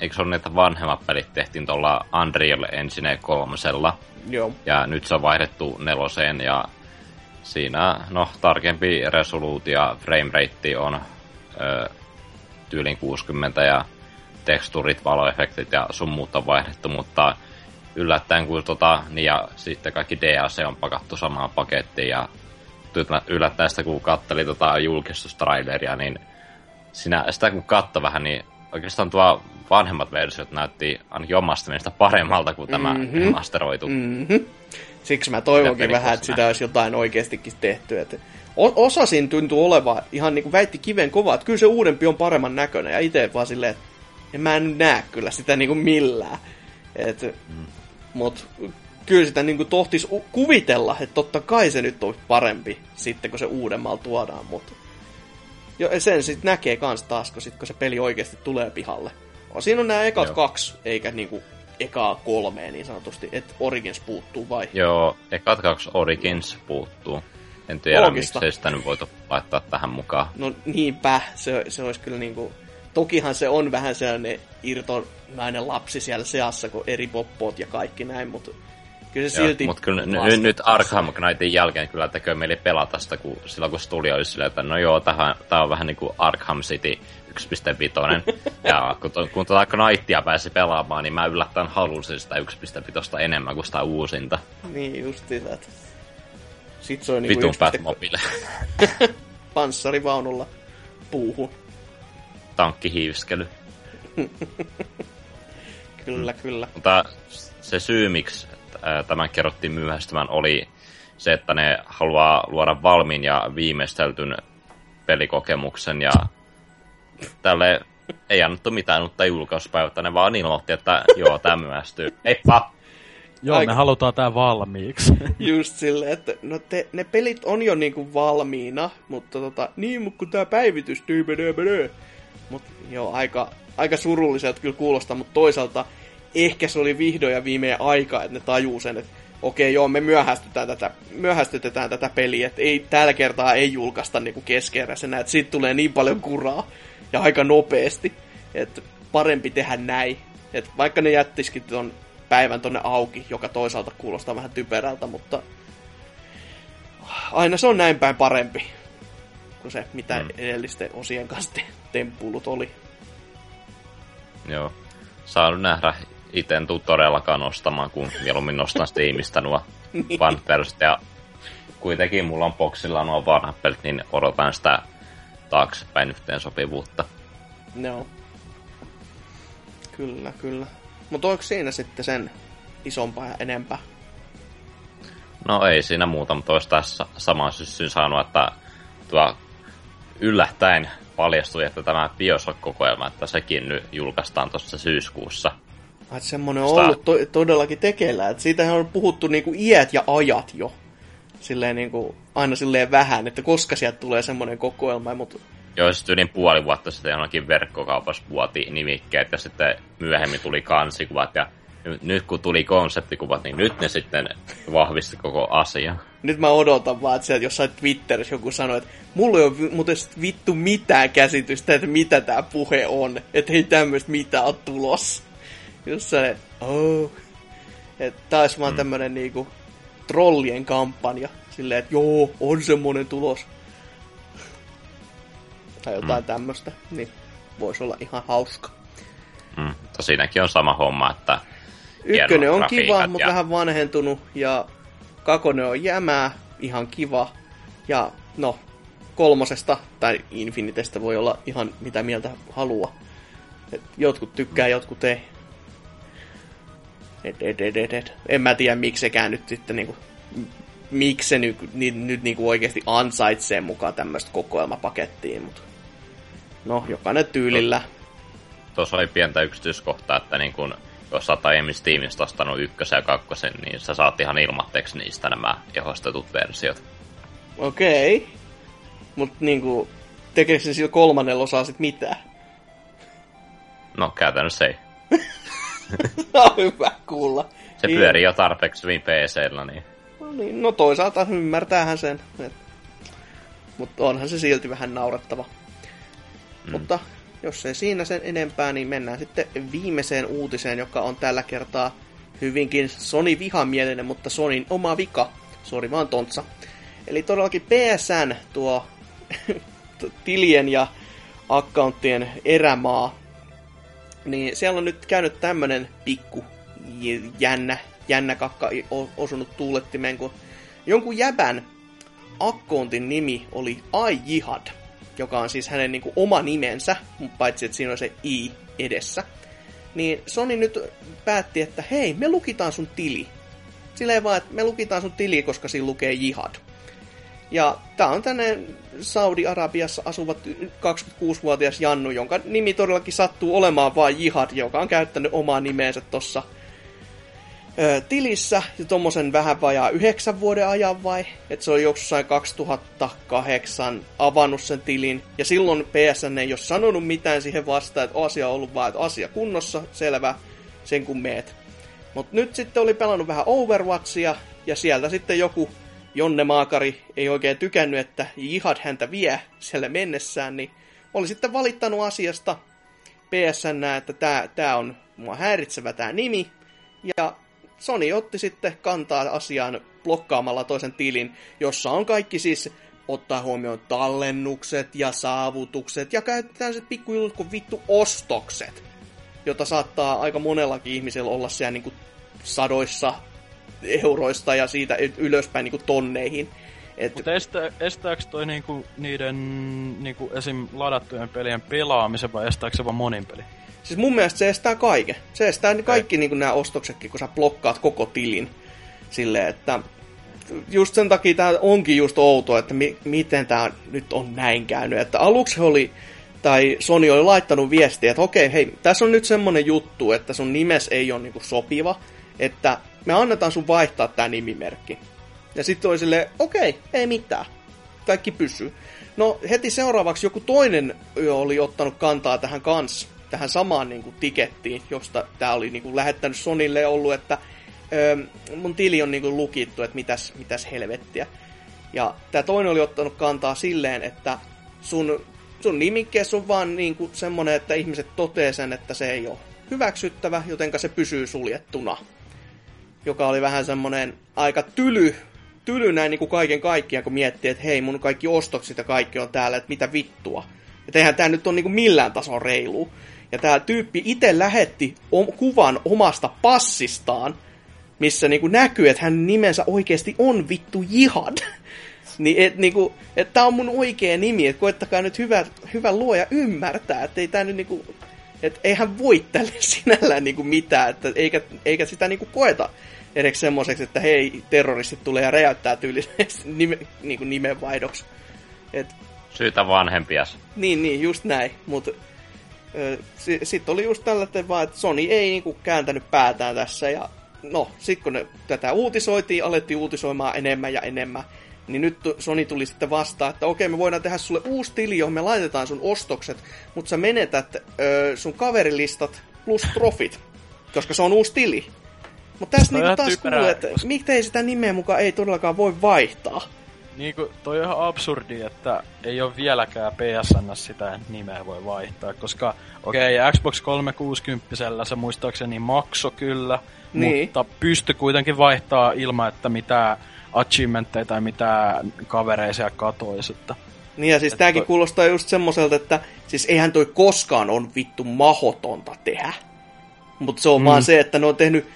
eikö se ole että vanhemmat pelit tehtiin tuolla Unreal Engine kolmosella. Joo. Ja nyt se on vaihdettu neloseen ja siinä no, tarkempi resoluutio frame rate on ö, tyylin 60 ja teksturit, valoefektit ja sun muut on vaihdettu, mutta yllättäen kun tota, niin ja sitten kaikki DAC on pakattu samaan pakettiin ja yllättäen sitä kun katteli tota julkistustraileria, niin sinä, sitä kun katto vähän, niin oikeastaan tuo vanhemmat versiot näytti ainakin omasta mielestä paremmalta kuin tämä mm-hmm. masteroitu. Mm-hmm. Siksi mä toivonkin vähän, että sitä olisi jotain oikeastikin tehty. Että osasin tuntuu oleva ihan niin kuin väitti kiven kovaa, että kyllä se uudempi on paremman näköinen. Ja itse vaan silleen, että en mä en näe kyllä sitä niin kuin millään. Et, mm. Mut kyllä sitä niin kuin tohtis kuvitella, että totta kai se nyt on parempi sitten, kun se uudemmalla tuodaan. Mutta jo, sen sitten näkee kans taas, kun, sit, kun se peli oikeasti tulee pihalle. Siinä on nämä ekat Joo. kaksi, eikä niinku ekaa kolmea niin sanotusti, että Origins puuttuu vai? Joo, ekat kaksi Origins puuttuu. En tiedä, miksi sitä nyt voitu laittaa tähän mukaan. No niinpä, se, se olisi kyllä niinku... Tokihan se on vähän sellainen irtonainen lapsi siellä seassa, kun eri poppoot ja kaikki näin, mutta kyllä se Joo, silti... Mutta kyllä n- nyt Arkham Knightin jälkeen kyllä tekee meille pelata sitä, kun silloin kun tuli olisi silleen, että no joo, tämä on vähän niin kuin Arkham City 1.5. ja kun, kun tuota Knightia pääsi pelaamaan, niin mä yllättäen halusin sitä 1.5 enemmän kuin sitä uusinta. Niin, justiinsa. Sit se on niinku Vitun 1,3 Batmobile. panssarivaunulla puuhun. Tankkihiiviskely. Kyllä, kyllä. Mutta se syy, miksi tämän kerrottiin myöhästymään, oli se, että ne haluaa luoda valmiin ja viimeisteltyn pelikokemuksen ja tälle ei annettu mitään uutta julkauspäivää, ne vaan ilmoitti, että joo, tämä myöhästyy. Heippa! Joo, Aika- me halutaan tää valmiiksi. Just silleen, että no te, ne pelit on jo niinku valmiina, mutta tota, niin, mutta kun tää päivitys, dyybedöbedö. Mut joo, aika, aika surulliselta kyllä kuulostaa, mutta toisaalta ehkä se oli vihdoin ja viimein aika, että ne tajuu sen, että okei joo, me myöhästytään tätä, myöhästytetään tätä peliä, että ei, tällä kertaa ei julkaista niinku keskeeräisenä, että siitä tulee niin paljon kuraa ja aika nopeasti, että parempi tehdä näin. Että vaikka ne jättisikin ton päivän tonne auki, joka toisaalta kuulostaa vähän typerältä, mutta aina se on näin päin parempi kuin se, mitä Mm. edellisten osien kanssa te- oli. Joo. Saanut nähdä itse en tuu todellakaan ostamaan, kun mieluummin nostan Steamista nuo Niin. vanhat Ja kuitenkin mulla on boksilla nuo vanhat pelit, niin odotan sitä taaksepäin yhteensopivuutta. Joo. Kyllä, kyllä. Mutta onko siinä sitten sen isompaa ja enempää? No ei siinä muuta, mutta olisi tässä saman syssyn saanut, että tuo yllättäen paljastui, että tämä Bioshock-kokoelma, että sekin nyt julkaistaan tuossa syyskuussa. Ai, että semmonen on Sitä- ollut to- todellakin tekeillä. Että siitähän on puhuttu niinku iät ja ajat jo. Silleen niinku, aina silleen vähän, että koska sieltä tulee semmonen kokoelma. Mutta Joo, siis yli puoli vuotta sitten jonnekin verkkokaupassa vuoti nimikkeet ja sitten myöhemmin tuli kansikuvat ja nyt, kun tuli konseptikuvat, niin nyt ne sitten vahvisti koko asia. nyt mä odotan vaan, että sieltä jossain Twitterissä joku sanoi, että mulla ei ole muuten vittu mitään käsitystä, että mitä tää puhe on. Että ei tämmöistä mitään ole tulossa. Jossain, oh. Että olisi vaan tämmönen niinku trollien kampanja. Silleen, että joo, on semmonen tulos. Tai jotain mm. tämmöistä. Niin voisi olla ihan hauska. Mm. Mutta siinäkin on sama homma, että Ykkönen on kiva, mutta ja- vähän vanhentunut. Ja kakonen on jämää, ihan kiva. Ja no, kolmosesta tai Infinitestä voi olla ihan mitä mieltä haluaa. Et jotkut tykkää, jotkut ei. Et, et, et, et, et. En mä tiedä, miksi sekään nyt sitten niinku, miksi se nyt, nyt, nyt niinku oikeasti ansaitsee mukaan tämmöistä kokoelmapakettiin, mutta no, jokainen tyylillä. tuossa oli pientä yksityiskohtaa, että niin kun, jos sä oot aiemmin Steamista ostanut ykkösen ja kakkosen, niin sä saat ihan ilmatteeksi niistä nämä ehostetut versiot. Okei. Okay. Mutta niinku, tekeekö se sillä kolmannella osaa sit mitään? No käytännössä ei. No hyvä kuulla. Se Niin. pyörii jo tarpeeksi hyvin PCllä, niin No, niin, no toisaalta ymmärtäähän sen. Et, mutta onhan se silti vähän naurettava. Mm. Mutta jos ei siinä sen enempää, niin mennään sitten viimeiseen uutiseen, joka on tällä kertaa hyvinkin Sony vihamielinen, mutta Sonin oma vika. Sori vaan tontsa. Eli todellakin PSN, tuo tilien ja accounttien erämaa, niin siellä on nyt käynyt tämmönen pikku jännä, jännä kakka osunut tuulettimeen, kun jonkun jäbän accountin nimi oli Ai Jihad, joka on siis hänen niinku oma nimensä, paitsi että siinä on se I edessä. Niin Sony nyt päätti, että hei, me lukitaan sun tili. Silleen vaan, että me lukitaan sun tili, koska siinä lukee Jihad. Ja tää on tänne Saudi-Arabiassa asuva 26-vuotias Jannu, jonka nimi todellakin sattuu olemaan vain Jihad, joka on käyttänyt omaa nimeensä tossa ö, tilissä ja tommosen vähän vajaa yhdeksän vuoden ajan vai? Et se on jossain 2008 avannut sen tilin ja silloin PSN ei ole sanonut mitään siihen vastaan, että asia on ollut vaan, että asia kunnossa, selvä, sen kun meet. Mutta nyt sitten oli pelannut vähän Overwatchia ja sieltä sitten joku Jonne Maakari ei oikein tykännyt, että Jihad häntä vie siellä mennessään, niin oli sitten valittanut asiasta PSN, että tämä tää on mua häiritsevä tämä nimi. Ja Sony otti sitten kantaa asiaan blokkaamalla toisen tilin, jossa on kaikki siis ottaa huomioon tallennukset ja saavutukset ja käytetään se pikkujutut kuin vittu ostokset, jota saattaa aika monellakin ihmisellä olla siellä niinku sadoissa euroista ja siitä ylöspäin niinku tonneihin. Et... Mutta estä, estääkö toi niinku niiden niinku esim. ladattujen pelien pelaamisen vai estääkö se vaan monin peli? Siis mun mielestä se estää kaiken. Se estää kaikki niin nämä ostoksetkin, kun sä blokkaat koko tilin. Silleen, että just sen takia tämä onkin just outo, että mi- miten tämä nyt on näin käynyt. Että aluksi oli, tai Sony oli laittanut viestiä, että okei, hei, tässä on nyt semmonen juttu, että sun nimes ei ole niinku sopiva, että me annetaan sun vaihtaa tämä nimimerkki. Ja sitten oli silleen, okei, ei mitään. Kaikki pysyy. No heti seuraavaksi joku toinen oli ottanut kantaa tähän kanssa, tähän samaan niin kuin, tikettiin, josta tämä oli niin kuin, lähettänyt Sonille ollut, että öö, mun tili on niin kuin, lukittu, että mitäs, mitäs helvettiä. Ja tämä toinen oli ottanut kantaa silleen, että sun, sun nimikkeessä on vaan niin kuin, semmonen, että ihmiset toteaa sen, että se ei ole hyväksyttävä, jotenka se pysyy suljettuna. Joka oli vähän semmonen aika tyly tyly näin niin kuin kaiken kaikkiaan, kun miettii, että hei, mun kaikki ostokset ja kaikki on täällä, että mitä vittua. Että eihän tää nyt ole niin kuin millään tason reilu. Ja tää tyyppi itse lähetti om- kuvan omasta passistaan, missä niin kuin näkyy, että hän nimensä oikeasti on vittu Jihad. niin, et, niinku, että tää on mun oikea nimi, että koettakaa nyt hyvä, hyvä luoja ymmärtää, että ei tää nyt niinku, että eihän voi tälle sinällään niinku mitään, että eikä, eikä sitä niinku koeta edes semmoiseksi, että hei, terroristit tulee ja räjäyttää tyylisesti nime, niin kuin nimenvaihdoksi. Et, Syytä vanhempias. Niin, niin, just näin. Mutta sitten oli just tällä vaan, että Sony ei niinku kääntänyt päätään tässä. Ja no, sitten kun ne, tätä uutisoitiin, alettiin uutisoimaan enemmän ja enemmän, niin nyt Sony tuli sitten vastaan, että okei, me voidaan tehdä sulle uusi tili, johon me laitetaan sun ostokset, mutta sä menetät ö, sun kaverilistat plus profit, koska se on uusi tili. Mutta tässä niinku taas kuulee, että koska... miksei sitä nimeä mukaan ei todellakaan voi vaihtaa. Niinku, toi on ihan absurdi, että ei ole vieläkään PSN sitä nimeä voi vaihtaa, koska okei, okay, Xbox 360 se muistaakseni makso kyllä, niin. mutta pysty kuitenkin vaihtaa ilman, että mitään achievementteja tai mitään kavereisia katoisi. Että... Niin ja siis että tääkin toi... kuulostaa just semmoiselta, että siis eihän toi koskaan on vittu mahotonta tehdä. Mutta se on mm. vaan se, että ne on tehnyt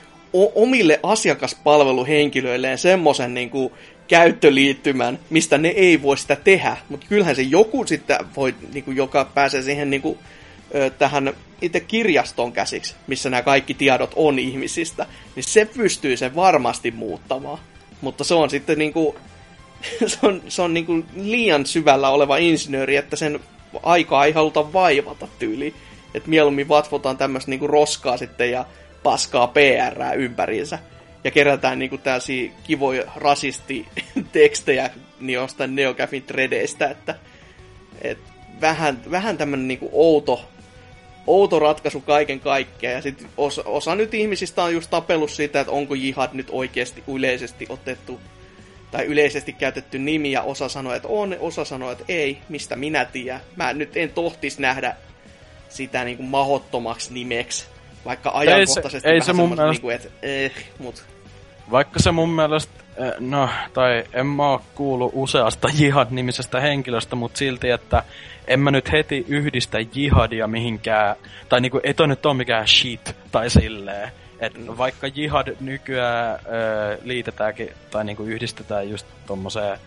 omille asiakaspalveluhenkilöilleen semmoisen niin kuin, käyttöliittymän, mistä ne ei voi sitä tehdä. Mutta kyllähän se joku sitten voi, niin kuin, joka pääsee siihen niin kuin, tähän itse kirjastoon käsiksi, missä nämä kaikki tiedot on ihmisistä, niin se pystyy sen varmasti muuttamaan. Mutta se on sitten niin kuin, se on, se on niin kuin liian syvällä oleva insinööri, että sen aikaa ei haluta vaivata tyyliin. Että mieluummin vatvotaan tämmöistä niin roskaa sitten ja paskaa PR ympäriinsä. Ja kerätään niinku tällaisia kivoja rasistitekstejä niin jostain Neocafin tredeistä, että et vähän, vähän tämmönen niinku outo, outo ratkaisu kaiken kaikkiaan. Ja sitten osa, osa nyt ihmisistä on just tapellut siitä, että onko jihad nyt oikeasti yleisesti otettu tai yleisesti käytetty nimi, ja osa sanoi, että on, osa sanoi, että ei, mistä minä tiedän. Mä nyt en tohtis nähdä sitä niin kuin mahottomaksi nimeksi. Vaikka ajankohtaisesti ei se, ei se mun mielestä... niinku, että eh, mut... Vaikka se mun mielestä, eh, no, tai en mä oo kuullut useasta Jihad-nimisestä henkilöstä, mutta silti, että en mä nyt heti yhdistä Jihadia mihinkään, tai niinku, ei toi nyt ole mikään shit, tai silleen. Et mm. vaikka Jihad nykyään ö, liitetäänkin, tai niinku yhdistetään just tommoseen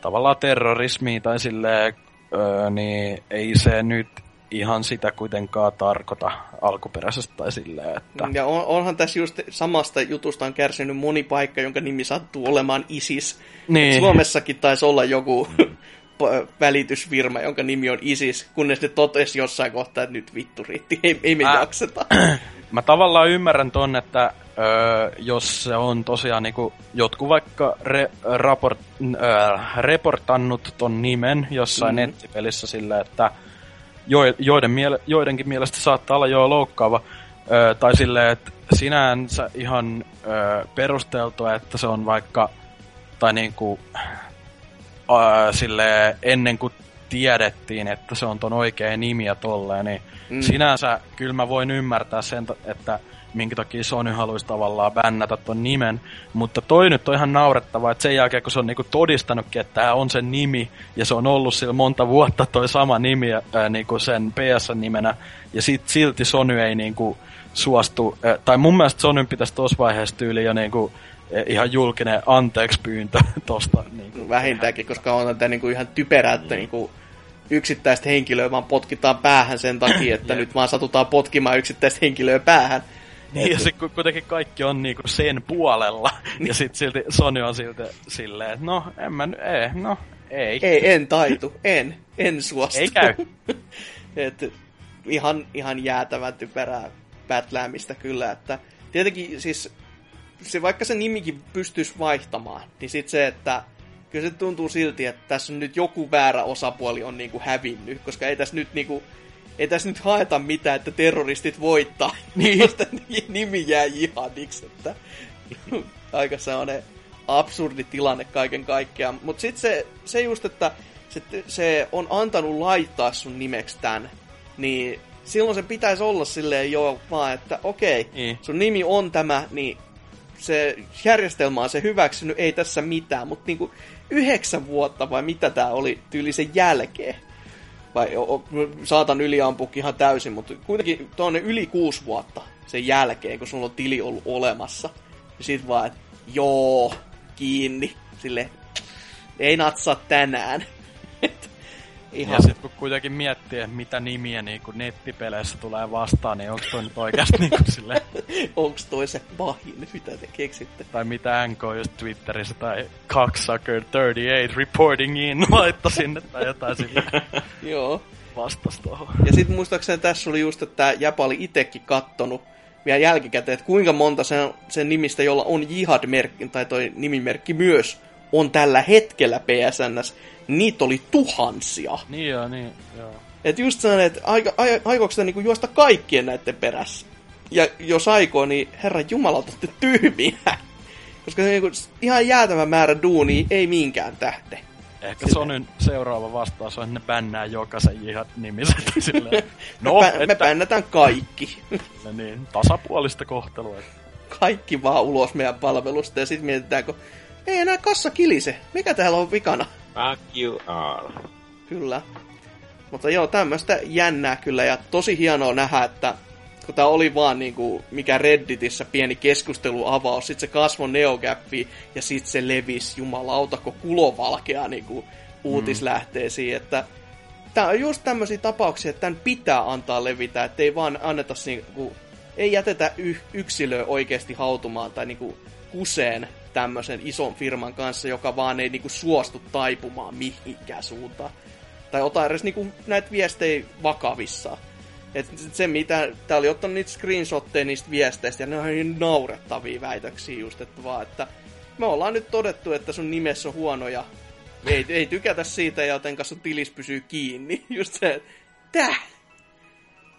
tavallaan terrorismiin tai silleen, ö, niin ei se nyt ihan sitä kuitenkaan tarkoita alkuperäisestä tai silleen, että... Ja on, onhan tässä just samasta jutusta on kärsinyt moni paikka, jonka nimi sattuu olemaan ISIS. Niin. Suomessakin taisi olla joku välitysfirma, jonka nimi on ISIS, kunnes ne totesi jossain kohtaa, että nyt vittu riitti, ei, ei me Ä, jakseta. Mä tavallaan ymmärrän ton, että öö, jos se on tosiaan niinku, jotkut vaikka re, raport, öö, reportannut ton nimen jossain mm-hmm. nettipelissä silleen, että joiden miele, joidenkin mielestä saattaa olla jo loukkaava. Ö, tai silleen, että sinänsä ihan ö, perusteltua, että se on vaikka, tai niinku, ö, sille ennen kuin tiedettiin, että se on ton oikea nimi ja tolleen, niin mm. sinänsä kyllä mä voin ymmärtää sen, että minkä takia Sony haluaisi tavallaan bännätä ton nimen. Mutta toi nyt on ihan naurettavaa, että sen jälkeen kun se on niinku todistanutkin, että tämä on sen nimi, ja se on ollut sillä monta vuotta toi sama nimi ää, niinku sen PS-nimenä, ja sit silti Sony ei niinku suostu, ää, tai mun mielestä Sony pitäisi tuossa vaiheessa tyyli jo niinku ihan julkinen anteeksi pyyntö tosta. Niin kuin. Vähintäänkin, koska on tämä niin kuin ihan typerää, että mm. niin kuin yksittäistä henkilöä vaan potkitaan päähän sen takia, että nyt vaan satutaan potkimaan yksittäistä henkilöä päähän. Niin, ja sitten kuitenkin kaikki on niinku sen puolella, ja sitten silti Sony on silti silleen, että no, en mä, ei, no, ei. Ei, en taitu, en, en suostu. Ei käy. Et, ihan, ihan jäätävän typerää pätläämistä kyllä, että tietenkin siis se, vaikka se nimikin pystyisi vaihtamaan, niin sitten se, että kyllä se tuntuu silti, että tässä on nyt joku väärä osapuoli on niinku hävinnyt, koska ei tässä nyt niinku, ei tässä nyt haeta mitään, että terroristit voittaa, niin nimi jää jihadiksi, että aika sellainen absurdi tilanne kaiken kaikkiaan. Mutta sitten se, se just, että se, se on antanut laittaa sun nimeksi tämän, niin silloin se pitäisi olla silleen jo vaan, että okei, niin. sun nimi on tämä, niin se järjestelmä on se hyväksynyt, ei tässä mitään, mutta niinku yhdeksän vuotta vai mitä tää oli tyylisen jälkeen, vai o, saatan yliampukin ihan täysin, mutta kuitenkin tuonne yli kuusi vuotta sen jälkeen, kun sulla on tili ollut olemassa, niin sit vaan, että joo, kiinni, sille ei natsaa tänään. Ihan. Ja sitten kun kuitenkin miettii, että mitä nimiä niin kun nettipeleissä tulee vastaan, niin onko toi nyt oikeasti niin kuin sille... onko toi se pahin, mitä te keksitte? Tai mitä NK just Twitterissä tai Cocksucker38 reporting in laittaa sinne tai jotain sille. Joo. Vastas tohon. Ja sitten muistaakseni tässä oli just, että Jäpä oli itekin kattonut vielä jälkikäteen, että kuinka monta sen, sen nimistä, jolla on Jihad-merkki, tai toi nimimerkki myös, on tällä hetkellä PSNS niitä oli tuhansia. Niin joo, niin joo. Et just sellainen, että aiko, aikooko sitä niinku juosta kaikkien näiden perässä? Ja jos aikoo, niin herra Jumala, olette tyhmiä. Koska se niinku, ihan jäätävä määrä duunia ei minkään tähde. Ehkä. Sonyn seuraava vastaus on, että ne bännää jokaisen jihad nimiset. no, me, että... me bännätään kaikki. no niin, tasapuolista kohtelua. Kaikki vaan ulos meidän palvelusta ja sitten mietitään, kun ei enää kassa kilise. Mikä täällä on vikana? Fuck you all. Kyllä. Mutta joo, tämmöistä jännää kyllä ja tosi hienoa nähdä, että kun tää oli vaan niinku, mikä Redditissä pieni keskusteluavaus, sit se kasvoi neogappi ja sit se levisi jumalauta, kun kulovalkea niinku uutislähteisiin, mm. että tää on just tämmöisiä tapauksia, että tämän pitää antaa levitä, ettei vaan anneta niinku, ei jätetä y- yksilöä oikeasti hautumaan tai niinku kuseen tämmöisen ison firman kanssa, joka vaan ei niinku suostu taipumaan mihinkään suuntaan. Tai ota edes niinku näitä viestejä vakavissa. Et se, mitä tää oli ottanut niitä screenshotteja niistä viesteistä, ja ne on niin naurettavia väitöksiä just, että vaan, että me ollaan nyt todettu, että sun nimessä on huonoja. Ei, ei tykätä siitä, joten sun tilis pysyy kiinni. Just se, että!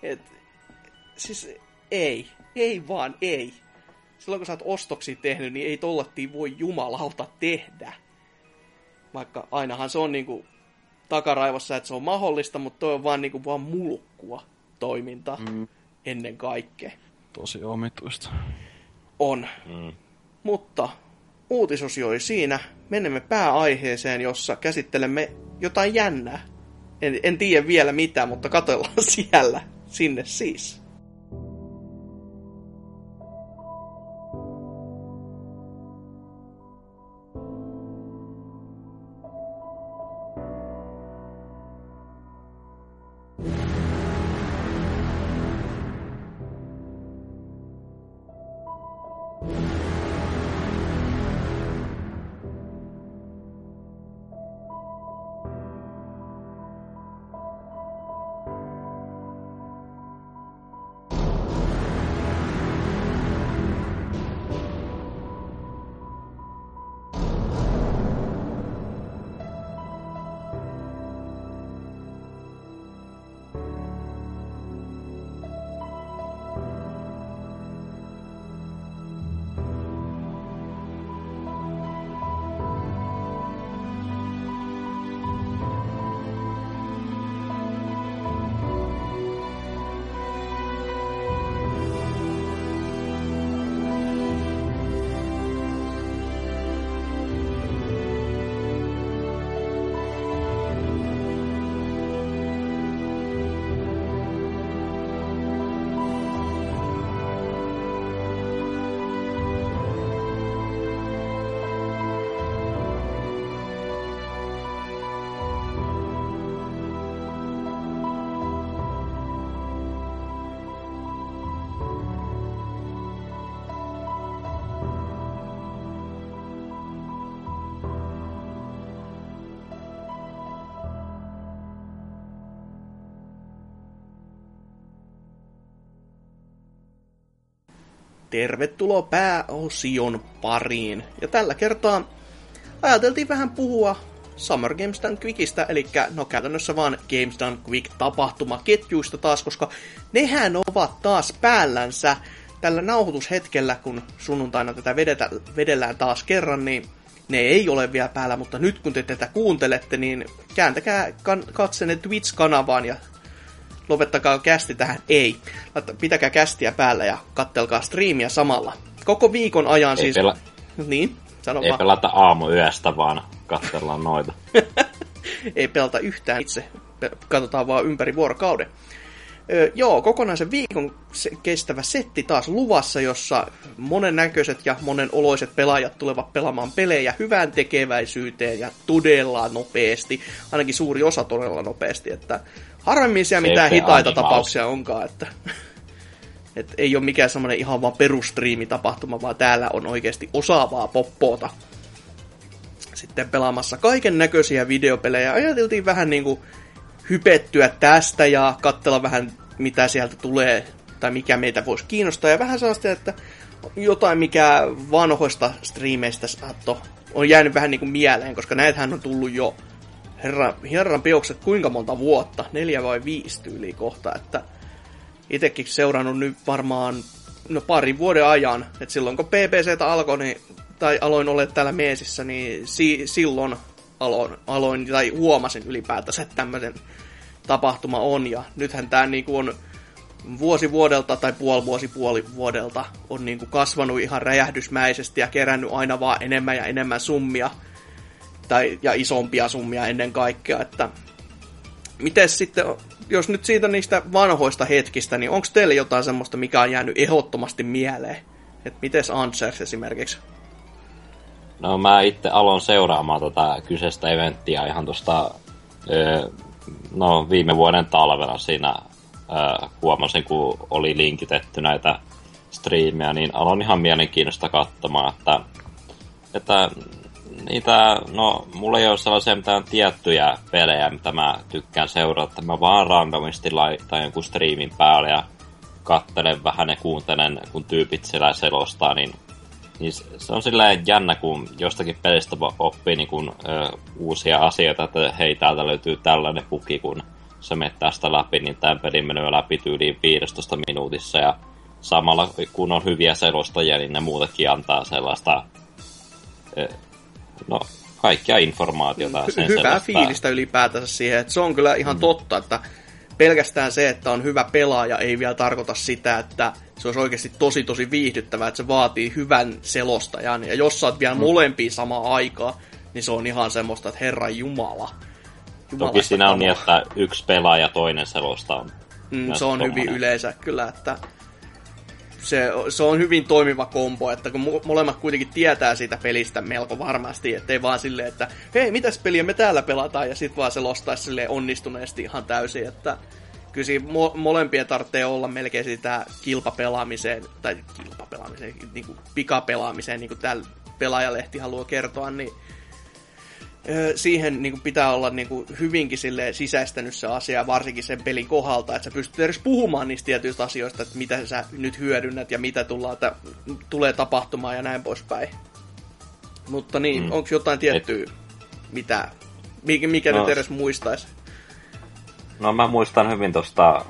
Et, siis ei. Ei vaan, ei silloin kun sä oot ostoksia tehnyt, niin ei tollattiin voi jumalauta tehdä. Vaikka ainahan se on niinku takaraivossa, että se on mahdollista, mutta toi on vaan niinku vaan mulkkua toiminta mm. ennen kaikkea. Tosi omituista. On. Mm. Mutta uutisosio oli siinä. Menemme pääaiheeseen, jossa käsittelemme jotain jännää. En, en tiedä vielä mitä, mutta katellaan siellä. Sinne siis. Tervetuloa pääosion pariin. Ja tällä kertaa ajateltiin vähän puhua Summer Games Done Quickistä, eli no käytännössä vaan Games Done Quick tapahtumaketjuista taas, koska nehän ovat taas päällänsä tällä nauhoitushetkellä, kun sunnuntaina tätä vedetä, vedellään taas kerran, niin ne ei ole vielä päällä, mutta nyt kun te tätä kuuntelette, niin kääntäkää kan- katsenne Twitch-kanavaan ja lopettakaa kästi tähän. Ei. Pitäkää kästiä päällä ja kattelkaa striimiä samalla. Koko viikon ajan ei siis... Pela... Niin, sano Ei vaan. pelata aamuyöstä, vaan katsellaan noita. ei pelata yhtään itse. Katsotaan vaan ympäri vuorokauden. Öö, joo, kokonaisen viikon kestävä setti taas luvassa, jossa monennäköiset ja monenoloiset pelaajat tulevat pelaamaan pelejä hyvään tekeväisyyteen ja todella nopeasti. Ainakin suuri osa todella nopeasti, että harvemmin siellä mitään hitaita animaus. tapauksia onkaan, että et ei ole mikään semmoinen ihan vaan perustriimitapahtuma, vaan täällä on oikeasti osaavaa poppoota sitten pelaamassa kaiken näköisiä videopelejä. Ajateltiin vähän niinku hypettyä tästä ja katsella vähän mitä sieltä tulee tai mikä meitä voisi kiinnostaa. Ja vähän sellaista, että jotain mikä vanhoista striimeistä saatto on jäänyt vähän niinku mieleen, koska näitähän on tullut jo herran, herran piokset kuinka monta vuotta, neljä vai viisi tyyliä kohta, että itekin seurannut nyt varmaan no parin vuoden ajan, että silloin kun PPC alkoi, niin, tai aloin olla täällä Meesissä, niin si, silloin aloin, aloin, tai huomasin ylipäätänsä, että tämmöisen tapahtuma on, ja nythän tämä niinku on vuosi vuodelta tai puoli vuosi puoli vuodelta on niinku kasvanut ihan räjähdysmäisesti ja kerännyt aina vaan enemmän ja enemmän summia, tai, ja isompia summia ennen kaikkea, että miten sitten, jos nyt siitä niistä vanhoista hetkistä, niin onko teille jotain semmoista, mikä on jäänyt ehdottomasti mieleen? Että miten Answers esimerkiksi? No mä itse aloin seuraamaan tätä kyseistä eventtiä ihan tuosta no, viime vuoden talvena siinä huomasin, kun oli linkitetty näitä striimejä, niin aloin ihan mielenkiinnosta katsomaan, että, että niitä, no mulla ei ole sellaisia mitään tiettyjä pelejä, mitä mä tykkään seurata, että mä vaan randomisti laitan jonkun striimin päälle ja kattelen vähän ja kuuntelen, kun tyypit siellä selostaa, niin, niin se on silleen jännä, kun jostakin pelistä oppii niin kun, ö, uusia asioita, että hei, täältä löytyy tällainen puki, kun sä menet tästä läpi, niin tämä peli menee läpi tyyliin 15 minuutissa, ja samalla kun on hyviä selostajia, niin ne muutenkin antaa sellaista no, kaikkia informaatiota. Sen Hyvää sellaista. fiilistä ylipäätänsä siihen, että se on kyllä ihan mm. totta, että pelkästään se, että on hyvä pelaaja, ei vielä tarkoita sitä, että se olisi oikeasti tosi tosi viihdyttävää, että se vaatii hyvän selostajan. Ja jos sä oot vielä mm. molempia samaan aikaan, niin se on ihan semmoista, että herran jumala. Toki siinä on niin, että yksi pelaaja toinen selostaa. Mm, se on hyvin yleensä kyllä, että se, se on hyvin toimiva kombo, että kun molemmat kuitenkin tietää siitä pelistä melko varmasti, ettei vaan silleen, että hei, mitäs peliä me täällä pelataan, ja sit vaan se lostaisi silleen onnistuneesti ihan täysin, että kyllä siinä mo- molempien tarvitsee olla melkein sitä kilpapelaamiseen, tai kilpapelaamiseen, niin kuin pikapelaamiseen, niin kuin täällä pelaajalehti haluaa kertoa, niin siihen niin kuin pitää olla niin kuin hyvinkin sille sisäistänyt se asia, varsinkin sen pelin kohdalta, että sä pystyt edes puhumaan niistä tietyistä asioista, että mitä sä nyt hyödynnät ja mitä tullaan, että tulee tapahtumaan ja näin poispäin. Mutta niin, mm. onko jotain tiettyä, Et... mitä, mikä, mikä no, nyt edes muistaisi? No mä muistan hyvin tuosta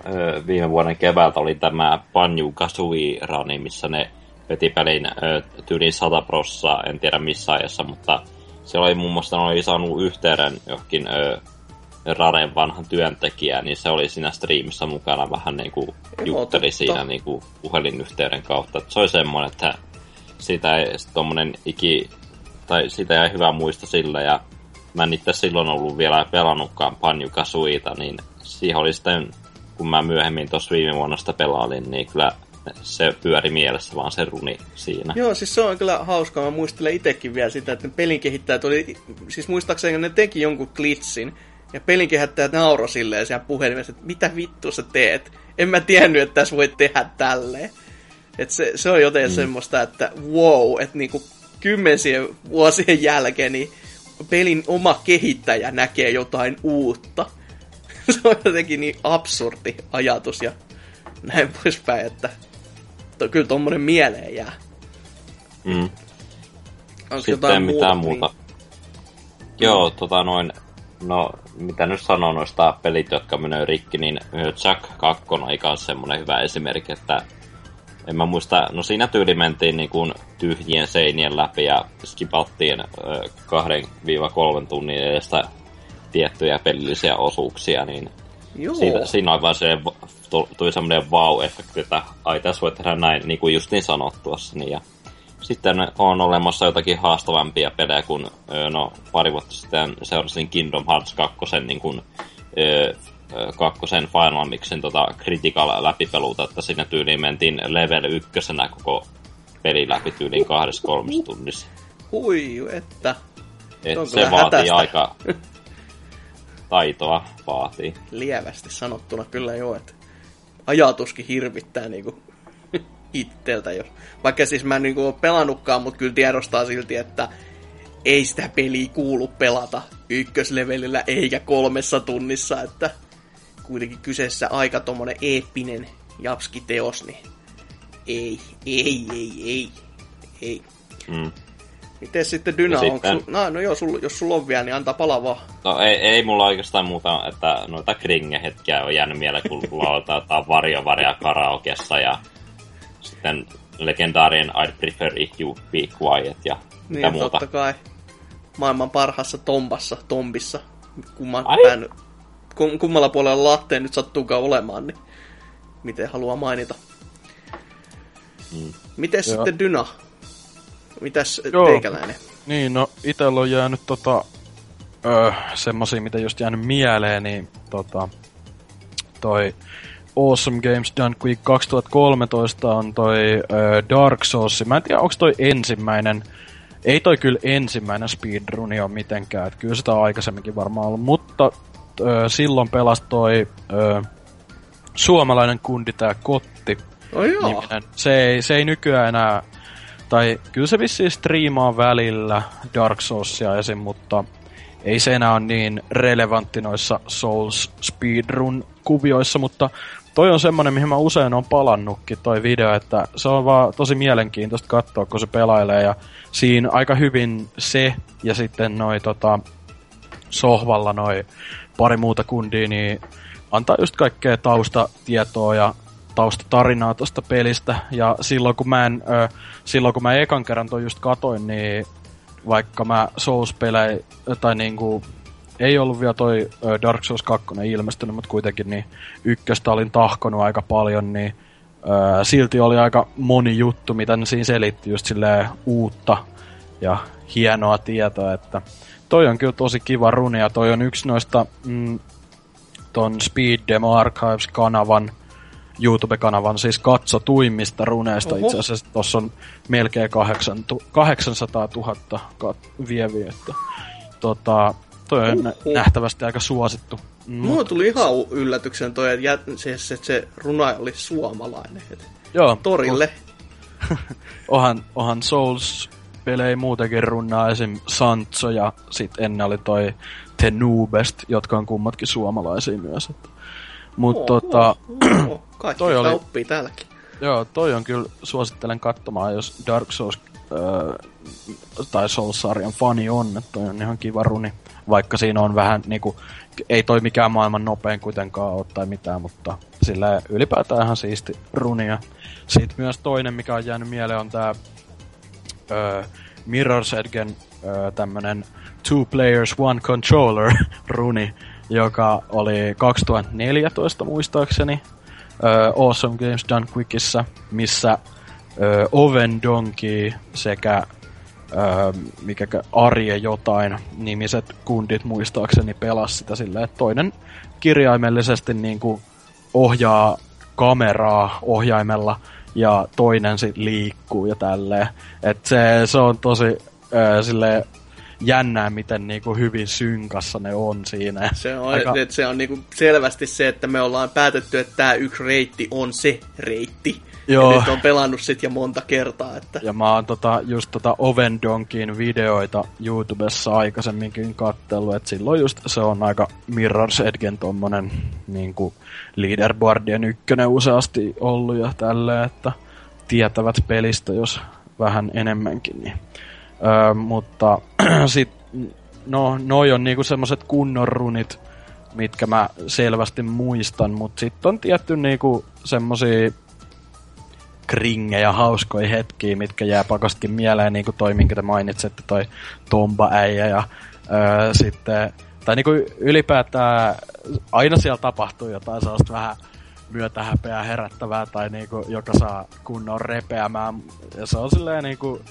viime vuoden keväältä oli tämä Banju Kazooie Rani, missä ne veti pelin tyyliin 100 prossaa, en tiedä missä ajassa, mutta se oli muun muassa oli saanut yhteyden johonkin ö, Raren vanhan työntekijä, niin se oli siinä striimissä mukana vähän niin kuin jutteli siinä niin kuin puhelinyhteyden kautta. Et se oli semmoinen, että sitä ei tommonen iki, tai sitä ei hyvä muista sillä, ja mä en itse silloin ollut vielä pelannutkaan Panju Kasuita, niin siihen oli sitten, kun mä myöhemmin tuossa viime vuonna sitä pelailin, niin kyllä se pyöri mielessä vaan se runi siinä. Joo, siis se on kyllä hauskaa. Mä muistelen itsekin vielä sitä, että pelin kehittäjät oli, siis muistaakseni ne teki jonkun glitchin, ja pelin kehittäjät nauroi silleen siellä puhelimessa, että mitä vittu sä teet? En mä tiennyt, että tässä voi tehdä tälleen. Et se, se on joten mm. semmoista, että wow, että niinku kymmensien vuosien jälkeen niin pelin oma kehittäjä näkee jotain uutta. se on jotenkin niin absurdi ajatus ja näin poispäin, että to, kyllä tommonen mieleen jää. Mm. Onko Sitten mitään muuta. Niin? Joo, tota noin, no mitä nyt sanoo noista pelit, jotka menee rikki, niin Jack 2 on aika semmonen hyvä esimerkki, että en mä muista, no siinä tyyli mentiin niin kuin tyhjien seinien läpi ja skipattiin 2-3 tunnin edestä tiettyjä pelillisiä osuuksia, niin Joo. Siitä, siinä on vaan se, tuli semmoinen wow-efekti, että ai tässä voi tehdä näin, niin kuin just niin sanottuassa. Niin ja sitten on olemassa jotakin haastavampia pelejä, kun no, pari vuotta sitten seurasin Kingdom Hearts 2, niin kuin, kakkosen Final Mixin tota critical läpipeluuta, että siinä tyyliin mentiin level ykkösenä koko peli läpi tyyliin kahdessa kolmessa tunnissa. Hui, että. Et se vaatii hätästä. aika taitoa vaatii. Lievästi sanottuna kyllä joo, että ajatuskin hirvittää niinku itseltä. Jos. Vaikka siis mä en niinku ole pelannutkaan, mutta kyllä tiedostaa silti, että ei sitä peliä kuulu pelata ykköslevelillä eikä kolmessa tunnissa, että kuitenkin kyseessä aika tommonen eeppinen Japski-teos, niin ei, ei, ei, ei, ei. Mm. Miten sitten Dyna, sitten... onko su... no, no joo, sul, jos sulla on vielä, niin antaa palaa vaan. No ei, ei mulla oikeastaan muuta, että noita kringe-hetkiä on jäänyt mieleen, kun lauletaan varjo varja karaokeessa ja sitten legendaarien I'd prefer if you be quiet ja niin, muuta. totta kai. Maailman parhaassa tombassa, tombissa, kumman pään, kum, kummalla puolella lahteen nyt sattuukaan olemaan, niin miten haluaa mainita. Mm. Miten sitten Dyna? Mitäs Joo. teikäläinen? Niin, no itellä on jäänyt tota, öö, semmosia, mitä just jäänyt mieleen, niin tota, toi Awesome Games Done Quick 2013 on toi öö, Dark Souls. Mä en tiedä, onko toi ensimmäinen, ei toi kyllä ensimmäinen speedruni on mitenkään, että kyllä sitä on aikaisemminkin varmaan ollut, mutta öö, silloin pelasi toi öö, suomalainen kundi tää Kotti. Oh joo. Se ei, se ei nykyään enää tai kyllä se vissiin striimaa välillä Dark Soulsia esim, mutta ei se enää ole niin relevantti noissa Souls speedrun kuvioissa, mutta toi on semmonen, mihin mä usein on palannutkin toi video, että se on vaan tosi mielenkiintoista katsoa, kun se pelailee ja siinä aika hyvin se ja sitten noi tota, sohvalla noi pari muuta kundia, niin antaa just kaikkea taustatietoa ja taustatarinaa tuosta pelistä. Ja silloin kun mä en, ö, silloin kun mä ekan kerran toi just katoin, niin vaikka mä Souls-pelejä, tai niinku, ei ollut vielä toi Dark Souls 2 ilmestynyt, mutta kuitenkin niin ykköstä olin tahkonut aika paljon, niin ö, silti oli aika moni juttu, mitä ne siinä selitti, just silleen uutta ja hienoa tietoa, että toi on kyllä tosi kiva runi, ja toi on yksi noista mm, ton Speed Demo Archives-kanavan YouTube-kanavan siis katsotuimmista runeista. Oho. Itse asiassa tuossa on melkein 800 000 kat- vieviä. Että, tota, toi on Oho. nähtävästi aika suosittu. Mulla Mut... tuli ihan yllätyksen toi, että se, se, se runa oli suomalainen. Et Joo. Torille. ohan, ohan Souls pelejä muutenkin runnaa esim. Sancho ja sit ennen oli toi The Noobest, jotka on kummatkin suomalaisia myös. Että. Mut oh, tota... Oh, oh. Kaikki toi oli... oppii täälläkin. Joo, toi on kyllä, suosittelen katsomaan, jos Dark Souls öö, tai Souls-sarjan fani on, että toi on ihan kiva runi. Vaikka siinä on vähän niinku, ei toi mikään maailman nopein kuitenkaan ole tai mitään, mutta sillä ylipäätään ihan siisti runia. Sitten myös toinen, mikä on jäänyt mieleen, on tää öö, Mirror's Edgen öö, tämmönen Two Players One Controller runi, joka oli 2014 muistaakseni uh, Awesome Games Done Quickissa, missä uh, Oven Donkey sekä uh, mikä Arje jotain nimiset kundit muistaakseni pelas sitä silleen, että toinen kirjaimellisesti niin kuin ohjaa kameraa ohjaimella ja toinen sitten liikkuu ja tälleen. Et se, se on tosi äh, silleen jännää, miten niinku hyvin synkassa ne on siinä. Se on, Aika... että se on niinku selvästi se, että me ollaan päätetty, että tämä yksi reitti on se reitti. Joo. Ja nyt on pelannut sit jo monta kertaa. Että... Ja mä oon tota, just tota Oven Donkin videoita YouTubessa aikaisemminkin kattellut, että silloin just se on aika Mirror's Edgen tommonen niinku leaderboardien ykkönen useasti ollut ja tälleen, että tietävät pelistä, jos vähän enemmänkin. Niin. Öö, mutta sit, no, noi on niinku semmoset kunnon runit, mitkä mä selvästi muistan, mutta sitten on tietty niinku semmosia kringejä, hauskoja hetkiä, mitkä jää pakostikin mieleen, niin kuin toi, minkä te mainitsette, toi Tomba-äijä ja öö, sitten, tai niin kuin ylipäätään aina siellä tapahtuu jotain sellaista vähän myötähäpeää herättävää tai niinku, joka saa kunnon repeämään. Ja se on silleen niinku,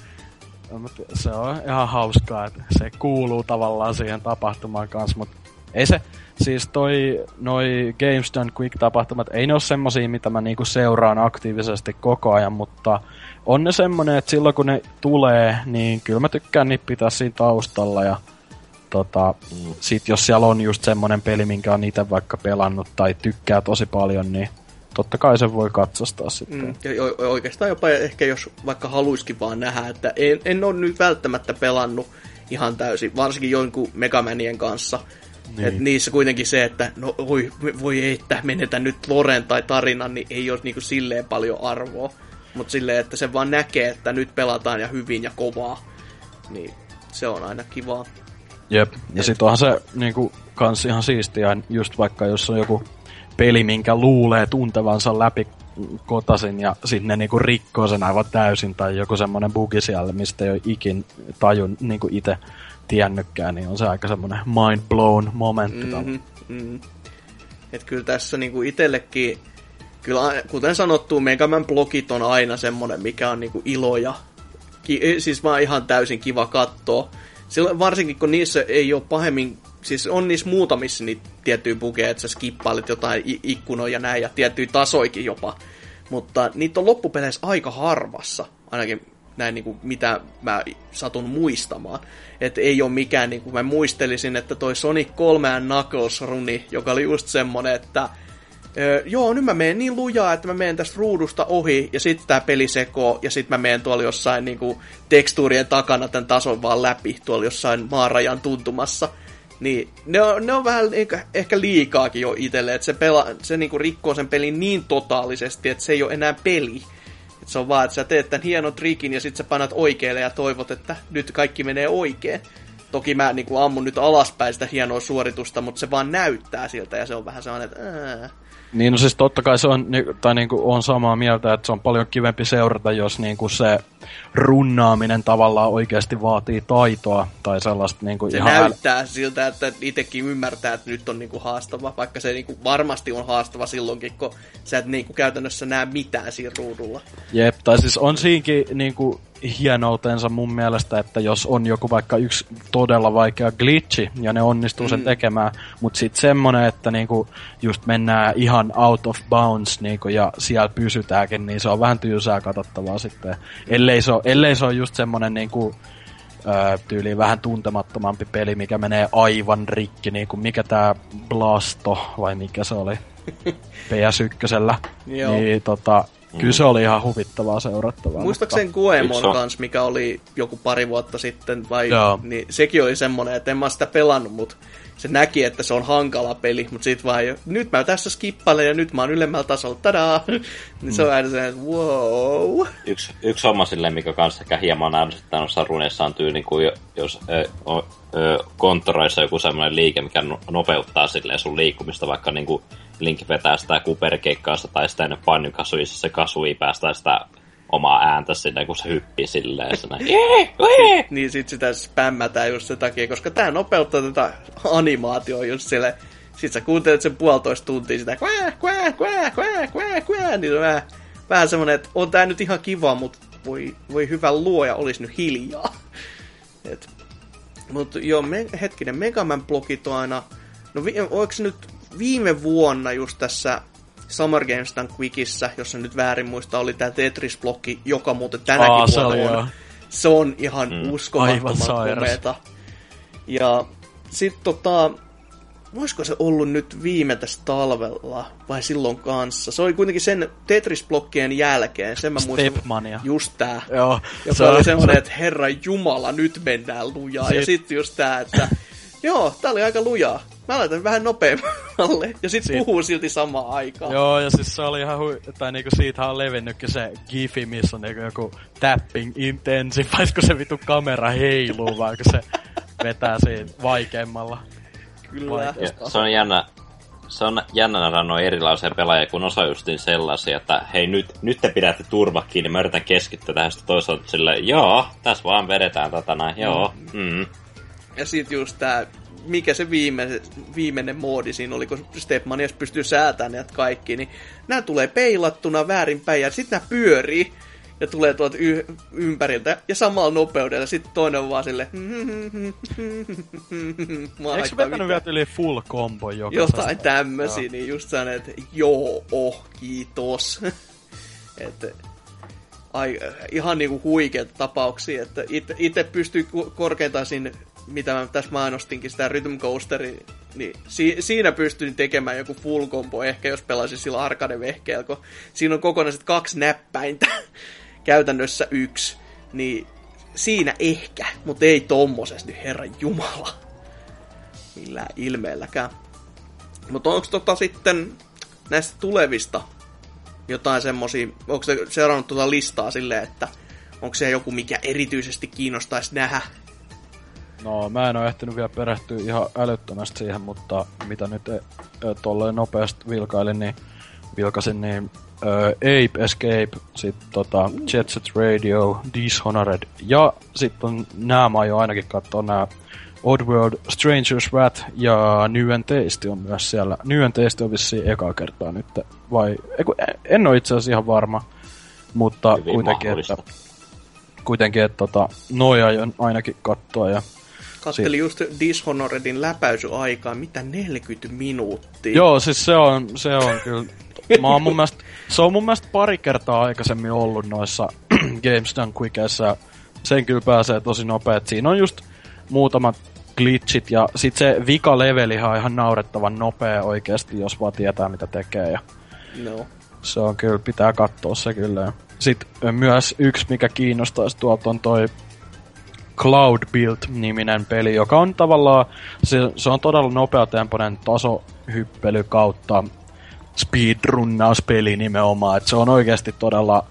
se on ihan hauskaa, että se kuuluu tavallaan siihen tapahtumaan kanssa, mutta ei se, siis toi, noi Games Done Quick-tapahtumat, ei ne ole semmosia, mitä mä niinku seuraan aktiivisesti koko ajan, mutta on ne semmonen, että silloin kun ne tulee, niin kyllä mä tykkään niitä pitää siinä taustalla ja tota, sit jos siellä on just semmonen peli, minkä on itse vaikka pelannut tai tykkää tosi paljon, niin totta kai se voi katsastaa sitten. Mm, ja oikeastaan jopa ehkä jos vaikka haluiskin vaan nähdä, että en, en ole nyt välttämättä pelannut ihan täysin, varsinkin jonkun Megamanien kanssa, niin. Et niissä kuitenkin se, että no voi, voi ei, että menetä nyt Loren tai tarinan, niin ei ole niinku silleen paljon arvoa. Mutta silleen, että se vaan näkee, että nyt pelataan ja hyvin ja kovaa, niin se on aina kivaa. Jep, ja sit onhan se niinku kans ihan siistiä, just vaikka jos on joku peli, minkä luulee tuntevansa läpi kotasin ja sitten ne niinku rikkoo sen aivan täysin tai joku semmonen bugi siellä, mistä ei ole ikin tajun niinku itse tiennytkään, niin on se aika semmoinen mind blown momentti. Mm-hmm, mm-hmm. Et kyllä tässä niinku itsellekin, kyllä kuten sanottu, Megaman blogit on aina semmoinen, mikä on niinku ilo ja ki- siis vaan ihan täysin kiva katsoa. Silloin, varsinkin kun niissä ei ole pahemmin, siis on niissä muutamissa niitä tiettyjä bugeja, että sä skippailet jotain ikkunoja ja näin, ja tiettyjä tasoikin jopa. Mutta niitä on loppupeleissä aika harvassa, ainakin näin niin kuin, mitä mä satun muistamaan. Että ei ole mikään, niin kuin mä muistelisin, että toi Sonic 3 Knuckles runi, joka oli just semmonen, että Öö, joo, nyt mä menen niin lujaa, että mä menen tästä ruudusta ohi, ja sitten tää peli sekoo, ja sitten mä menen tuolla jossain niinku, tekstuurien takana tämän tason vaan läpi, tuolla jossain maarajan tuntumassa. Niin ne on, ne on vähän ehkä, ehkä liikaakin jo itselle, että se, pela, se niinku rikkoo sen pelin niin totaalisesti, että se ei ole enää peli. Et se on vaan, että sä teet tämän hienon trikin ja sitten sä panat oikealle ja toivot, että nyt kaikki menee oikein. Toki mä niin kuin ammun nyt alaspäin sitä hienoa suoritusta, mutta se vaan näyttää siltä ja se on vähän sellainen, että ää, niin no siis totta kai se on, tai niinku on samaa mieltä, että se on paljon kivempi seurata, jos niinku se runnaaminen tavallaan oikeasti vaatii taitoa tai sellaista niinku se ihan... näyttää äl... siltä, että itsekin ymmärtää, että nyt on niinku haastava, vaikka se niinku varmasti on haastava silloinkin, kun sä et niinku käytännössä näe mitään siinä ruudulla. Jep, tai siis on siinkin niinku hienoutensa mun mielestä, että jos on joku vaikka yksi todella vaikea glitchi ja ne onnistuu sen mm. tekemään, mutta sitten semmonen, että niinku just mennään ihan out of bounds niinku, ja siellä pysytäänkin, niin se on vähän tyysää katsottavaa sitten. Ellei se ole, ellei se ole just semmonen niinku, öö, tyyliin vähän tuntemattomampi peli, mikä menee aivan rikki, niin kuin mikä tää Blasto, vai mikä se oli PS1. niin tota, Kyllä se oli ihan huvittavaa seurattavaa. Muistaakseni Guemon kanssa, mikä oli joku pari vuotta sitten, vai, niin sekin oli semmonen, että en mä sitä pelannut, mutta se näki, että se on hankala peli, mutta sit vaan nyt mä tässä skippailen ja nyt mä oon ylemmällä tasolla, tadaa! niin se on aina se, että wow! Yksi, yksi homma silleen, mikä kanssa ehkä hieman ärsyttää noissa runeissa on tyyli, kun jos ö, ö, konttoreissa joku semmoinen liike, mikä no, nopeuttaa silleen sun liikkumista, vaikka niinku Link vetää sitä kuperkeikkaasta tai sitä ennen pannykasuissa se kasui päästää sitä omaa ääntä sinne, kun se hyppii silleen. Se niin sit sitä spämmätään just sen takia, koska tää nopeuttaa tätä animaatioa just sille. Sit sä kuuntelet sen puolitoista tuntia sitä kvää, kvää, kvää, kvää, kvää, kvää, niin vähän, vähän semmonen, että on tää nyt ihan kiva, mutta voi, voi hyvä luoja, olisi nyt hiljaa. Et, mutta joo, me, hetkinen, Megaman blogit on aina, no vi, oliko nyt viime vuonna just tässä Summer Games Done Quickissä, jos nyt väärin muista, oli tämä Tetris-blokki, joka muuten tänäkin Aa, vuonna on. Joo. Se on ihan mm. uskomattoman komeeta. Ja sitten tota, voisiko se ollut nyt viime tässä talvella vai silloin kanssa? Se oli kuitenkin sen Tetris-blokkien jälkeen, sen mä muistan. Stepmania. Just tää. Joo. Joka se oli semmoinen, että herra jumala, nyt mennään lujaa. Sit... Ja sitten just tää, että joo, tää oli aika lujaa. Mä laitan vähän nopeammalle, ja sit Siit... puhuu silti samaan aikaan. Joo, ja siis se oli ihan hui... Tai niinku siitä on levinnytkin se gifi, missä on niinku joku tapping intensive, kun se vitu kamera heiluu, vaan kun se vetää siitä vaikeammalla. Kyllä. se on jännä, se on jännä nähdä noin erilaisia pelaajia, kun osa justiin sellaisia, että hei nyt, nyt te pidätte turva kiinni, mä yritän keskittyä tähän sitten toisaalta silleen, joo, tässä vaan vedetään tätä näin, joo, mm. mm. Ja sitten just tää, mikä se viime, viimeinen moodi siinä oli, kun Stepmanias pystyy säätämään näitä kaikki, niin nämä tulee peilattuna väärinpäin ja sitten nämä pyörii ja tulee tuolta y- ympäriltä ja samalla nopeudella. Sitten toinen on vaan sille. Eikö vetänyt vielä yli full combo joka Jotain tämmösiä, joo. niin just sanoin, että joo, oh, kiitos. että ai, ihan niinku huikeita tapauksia, että itse pystyy korkeintaan sinne, mitä mä tässä mainostinkin, sitä Rhythm Coasteri, niin si- siinä pystyin tekemään joku full combo, ehkä jos pelaisin sillä arcade-vehkeellä, kun siinä on kokonaiset kaksi näppäintä, käytännössä yksi, niin siinä ehkä, mutta ei tommosessa nyt herran jumala. Millään ilmeelläkään. Mutta onko tota sitten näistä tulevista jotain semmosia, onko se seurannut tuota listaa silleen, että onko se joku, mikä erityisesti kiinnostaisi nähdä? No, mä en ole ehtinyt vielä perehtyä ihan älyttömästi siihen, mutta mitä nyt e, e, tolleen nopeasti vilkailin, niin vilkasin, niin uh, Ape Escape, sitten tota, Jet Set Radio, Dishonored, ja sitten on nämä mä jo ainakin katsoa nämä Oddworld, Stranger's Wrath ja New and Taste on myös siellä. New and Taste on vissiin eka kertaa nyt, vai en ole itse asiassa ihan varma, mutta Hyvin kuitenkin, että, kuitenkin, että tota, noja on ainakin kattoa ja Kattelin just Dishonoredin läpäisyaikaa, mitä 40 minuuttia. Joo, siis se on, se on kyllä Mä oon mun mielestä, se on mun mielestä pari kertaa aikaisemmin ollut noissa Games Done Quickissa. Sen kyllä pääsee tosi nopeet. Siinä on just muutamat glitchit ja sit se vika leveli on ihan naurettavan nopea oikeasti, jos vaan tietää mitä tekee. Ja no. Se on kyllä, pitää katsoa se kyllä. Sitten myös yksi, mikä kiinnostaisi tuolta on toi Cloud Build-niminen peli, joka on tavallaan, se, se on todella nopeatempoinen tasohyppely kautta speedrunnauspeli nimenomaan. että se on oikeasti todella,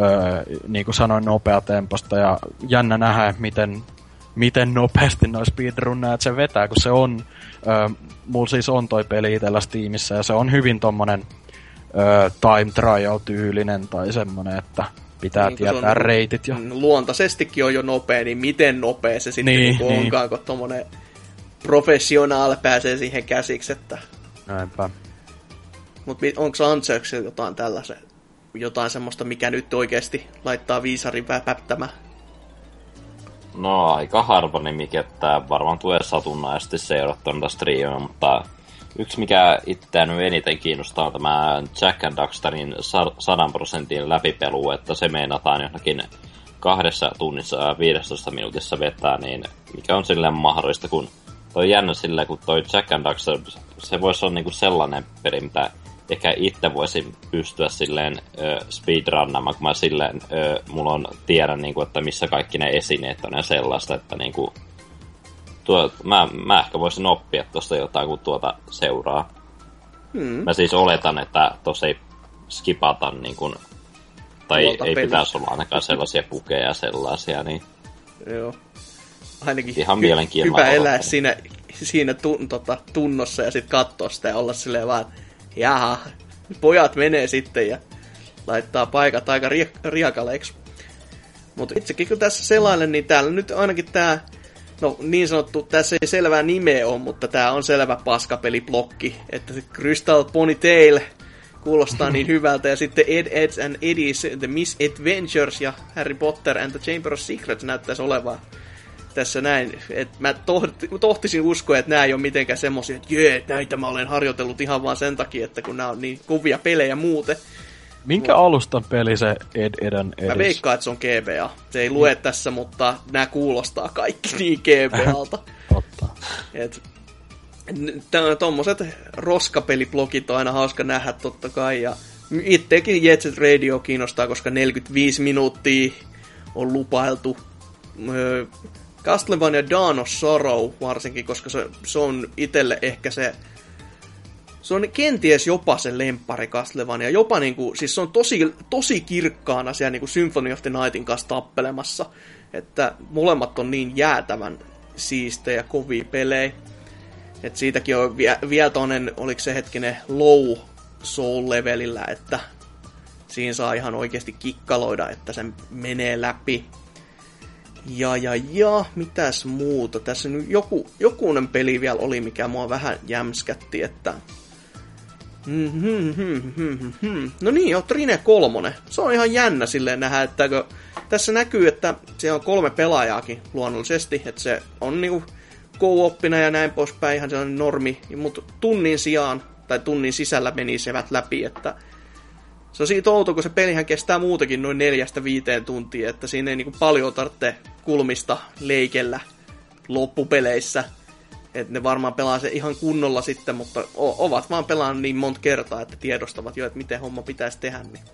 öö, niin kuin sanoin, nopeatemposta ja jännä nähdä, miten, miten nopeasti noin speedrunnajat se vetää, kun se on, öö, mulla siis on toi peli itsellä Steamissa ja se on hyvin tommonen öö, time trial-tyylinen tai semmonen, että pitää niin, tietää on, reitit. Ja... Luontaisestikin on jo nopea, niin miten nopea se sitten niin, niin niin. onkaan, kun tommonen professionaal pääsee siihen käsiksi, että... Näinpä. Mutta onko Antseuksella jotain tällaisen, jotain semmoista, mikä nyt oikeasti laittaa viisarin väpättämään? No aika harva nimi, että varmaan tulee satunnaisesti seurattua noita striimejä, mutta yksi mikä itseään eniten kiinnostaa on tämä Jack and Daxterin 100 prosentin läpipelu, että se meinataan johonkin kahdessa tunnissa ja 15 minuutissa vetää, niin mikä on silleen mahdollista, kun toi jännä silleen, kun toi Jack and Daxter, se voisi olla niinku sellainen peli, mitä ehkä itse voisin pystyä silleen ö, speedrunnaamaan, kun mä silleen, mulla on tiedän, niin kuin, että missä kaikki ne esineet on ja sellaista, että niin kuin, tuo, mä, mä ehkä voisin oppia tuosta jotain, kun tuota seuraa. Hmm. Mä siis oletan, että tuossa ei skipata niin kuin, tai Tuolta ei pelissä. pitäisi olla ainakaan sellaisia pukeja ja sellaisia, niin... Joo. Ainakin Ihan hy- hyvä elää siinä, siinä tun, tota, tunnossa ja sitten katsoa sitä ja olla silleen vaan, jaha, pojat menee sitten ja laittaa paikat aika ri- riakaleiksi. Mutta itsekin kun tässä selailen, niin täällä nyt ainakin tämä, no niin sanottu, tässä ei selvää nimeä ole, mutta tämä on selvä paskapeliblokki, että se Crystal Ponytail kuulostaa niin hyvältä, ja sitten Ed, Eds and Eddies, The Misadventures ja Harry Potter and the Chamber of Secrets näyttäisi olevan tässä näin, että mä tohtisin uskoa, että nämä ei ole mitenkään semmoisia, että jee, näitä mä olen harjoitellut ihan vaan sen takia, että kun nämä on niin kuvia pelejä muuten. Minkä Mut, alustan peli se Ed Edan Edis? Mä veikkaan, että se on GBA. Se ei lue mm. tässä, mutta nämä kuulostaa kaikki niin GBAlta. Totta. Et, tommoset roskapeliblogit on aina hauska nähdä totta kai, ja itsekin Jetset Radio kiinnostaa, koska 45 minuuttia on lupailtu Castlevania Dawn of Sorrow varsinkin, koska se, se on itselle ehkä se se on kenties jopa se lemppari Castlevania. Jopa niinku, siis se on tosi, tosi kirkkaana siellä niinku Symphony of the Nightin kanssa tappelemassa. Että molemmat on niin jäätävän siistejä, kovia pelejä. Et siitäkin on vie, vielä toinen, oliko se hetkinen low soul levelillä, että siinä saa ihan oikeasti kikkaloida, että se menee läpi. Ja, ja, ja, mitäs muuta? Tässä nyt joku, jokunen peli vielä oli, mikä mua vähän jämskätti, että... Mm-hmm, No niin, joo, Trine kolmonen. Se on ihan jännä silleen nähdä, että kun tässä näkyy, että se on kolme pelaajaakin luonnollisesti, että se on niinku co-oppina ja näin poispäin, ihan sellainen normi, mutta tunnin sijaan tai tunnin sisällä meni sevät läpi, että se on siitä outo, kun se pelihän kestää muutakin noin neljästä viiteen tuntia, että siinä ei niinku paljon tarvitse kulmista leikellä loppupeleissä. Että ne varmaan pelaa se ihan kunnolla sitten, mutta ovat vaan pelannut niin monta kertaa, että tiedostavat jo, että miten homma pitäisi tehdä, niin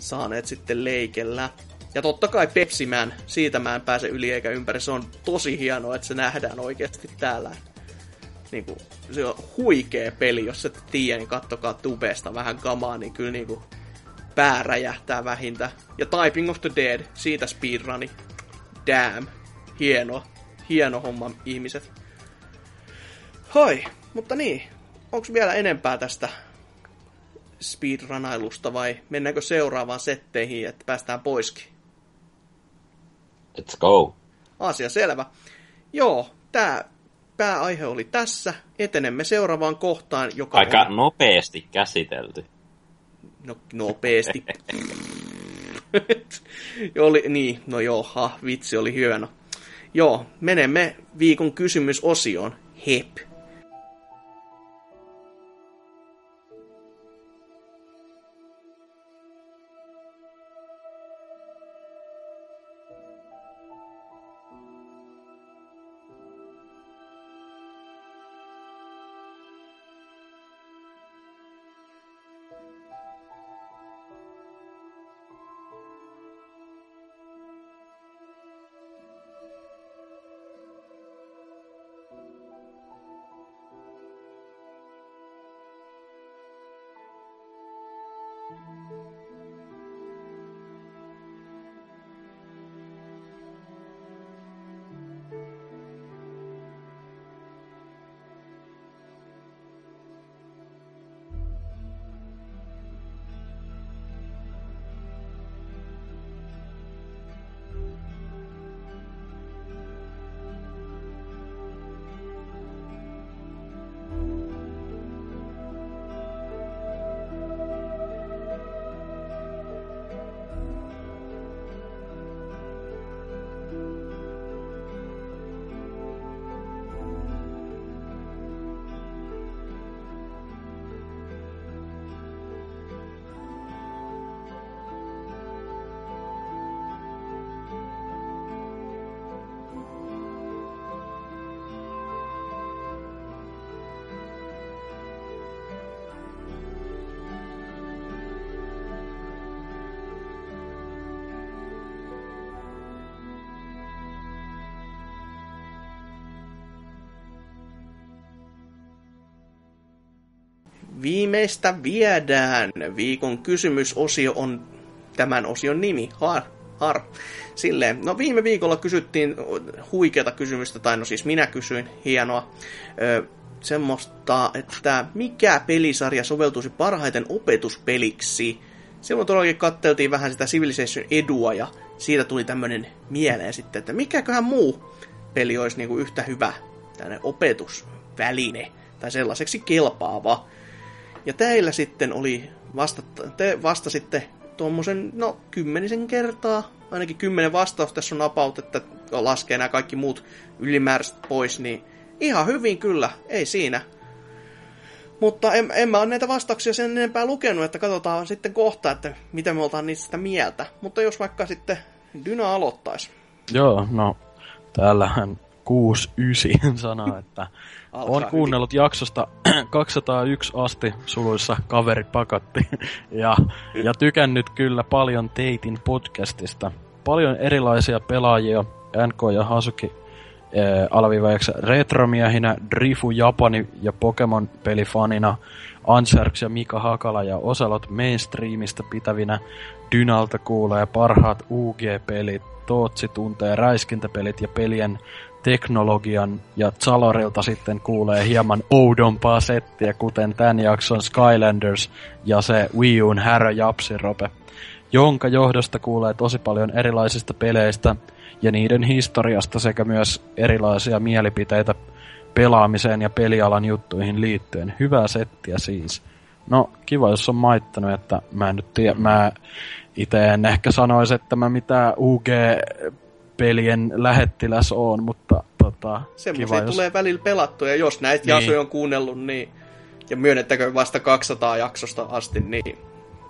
saaneet sitten leikellä. Ja totta kai Pepsi Man, siitä mä en pääse yli eikä ympäri. Se on tosi hienoa, että se nähdään oikeasti täällä. Niin kuin, se on huikea peli, jos et tiedä, niin kattokaa tubesta vähän kamaa, niin kyllä niin kuin pää räjähtää vähintä. Ja Typing of the Dead, siitä speedruni. Damn. Hieno. Hieno homma, ihmiset. Hoi, mutta niin. Onko vielä enempää tästä speedrunailusta vai mennäänkö seuraavaan setteihin, että päästään poiskin? Let's go. Asia selvä. Joo, tämä pääaihe oli tässä. Etenemme seuraavaan kohtaan, joka Aika on... nopeasti käsitelty. No, nopeasti. oli, niin, no joo, ha, vitsi oli hieno. Joo, menemme viikon kysymysosioon. Hep. Viimeistä viedään. Viikon kysymysosio on tämän osion nimi. Har. Har. Silleen. No viime viikolla kysyttiin huikeata kysymystä, tai no siis minä kysyin, hienoa. Ö, semmoista, että mikä pelisarja soveltuisi parhaiten opetuspeliksi? Silloin todellakin katteltiin vähän sitä Civilization edua ja siitä tuli tämmönen mieleen sitten, että mikäköhän muu peli olisi niinku yhtä hyvä tämmöinen opetusväline tai sellaiseksi kelpaava. Ja teillä sitten oli vasta, te vastasitte tuommoisen, no, kymmenisen kertaa, ainakin kymmenen vastausta tässä on about, että laskee nämä kaikki muut ylimääräiset pois, niin ihan hyvin kyllä, ei siinä. Mutta en, en mä ole näitä vastauksia sen enempää lukenut, että katsotaan sitten kohta, että mitä me oltaan niistä mieltä. Mutta jos vaikka sitten Dyna aloittaisi. Joo, no täällähän 69 sanaa, että on kuunnellut hyvin. jaksosta 201 asti suluissa kaveri pakatti ja, ja tykännyt kyllä paljon Teitin podcastista. Paljon erilaisia pelaajia NK ja Hasuki äh, alviivajaksi retromiehinä, Drifu Japani ja Pokemon pelifanina, Anserks ja Mika Hakala ja Osalot mainstreamista pitävinä, Dynalta kuulee parhaat UG-pelit, Tootsi tuntee räiskintäpelit ja pelien teknologian ja Zalorilta sitten kuulee hieman oudompaa settiä, kuten tämän jakson Skylanders ja se Wii U'n Härö Japsirope, jonka johdosta kuulee tosi paljon erilaisista peleistä ja niiden historiasta sekä myös erilaisia mielipiteitä pelaamiseen ja pelialan juttuihin liittyen. Hyvää settiä siis. No, kiva jos on maittanut, että mä en nyt tiedä, mä itse en ehkä sanoisi, että mä mitään UG-pelien lähettiläs on, mutta tota, Semmoisia kiva, jos... tulee välillä pelattua, ja jos näitä niin. jaksoja on kuunnellut, niin, ja myönnettäkö vasta 200 jaksosta asti, niin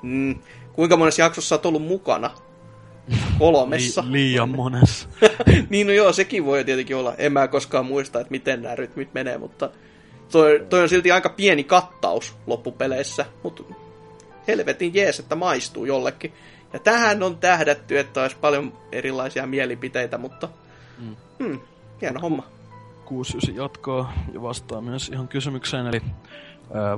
mm, kuinka monessa jaksossa olet ollut mukana? Kolmessa. Li- liian monessa. niin no joo, sekin voi tietenkin olla. En mä koskaan muista, että miten nämä rytmit menee, mutta toi, toi on silti aika pieni kattaus loppupeleissä, mutta helvetin jees, että maistuu jollekin. Ja tähän on tähdätty, että olisi paljon erilaisia mielipiteitä, mutta mm. Hmm, hieno homma. 69 jatkaa ja vastaa myös ihan kysymykseen, eli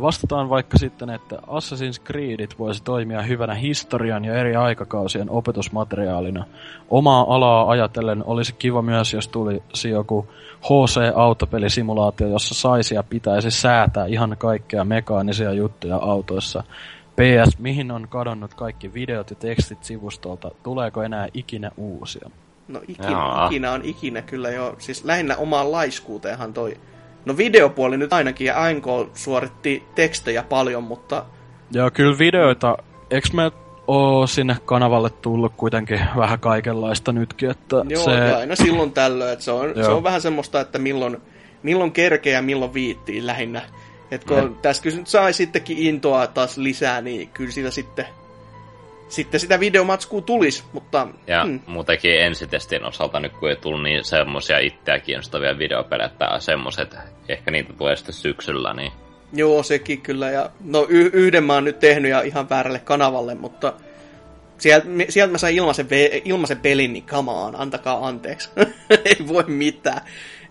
Vastataan vaikka sitten, että Assassin's Creedit voisi toimia hyvänä historian ja eri aikakausien opetusmateriaalina. Omaa alaa ajatellen olisi kiva myös, jos tulisi joku HC-autopelisimulaatio, jossa saisi ja pitäisi säätää ihan kaikkea mekaanisia juttuja autoissa. PS, mihin on kadonnut kaikki videot ja tekstit sivustolta? Tuleeko enää ikinä uusia? No ikinä, ikinä on ikinä kyllä jo. Siis lähinnä omaan laiskuuteenhan toi No videopuoli nyt ainakin, ja ANK suoritti tekstejä paljon, mutta... Joo, kyllä videoita, eikö me oo sinne kanavalle tullut kuitenkin vähän kaikenlaista nytkin, että Joo, se... ja aina silloin tällöin, että se on, se on vähän semmoista, että milloin, milloin kerkeä ja milloin viittiin lähinnä. Että kun mm. tässä kyllä nyt sai sittenkin intoa taas lisää, niin kyllä siitä sitten sitten sitä videomatskua tulisi, mutta... Ja hmm. muutenkin ensitestin osalta nyt kun ei tullut niin semmosia itseä kiinnostavia videopelejä, että semmoset, ehkä niitä tulee sitten syksyllä, niin... Joo, sekin kyllä, ja no y- yhden mä oon nyt tehnyt ja ihan väärälle kanavalle, mutta sieltä, sieltä mä sain ilmaisen, ve- ilmaisen pelin, niin on, antakaa anteeksi. ei voi mitään.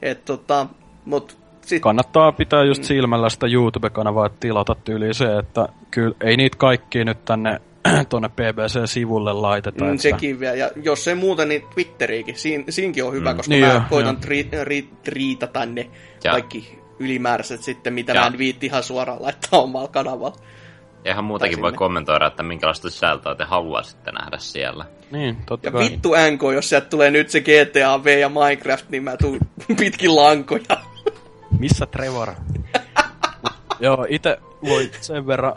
Et, tota, mut sit... Kannattaa pitää just silmällä sitä YouTube-kanavaa, että tilata tyyliin se, että kyllä ei niitä kaikki nyt tänne tuonne BBC-sivulle laitetaan. Mm, että... Sekin vielä, ja jos se muuta, niin Twitteriikin. Siin, siinkin on hyvä, mm. koska niin mä jo, koitan triitata ne ja. kaikki ylimääräiset sitten, mitä ja. mä en viitti ihan suoraan laittaa omalla kanavalla. Eihän muutakin voi kommentoida, että minkälaista sisältöä te haluaisitte nähdä siellä. Niin, totta ja kai. vittu NK, jos sieltä tulee nyt se GTA V ja Minecraft, niin mä tuun pitkin lankoja. Missä Trevor? Joo, itse voi sen verran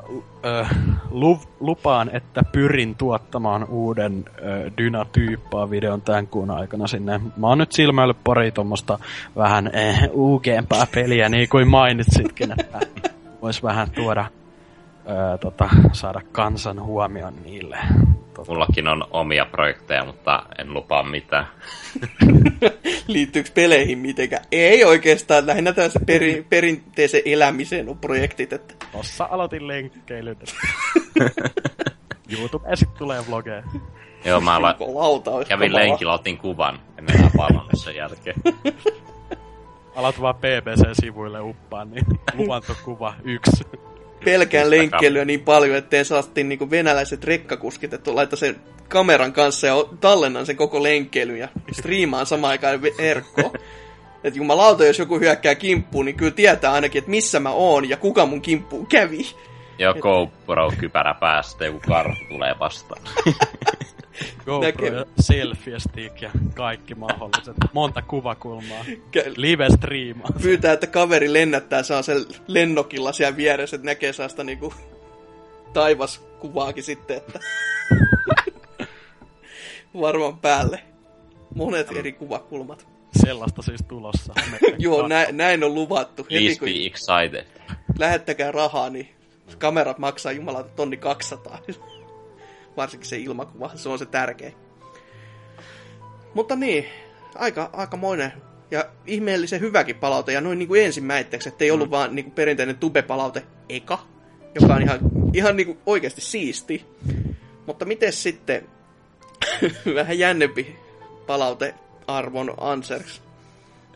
äh, lu, lupaan, että pyrin tuottamaan uuden äh, Dyna-tyyppaa videon tämän kuun aikana sinne. Mä oon nyt silmäillyt pari tuommoista vähän äh, uugeempaa peliä, niin kuin mainitsitkin, että vois vähän tuoda äh, tota, saada kansan huomion niille. Tota. Mullakin on omia projekteja, mutta en lupaa mitään. Liittyykö peleihin mitenkään? Ei oikeastaan, lähinnä tässä peri, perinteisen elämiseen on projektit. Että... Tossa aloitin lenkkeilyn. YouTube sitten tulee vlogeja. Joo, mä aloin, kävin lenkillä, otin kuvan ja mennään palannut sen jälkeen. Alat vaan BBC-sivuille uppaan, niin luvanto kuva yksi pelkään lenkkeilyä niin paljon, ettei saastiin niinku venäläiset rekkakuskit, että laita sen kameran kanssa ja tallennan sen koko lenkkeily ja striimaan samaan aikaan verkko. Että jumalauta, jos joku hyökkää kimppuun, niin kyllä tietää ainakin, että missä mä oon ja kuka mun kimppuun kävi. Joo, GoPro-kypärä päästä, joku karhu tulee vastaan. GoPro Näkee. ja selfie stick ja kaikki mahdolliset. Monta kuvakulmaa. Live striimaa. Pyytää, että kaveri lennättää saa sen lennokilla siellä vieressä, että näkee saasta niinku taivaskuvaakin sitten, että varmaan päälle. Monet eri kuvakulmat. Sellaista siis tulossa. Joo, näin, näin on luvattu. Please be excited. Lähettäkää rahaa, niin kamerat maksaa jumalauta tonni 200 varsinkin se ilmakuva, se on se tärkein. Mutta niin, aika, aikamoinen ja ihmeellisen hyväkin palaute, ja noin niin kuin ensimmäiseksi, että ei ollut mm. vaan niin kuin perinteinen tube-palaute eka, joka on ihan, ihan niin kuin oikeasti siisti. Mutta miten sitten vähän jännempi palaute arvon answers.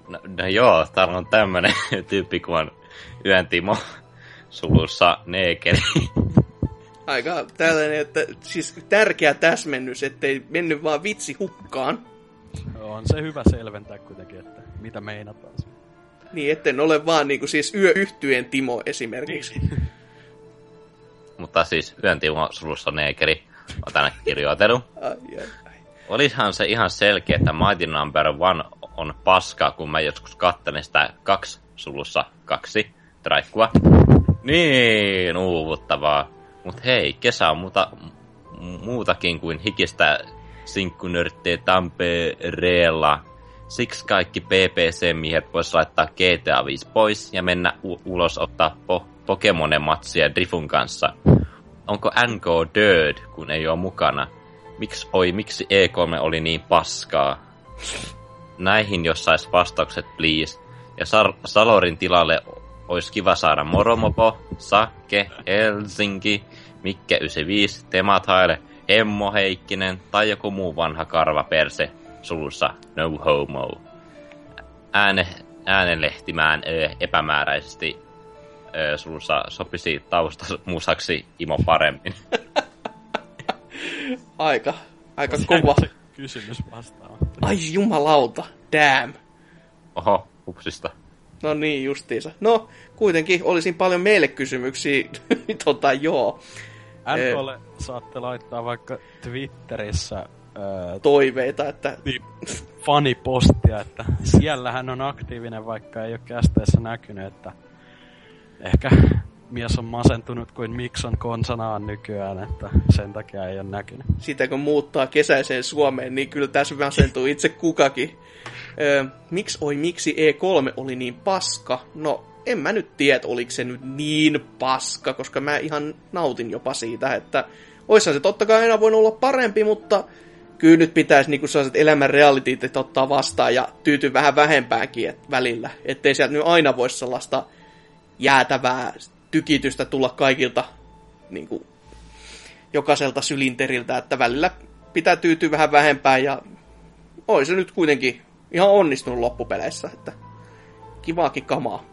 No, no joo, täällä on tämmönen tyyppi kuin Yön Timo sulussa neekeri. Aika tällainen, että siis tärkeä täsmennys, ettei mennyt vaan vitsi hukkaan. On se hyvä selventää kuitenkin, että mitä meinataan. Niin, etten ole vaan niinku siis yöyhtyeen Timo esimerkiksi. Mutta siis Yön Timo sulussa neekeri on tänne kirjoitellut. Ai, ai, ai. Olisihan se ihan selkeä, että Mighty Number One on paskaa, kun mä joskus kattelin sitä kaksi sulussa kaksi traikkua. Niin, uuvuttavaa. Mut hei, kesä on muuta, muutakin kuin hikistä sinkkunörttejä Tampereella. Siksi kaikki PPC-miehet vois laittaa GTA 5 pois ja mennä u- ulos ottaa po- Pokemonen-matsia Drifun kanssa. Onko NK Dirt, kun ei ole mukana? Miksi, oi, miksi E3 oli niin paskaa? Näihin jos sais vastaukset, please. Ja Sar- Salorin tilalle olisi kiva saada Moromopo, Sakke, Helsinki, Mikke 95, Temathaile, Hemmo Heikkinen tai joku muu vanha karva perse, sulussa no homo. Ääne, äänenlehtimään ö, epämääräisesti ö, sulussa sopisi taustamusaksi Imo paremmin. Aika, aika kova. Kysymys vastaamatta. Ai jumalauta, damn. Oho, upsista. No niin, justiinsa. No, kuitenkin olisin paljon meille kysymyksiä. tota, joo. NKlle saatte laittaa vaikka Twitterissä ää, Toiveita, että niin, fanipostia, että siellähän on aktiivinen, vaikka ei ole kästeessä näkynyt, että ehkä mies on masentunut kuin Mikson konsanaan nykyään, että sen takia ei ole näkynyt. sitä kun muuttaa kesäiseen Suomeen, niin kyllä tässä masentuu itse kukakin. Öö, miksi oi, miksi E3 oli niin paska? No, en mä nyt tiedä, oliko se nyt niin paska, koska mä ihan nautin jopa siitä, että oishan se totta kai aina voinut olla parempi, mutta kyllä nyt pitäisi niinku sellaiset elämän realiteetit ottaa vastaan ja tyytyä vähän vähempäänkin et, välillä. Ettei sieltä nyt aina voi sellaista jäätävää tykitystä tulla kaikilta niinku, jokaiselta sylinteriltä, että välillä pitää tyytyä vähän vähempään ja oi se nyt kuitenkin ihan onnistunut loppupeleissä, että kivaakin kamaa.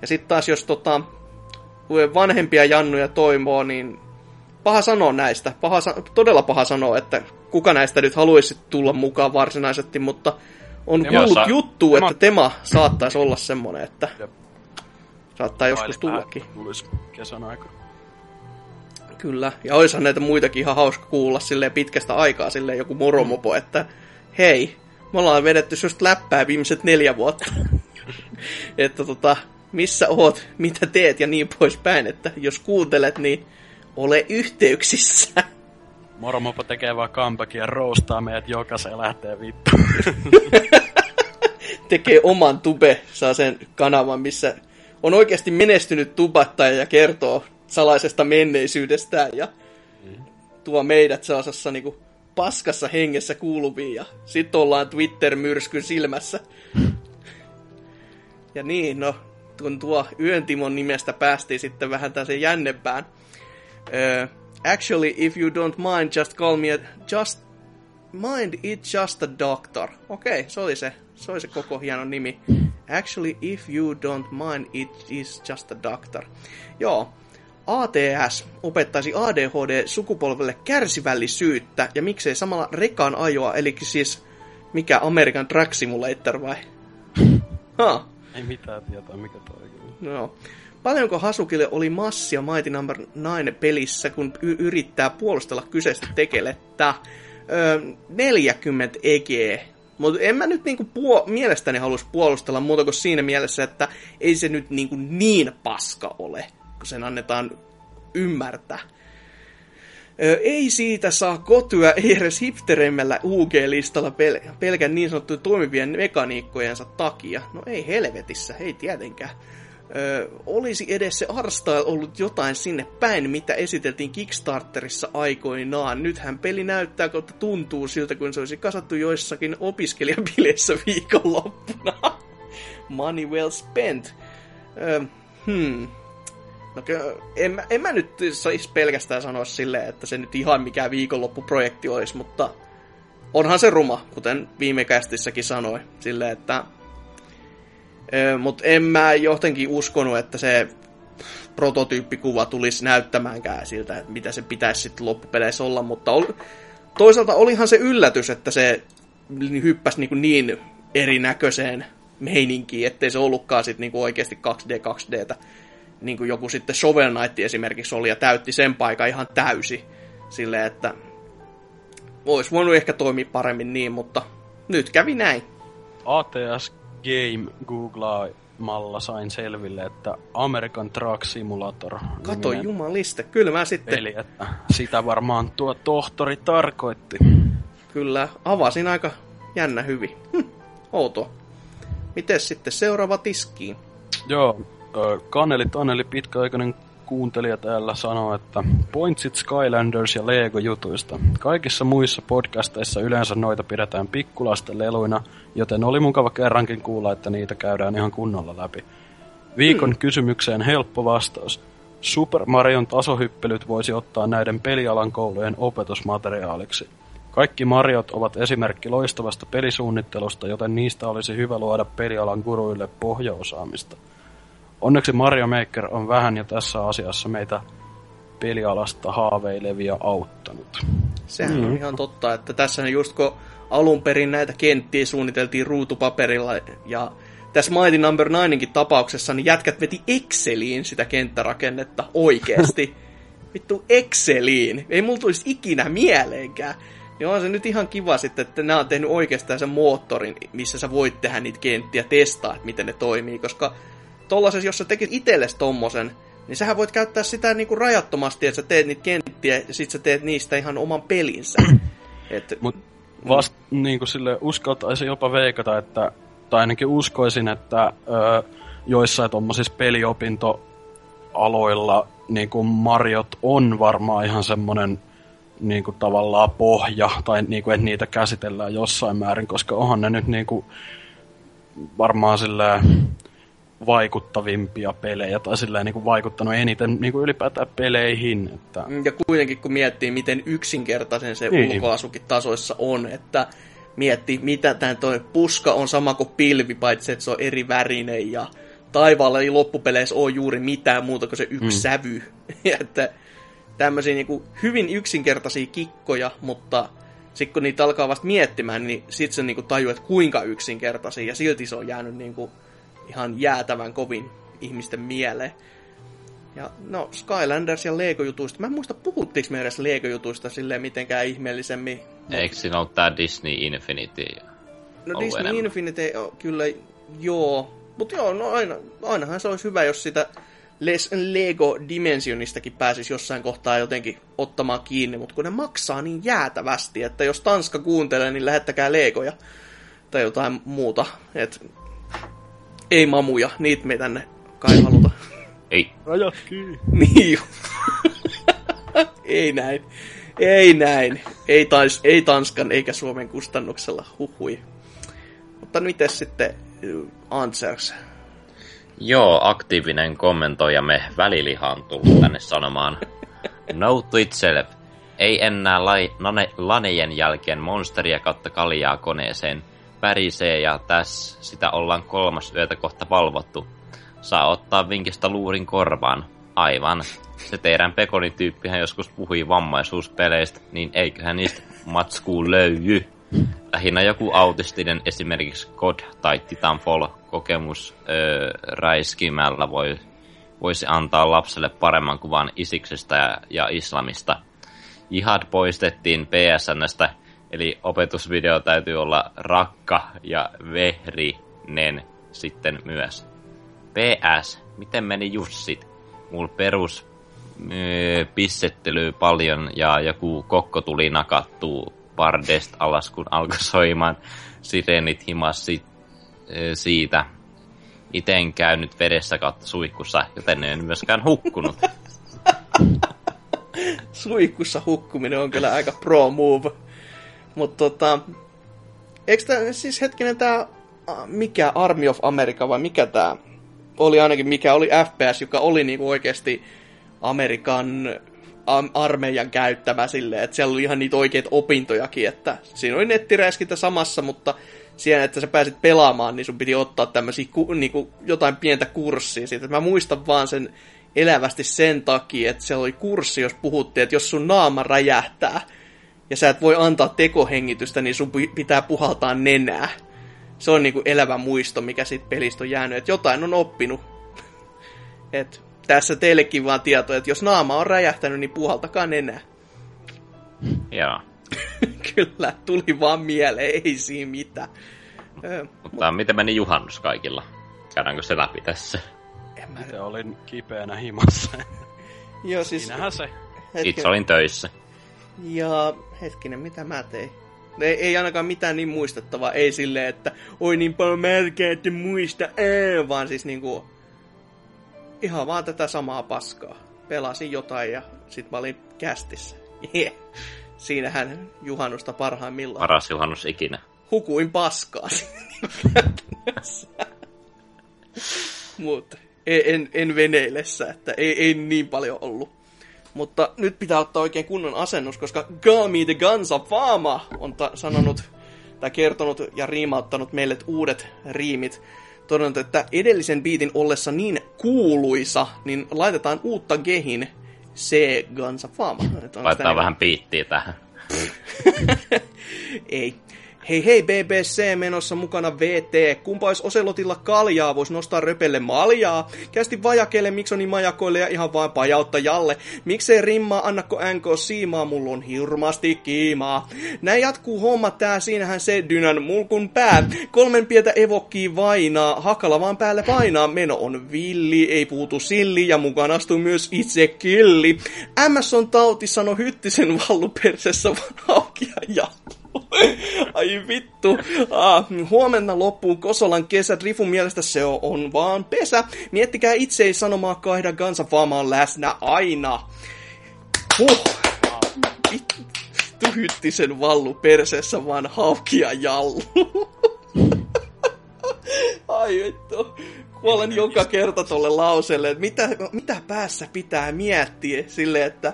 Ja sitten taas jos tota, vanhempia jannuja toimoo, niin paha sanoa näistä. Paha, todella paha sanoa, että kuka näistä nyt haluaisi tulla mukaan varsinaisesti, mutta on Tema kuullut juttu, Tema- että Tema saattaisi olla semmonen, että Jep. saattaa joskus Vähän tullakin. Kesän aikana. Kyllä, ja olisihan näitä muitakin ihan hauska kuulla silleen pitkästä aikaa silleen joku moromopo, että hei, me ollaan vedetty just läppää viimeiset neljä vuotta. että tota, missä oot, mitä teet ja niin poispäin, että jos kuuntelet, niin ole yhteyksissä. Moromopo tekee vaan comebackin ja roustaa meidät jokaisen lähtee vittu. Tekee oman tube, saa sen kanavan, missä on oikeasti menestynyt tubattaja ja kertoo salaisesta menneisyydestään ja tuo meidät sellaisessa niinku paskassa hengessä kuuluviin ja sit ollaan Twitter-myrskyn silmässä. Ja niin, no, kun tuo Yöntimon nimestä päästiin sitten vähän tällaisen jännempään. Uh, actually, if you don't mind, just call me a, just mind it just a doctor. Okei, okay, se oli se, se oli se koko hieno nimi. Actually, if you don't mind, it is just a doctor. Joo, ATS opettaisi ADHD-sukupolvelle kärsivällisyyttä ja miksei samalla rekan ajoa, eli siis mikä American Truck Simulator vai? Ha, Ei mitään tietoa, mikä toi kyllä. no. Paljonko Hasukille oli massia Mighty Number 9 pelissä, kun y- yrittää puolustella kyseistä tekelettä? Öö, 40 EG. Mutta en mä nyt niinku puo- mielestäni halus puolustella muuta kuin siinä mielessä, että ei se nyt niinku niin paska ole, kun sen annetaan ymmärtää. Ei siitä saa kotyä ei edes hiptereimmällä UG-listalla pel- pelkän niin sanottujen toimivien mekaniikkojensa takia. No ei helvetissä, ei tietenkään. Ö, olisi edes se Arstyle ollut jotain sinne päin, mitä esiteltiin Kickstarterissa aikoinaan. Nythän peli näyttää, että tuntuu siltä, kun se olisi kasattu joissakin opiskelijabileissä viikonloppuna. Money well spent. Ö, hmm. No, ky- en, mä- en mä nyt saisi pelkästään sanoa silleen, että se nyt ihan mikään viikonloppuprojekti olisi, mutta onhan se ruma, kuten viime kästissäkin sanoi. Sille, että... Mutta en mä jotenkin uskonut, että se prototyyppikuva tulisi näyttämäänkään siltä, että mitä se pitäisi sitten loppupeleissä olla, mutta oli, toisaalta olihan se yllätys, että se hyppäsi niin, niin erinäköiseen meininkiin, ettei se ollutkaan sitten niin oikeasti 2D 2Dtä, niin kuin joku sitten Shovel Knight esimerkiksi oli ja täytti sen paikan ihan täysi, silleen, että olisi voinut ehkä toimia paremmin niin, mutta nyt kävi näin. ATS Game googlaa malla sain selville, että American Truck Simulator. Kato jumaliste, kyllä mä sitten... Peli, että sitä varmaan tuo tohtori tarkoitti. Kyllä, avasin aika jännä hyvin. Hm, outoa. Miten sitten seuraava tiskiin? Joo, Kaneli Taneli pitkäaikainen kuuntelija täällä sanoo, että Pointsit Skylanders ja Lego-jutuista. Kaikissa muissa podcasteissa yleensä noita pidetään pikkulasten leluina, joten oli mukava kerrankin kuulla, että niitä käydään ihan kunnolla läpi. Viikon hmm. kysymykseen helppo vastaus. Super Marion tasohyppelyt voisi ottaa näiden pelialan koulujen opetusmateriaaliksi. Kaikki Mariot ovat esimerkki loistavasta pelisuunnittelusta, joten niistä olisi hyvä luoda pelialan guruille pohjaosaamista. Onneksi Mario Maker on vähän jo tässä asiassa meitä pelialasta haaveilevia auttanut. Sehän mm. on ihan totta, että tässä just kun alun perin näitä kenttiä suunniteltiin ruutupaperilla ja tässä Mighty Number no. 9 tapauksessa niin jätkät veti Exceliin sitä kenttärakennetta oikeesti. Vittu Exceliin. Ei mulla tulisi ikinä mieleenkään. Niin on se nyt ihan kiva sitten, että nämä on tehnyt oikeastaan sen moottorin, missä sä voit tehdä niitä kenttiä, testaa, että miten ne toimii, koska tollasessa, jos sä tekit itsellesi tommosen, niin sähän voit käyttää sitä niinku rajattomasti, että sä teet niitä kenttiä ja sit sä teet niistä ihan oman pelinsä. Et, Mut vast mm. niinku sille uskaltaisi jopa veikata, että, tai ainakin uskoisin, että ö, joissain tommosissa peliopintoaloilla niinku Mariot on varmaan ihan semmonen niinku tavallaan pohja, tai niinku, että niitä käsitellään jossain määrin, koska onhan ne nyt niinku varmaan silleen vaikuttavimpia pelejä, tai silleen niin kuin vaikuttanut eniten niin kuin ylipäätään peleihin. Että... Ja kuitenkin kun miettii, miten yksinkertaisen se niin. ulkoasukin tasoissa on, että miettii, mitä tämä toi puska on sama kuin pilvi, paitsi että se on eri värinen, ja taivaalla ei loppupeleissä ole juuri mitään muuta kuin se yksi mm. sävy. että tämmöisiä niin kuin hyvin yksinkertaisia kikkoja, mutta sitten kun niitä alkaa vasta miettimään, niin sitten se niin kuin tajuu, että kuinka yksinkertaisia, ja silti se on jäänyt niin kuin ihan jäätävän kovin ihmisten mieleen. Ja no, Skylanders ja Lego-jutuista. Mä en muista, puhuttiinko me edes Lego-jutuista silleen mitenkään ihmeellisemmin. Eikö siinä ole tää Disney Infinity? No Disney enemmän. Infinity, kyllä joo. Mutta joo, no aina, ainahan se olisi hyvä, jos sitä Lego Dimensionistakin pääsisi jossain kohtaa jotenkin ottamaan kiinni, mutta kun ne maksaa niin jäätävästi, että jos Tanska kuuntelee, niin lähettäkää Legoja tai jotain muuta. Et ei mamuja, niitä me tänne kai haluta. Ei. Rajat kiinni. niin Ei näin. Ei näin. Ei, tans, ei Tanskan eikä Suomen kustannuksella. Huhui. Mutta miten sitten uh, Answers? Joo, aktiivinen kommentoijamme väliliha on tullut tänne sanomaan. No to itself. Ei enää lai, nane, lanejen jälkeen monsteria kautta kaljaa koneeseen pärisee ja tässä sitä ollaan kolmas yötä kohta valvottu. Saa ottaa vinkistä luurin korvaan. Aivan. Se teidän pekonityyppihän joskus puhui vammaisuuspeleistä, niin eiköhän niistä matskuun löydy. Lähinnä joku autistinen esimerkiksi God tai Titanfall kokemus öö, räiskimällä voi, voisi antaa lapselle paremman kuvan isiksestä ja, ja islamista. Jihad poistettiin PSNstä Eli opetusvideo täytyy olla rakka ja vehrinen sitten myös. PS, miten meni Jussit? Mulla perus öö, pissettely paljon ja joku kokko tuli nakattuu Bardest alas, kun alkoi soimaan sirenit himas si- öö, siitä. Iten käynyt vedessä kautta suihkussa, joten en myöskään hukkunut. Suihkussa hukkuminen on kyllä aika pro move. Mutta tota, eikö tää, siis hetkinen tää, mikä Army of America vai mikä tää oli ainakin, mikä oli FPS, joka oli niinku oikeasti Amerikan armeijan käyttämä silleen, että siellä oli ihan niitä oikeita opintojakin, että siinä oli nettiräiskintä samassa, mutta siihen, että sä pääsit pelaamaan, niin sun piti ottaa tämmöisiä niinku, jotain pientä kurssia siitä. Mä muistan vaan sen elävästi sen takia, että siellä oli kurssi, jos puhuttiin, että jos sun naama räjähtää ja sä et voi antaa tekohengitystä, niin sun pitää puhaltaa nenää. Se on niinku elävä muisto, mikä siitä pelistä on jäänyt, että jotain on oppinut. Et tässä teillekin vaan tieto, että jos naama on räjähtänyt, niin puhaltakaa nenää. Joo. Kyllä, tuli vaan mieleen, ei siinä mitään. Mutta mut... miten meni juhannus kaikilla? Käydäänkö se läpi tässä? En mä... Itse olin kipeänä himassa. Joo, siis... Siinähän se. Hetkinen. Itse olin töissä. Ja hetkinen, mitä mä tein? Ei, ei ainakaan mitään niin muistettavaa. Ei silleen, että oi niin paljon märkää, että muista. Ei, vaan siis niinku... Ihan vaan tätä samaa paskaa. Pelasin jotain ja sit mä olin kästissä. Yeah. Siinähän juhannusta parhaimmillaan. Paras juhannus ikinä. Hukuin paskaa. Mutta en, en veneillessä, että ei, ei niin paljon ollut. Mutta nyt pitää ottaa oikein kunnon asennus, koska Gami the Gansa Fama on ta- sanonut tai kertonut ja riimauttanut meille uudet riimit. Todennut, että edellisen biitin ollessa niin kuuluisa, niin laitetaan uutta gehin C Gansa Fama. Laitetaan vähän piittiä tähän. Ei. Hei hei BBC menossa mukana VT. Kumpa olisi Oselotilla kaljaa, vois nostaa röpelle maljaa. Kästi vajakelle Miksoni majakoille ja ihan vain pajauttajalle. Miksei rimmaa, annakko NK siimaa, mulla on hirmasti kiimaa. Näin jatkuu homma tää, siinähän se dynän mulkun pää. Kolmen pientä evokkii vainaa, hakala vaan päälle painaa. Meno on villi, ei puutu silli ja mukaan astuu myös itse killi. MS on tauti, sano hyttisen vallupersessä vaan haukia ja Ai vittu. Ah, huomenna loppuu Kosolan kesä. Rifun mielestä se on, vaan pesä. Miettikää itse ei sanomaa kaihda kansa vaan läsnä aina. Huh. Vittu hyttisen vallu perseessä vaan haukia jallu. Ai vittu. Kuolen joka kerta tolle lauseelle, että mitä, mitä päässä pitää miettiä sille, että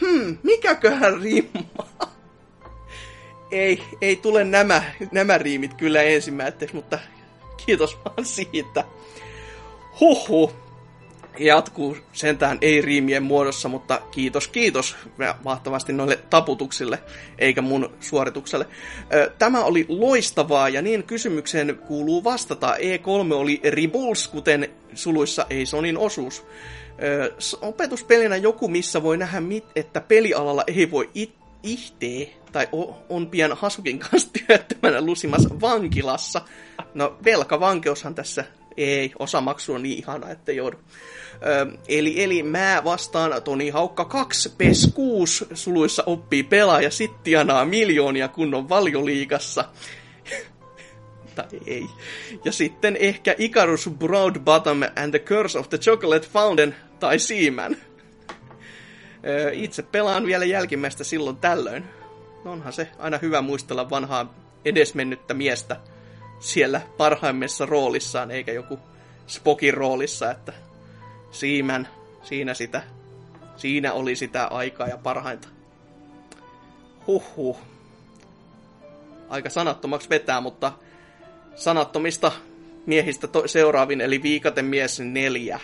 hmm, mikäköhän rimmaa ei, ei tule nämä, nämä riimit kyllä ensimmäiseksi, mutta kiitos vaan siitä. Huhu. Jatkuu sentään ei riimien muodossa, mutta kiitos, kiitos mahtavasti noille taputuksille, eikä mun suoritukselle. Tämä oli loistavaa ja niin kysymykseen kuuluu vastata. E3 oli Ribuls, kuten suluissa ei Sonin osuus. Opetuspelinä joku, missä voi nähdä, että pelialalla ei voi it- ihtee tai on pian Hasukin kanssa työttömänä lusimassa vankilassa. No velkavankeushan tässä ei, osamaksu on niin ihana, että joudu. Ö, eli, eli mä vastaan Toni Haukka 2, PES 6, suluissa oppii pelaaja, sit tienaa miljoonia kunnon valioliigassa. tai ei. Ja sitten ehkä Icarus Broad Bottom and the Curse of the Chocolate Fountain tai Seaman. Itse pelaan vielä jälkimmäistä silloin tällöin. Onhan se aina hyvä muistella vanhaa edesmennyttä miestä siellä parhaimmassa roolissaan, eikä joku Spokin roolissa, että Siimän, siinä sitä, siinä oli sitä aikaa ja parhainta. Huhhuh. Aika sanattomaksi vetää, mutta sanattomista miehistä to- seuraavin, eli viikaten mies neljä.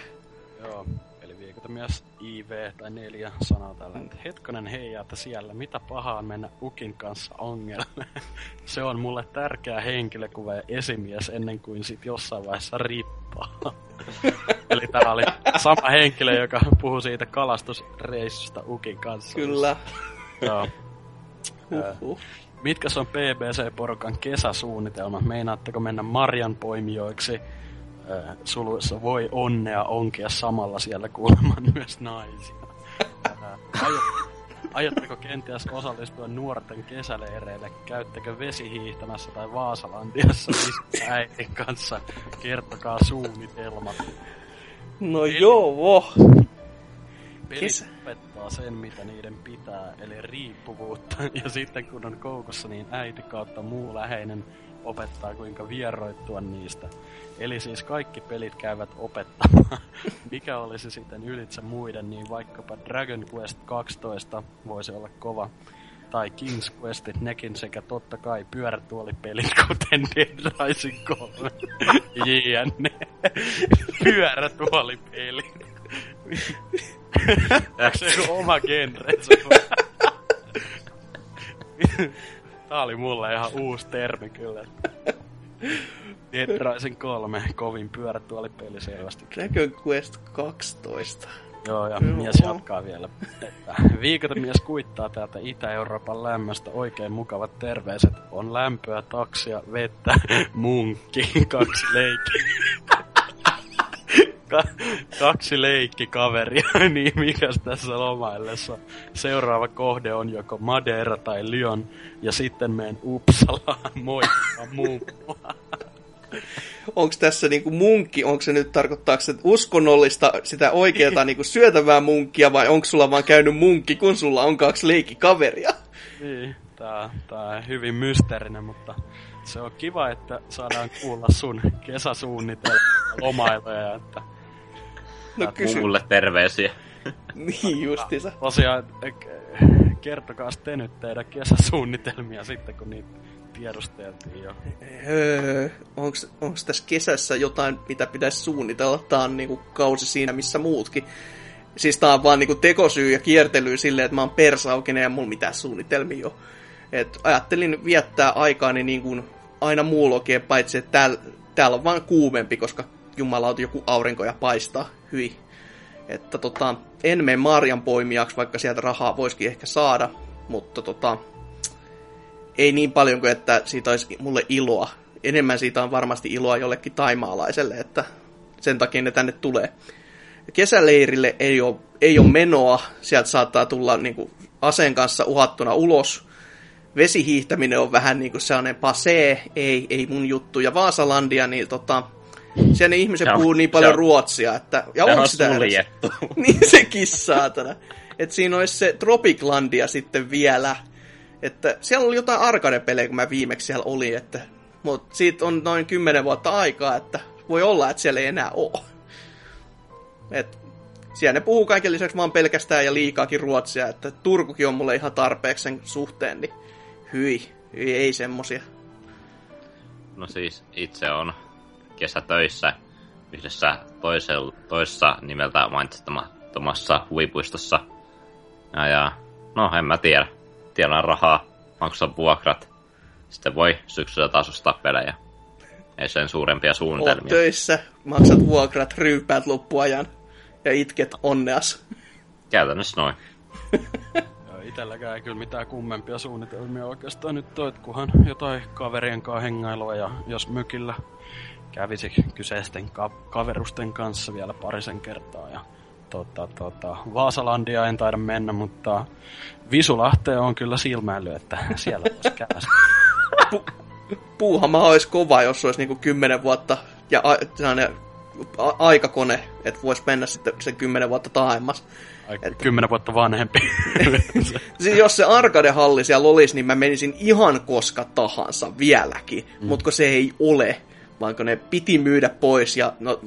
Viikaten mies IV tai neljä sanoo tällä, että hetkonen hei, että siellä mitä pahaa mennä Ukin kanssa ongelmeen. Se on mulle tärkeä henkilökuva ja esimies ennen kuin sit jossain vaiheessa rippaa. Eli tää oli sama henkilö, joka puhui siitä kalastusreissusta Ukin kanssa. Kyllä. Joo. Mitkä on BBC-porukan kesäsuunnitelmat? Meinaatteko mennä marjan poimijoiksi? Suluissa voi onnea onkia samalla siellä kuulemaan myös naisia. aiotteko kenties osallistua nuorten kesäleireille? Käyttekö vesihiihtämässä tai Vaasalantiassa äidin kanssa? Kertokaa suunnitelmat. No joo, Pelit Kesä. opettaa sen, mitä niiden pitää, eli riippuvuutta. Ja sitten kun on koukussa, niin äiti kautta muu läheinen opettaa, kuinka vieroittua niistä. Eli siis kaikki pelit käyvät opettamaan. Mikä olisi sitten ylitse muiden, niin vaikkapa Dragon Quest 12 voisi olla kova. Tai King's Questit, nekin sekä totta kai pyörätuolipelit, kuten Dead Rising 3. JNE. Pyörätuolipeli. se on oma genre. Tää oli mulle ihan uusi termi kyllä. Dead Rising 3, kovin pyörätuolipeli selvästi. Dragon Quest 12. Joo, ja Joo. mies jatkaa vielä. Että viikot mies kuittaa täältä Itä-Euroopan lämmöstä oikein mukavat terveiset. On lämpöä, taksia, vettä, munkki, kaksi leikki. Ka- kaksi leikkikaveria, niin mikäs tässä lomaillessa. Seuraava kohde on joko Madeira tai Lyon, ja sitten menen Uppsalaan moikka mummoa. Onko tässä niinku munkki, onko se nyt, tarkoittaako se uskonnollista, sitä oikeaa niinku syötävää munkkia, vai onko sulla vaan käynyt munkki, kun sulla on kaksi leikkikaveria? Niin, tää, tää on hyvin mysteerinen, mutta se on kiva, että saadaan kuulla sun kesäsuunnitelma lomailuja, että No kysy. Muulle terveisiä. Niin justiinsa. tosiaan eh, kertokaa te nyt teidän kesäsuunnitelmia sitten, kun niitä tiedusteltiin jo. Öö, onks, onks tässä kesässä jotain, mitä pitäisi suunnitella? Tää on niinku kausi siinä, missä muutkin. Siis tää on vaan niinku tekosyy ja kiertely silleen, että mä oon persaukinen ja mulla mitään suunnitelmia ole. Et ajattelin viettää aikaani niin kuin aina muullokin, paitsi että täällä, täällä on vaan kuumempi, koska jumalauta joku aurinko ja paistaa. Hyi. Että tota, en mene marjan poimijaksi, vaikka sieltä rahaa voisikin ehkä saada, mutta tota, ei niin paljon kuin, että siitä olisi mulle iloa. Enemmän siitä on varmasti iloa jollekin taimaalaiselle, että sen takia ne tänne tulee. Kesäleirille ei ole, ei ole menoa, sieltä saattaa tulla niin kuin, aseen kanssa uhattuna ulos. Vesihiihtäminen on vähän niin kuin sellainen pasee, ei, ei mun juttu. Ja Vaasalandia, niin tota, siellä ne ihmiset puhuu niin paljon on- ruotsia, että... Ja Se onko on sitä suljettu. niin sekin saatana. Että siinä olisi se Tropiclandia sitten vielä. Että siellä oli jotain arcade-pelejä, kun mä viimeksi siellä olin, että... Mutta siitä on noin 10 vuotta aikaa, että voi olla, että siellä ei enää ole. Et siellä ne puhuu kaiken lisäksi vaan pelkästään ja liikaakin ruotsia, että Turkukin on mulle ihan tarpeeksi sen suhteen, niin hyi, hyi ei semmosia. No siis itse on kesätöissä yhdessä toisel, toisessa nimeltä mainitsemattomassa huvipuistossa. Ja, ja no en mä tiedä. Tiedän rahaa, maksaa vuokrat. Sitten voi syksyllä taas ostaa pelejä. Ei sen suurempia Oot suunnitelmia. töissä, maksat vuokrat, ryyppäät loppuajan ja itket onneas. Käytännössä noin. Itelläkään ei kyllä mitään kummempia suunnitelmia oikeastaan nyt että kunhan jotain kaverien kanssa hengailua ja jos mökillä kävisi kyseisten ka- kaverusten kanssa vielä parisen kertaa ja tota, tota, Vaasalandia en taida mennä, mutta Visulahteen on kyllä silmäily, että siellä voisi käydä. puuhamaa olisi kova, jos olisi niinku 10 vuotta ja a, a, aikakone, että voisi mennä sitten sen 10 vuotta taaemmas. Aika kymmenen vuotta vanhempi. Siis jos se arcade-halli siellä olisi, niin mä menisin ihan koska tahansa vieläkin. Mm. Mutta se ei ole, vaan kun ne piti myydä pois ja no,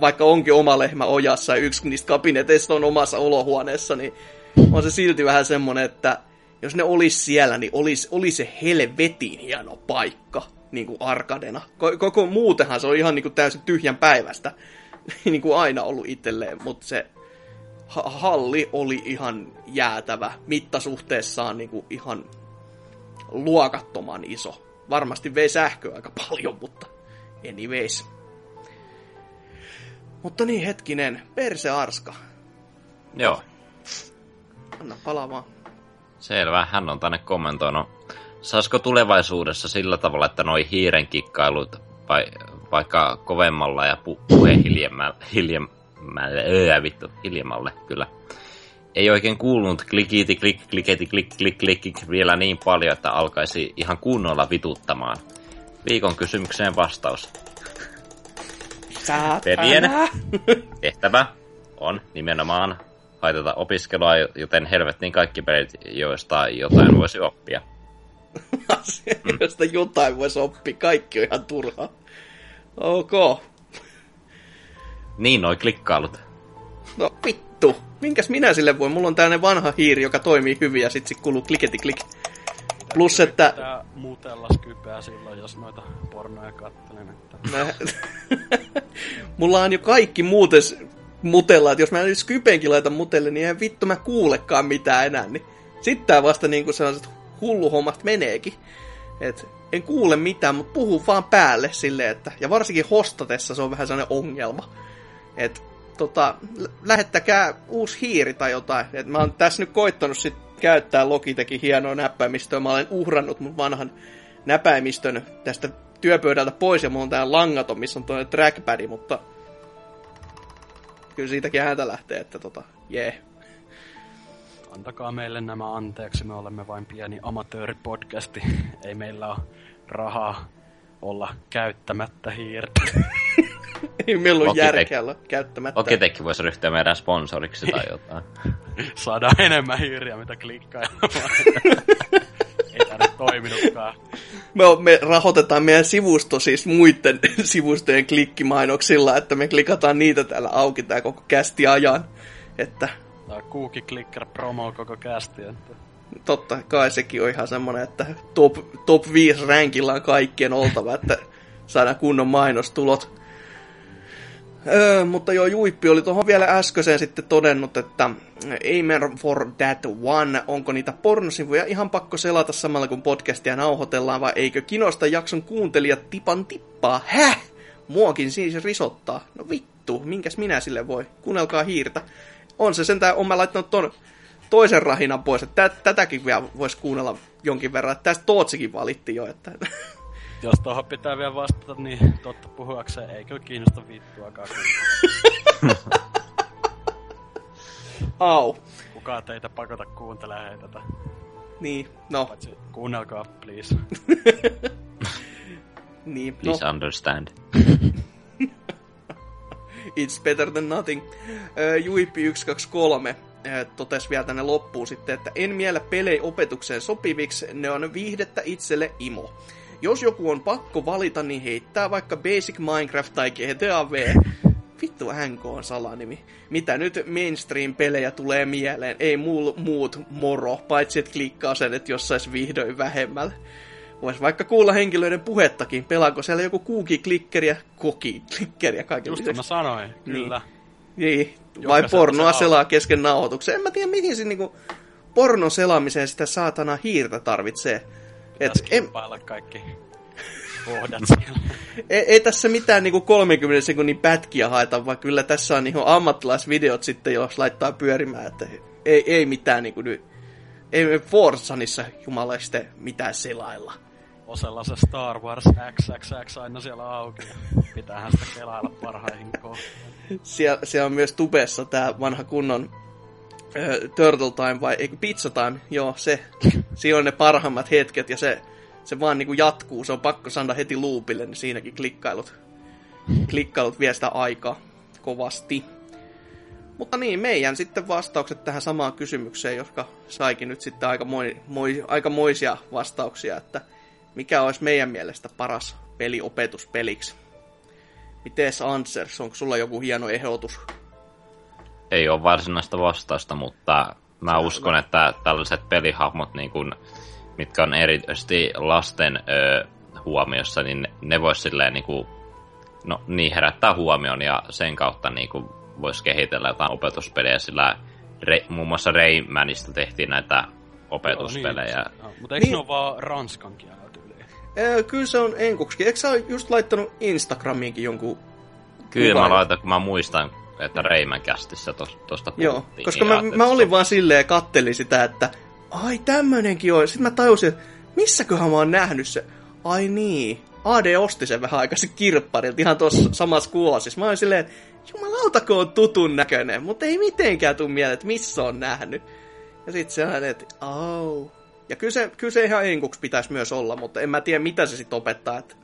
vaikka onkin oma lehmä ojassa ja yksi niistä kabineteista on omassa olohuoneessa, niin on se silti vähän semmonen, että jos ne olisi siellä, niin olisi, olisi se helvetin hieno paikka niin kuin arkadena. Ko- Koko muutenhan se on ihan niin kuin täysin tyhjän päivästä, niin kuin aina ollut itselleen, mutta se ha- halli oli ihan jäätävä. Mittasuhteessaan niin kuin ihan luokattoman iso. Varmasti vei sähköä aika paljon, mutta anyways. Mutta niin hetkinen, Perse Arska. Joo, Anna palaa vaan. selvä. Hän on tänne kommentoinut. Saisiko tulevaisuudessa sillä tavalla, että noi hiiren kikkailut vai, vaikka kovemmalla ja pu- puhe hiljemmälle, hiljemmälle, öö, vittu, hiljemmalle, kyllä. Ei oikein kuulunut klikiti, klik, kliketi, klik, klik, klik, klik vielä niin paljon, että alkaisi ihan kunnolla vituttamaan. Viikon kysymykseen vastaus. Saatana. Perien. Tehtävä on nimenomaan haitata opiskelua, joten helvettiin kaikki pelit, joista jotain voisi oppia. Asia, josta jotain voisi oppia. Kaikki on ihan turhaa. Ok. Niin, noi klikkailut. No vittu. Minkäs minä sille voi? Mulla on tällainen vanha hiiri, joka toimii hyvin ja sit se kuluu kliketi klik. Plus, että... Mutella skypeä silloin, jos noita pornoja kattelen. Että... Mä... Mulla on jo kaikki muuten mutella, että jos mä nyt Skypeenkin laitan mutelle, niin eihän vittu mä kuulekaan mitään enää. Niin sitten tää vasta niinku sellaiset hulluhommat meneekin. Et en kuule mitään, mutta puhuu vaan päälle silleen, että... Ja varsinkin hostatessa se on vähän sellainen ongelma. Et tota, lähettäkää uusi hiiri tai jotain. Et mä oon tässä nyt koittanut sit käyttää Logitechin hienoa näppäimistöä. Mä olen uhrannut mun vanhan näpäimistön tästä työpöydältä pois ja mulla on tää langaton, missä on toinen trackpad, mutta kyllä siitäkin ääntä lähtee, että tota, jee. Yeah. Antakaa meille nämä anteeksi, me olemme vain pieni amatööripodcasti. Ei meillä ole rahaa olla käyttämättä hiirtä. Ei meillä ole järkeä olla käyttämättä. Logitech voisi ryhtyä meidän sponsoriksi tai jotain. Saadaan enemmän hiiriä, mitä klikkailemaan. Ei tämä nyt toiminutkaan. Me, me rahoitetaan meidän sivusto siis muiden sivustojen klikkimainoksilla, että me klikataan niitä täällä auki tää koko kästi ajan. Että... Tämä on Cookie Clicker promo koko kästi. Että... Totta kai sekin on ihan semmonen, että top, top 5 rankilla on kaikkien oltava, että saadaan kunnon mainostulot. Öö, mutta joo, Juippi oli tuohon vielä äskeiseen sitten todennut, että Amen for that one, onko niitä pornosivuja ihan pakko selata samalla kun podcastia nauhoitellaan, vai eikö kinosta jakson kuuntelijat tipan tippaa? Häh? Muokin siis risottaa. No vittu, minkäs minä sille voi? Kuunnelkaa hiirtä. On se sentään, on mä laittanut ton toisen rahinan pois, että tätäkin vielä voisi kuunnella jonkin verran. Tästä Tootsikin valitti jo, että jos tuohon pitää vielä vastata, niin totta puhuakseen ei kyllä kiinnosta vittuakaan. Au. Kukaan teitä pakota kuuntelemaan tätä. Niin, no. Paitsi kuunnelkaa, please. niin, please no. understand. It's better than nothing. Uh, Juippi 123 totesi vielä tänne loppuun sitten, että en miellä pelejä opetukseen sopiviksi, ne on viihdettä itselle imo. Jos joku on pakko valita, niin heittää vaikka Basic Minecraft tai GTA V. Vittu NK on salanimi. Mitä nyt mainstream-pelejä tulee mieleen? Ei muu, muut moro, paitsi että klikkaa sen, että jos sais vihdoin vähemmällä. Vois vaikka kuulla henkilöiden puhettakin. Pelaako siellä joku kuuki-klikkeriä, koki-klikkeriä kaiken Just mä sanoin, kyllä. Niin. niin. Vai pornoa selaa kesken nauhoituksen. En mä tiedä, mihin se niinku pornon selaamiseen sitä saatana hiirtä tarvitsee. Et, en... kaikki kohdat siellä. ei, ei, tässä mitään niinku 30 sekunnin pätkiä haeta, vaan kyllä tässä on niinku ammattilaisvideot sitten, jos laittaa pyörimään, että ei, ei mitään niinku nyt, ei Forzanissa jumalaiste mitään selailla. Osella se Star Wars XXX aina siellä auki. Pitäähän sitä kelailla parhaihin kohtaan. Siellä, siellä on myös tubessa tämä vanha kunnon äh, Turtle Time vai eikö Pizza Time, joo se, siinä on ne parhaimmat hetket ja se, se vaan niinku jatkuu, se on pakko saada heti loopille, niin siinäkin klikkailut, klikkailut vie sitä aikaa kovasti. Mutta niin, meidän sitten vastaukset tähän samaan kysymykseen, jotka saikin nyt sitten aika, moi, moi, aika moisia vastauksia, että mikä olisi meidän mielestä paras peli opetuspeliksi. Mitees Ansers, onko sulla joku hieno ehdotus? Ei ole varsinaista vastausta, mutta mä uskon, että tällaiset pelihahmot, niin kun, mitkä on erityisesti lasten ö, huomiossa, niin ne vois silleen niin kuin, no, niin herättää huomion ja sen kautta niin kuin, voisi kehitellä jotain opetuspelejä, sillä re, muun muassa Raymanista tehtiin näitä opetuspelejä. Joo, niin, no, mutta eikö niin. ne ole vaan ranskan kielellä kyllä se on enkuksi. Eikö sä just laittanut Instagramiinkin jonkun Kyllä kuvan? mä laitan, kun mä muistan, että Reiman kästissä tuosta Joo, koska mä, mä olin vaan silleen ja kattelin sitä, että ai tämmönenkin on. Sitten mä tajusin, että missäköhän mä oon nähnyt se. Ai niin, AD osti sen vähän aikaisin kirpparilta ihan tuossa samassa kuosissa. Mä olin silleen, jumalauta kun on tutun näköinen, mutta ei mitenkään tuu mieleen, että missä on nähnyt. Ja sitten se on, että au. Ja kyllä se, kyllä se ihan enkuksi pitäisi myös olla, mutta en mä tiedä mitä se sitten opettaa. Että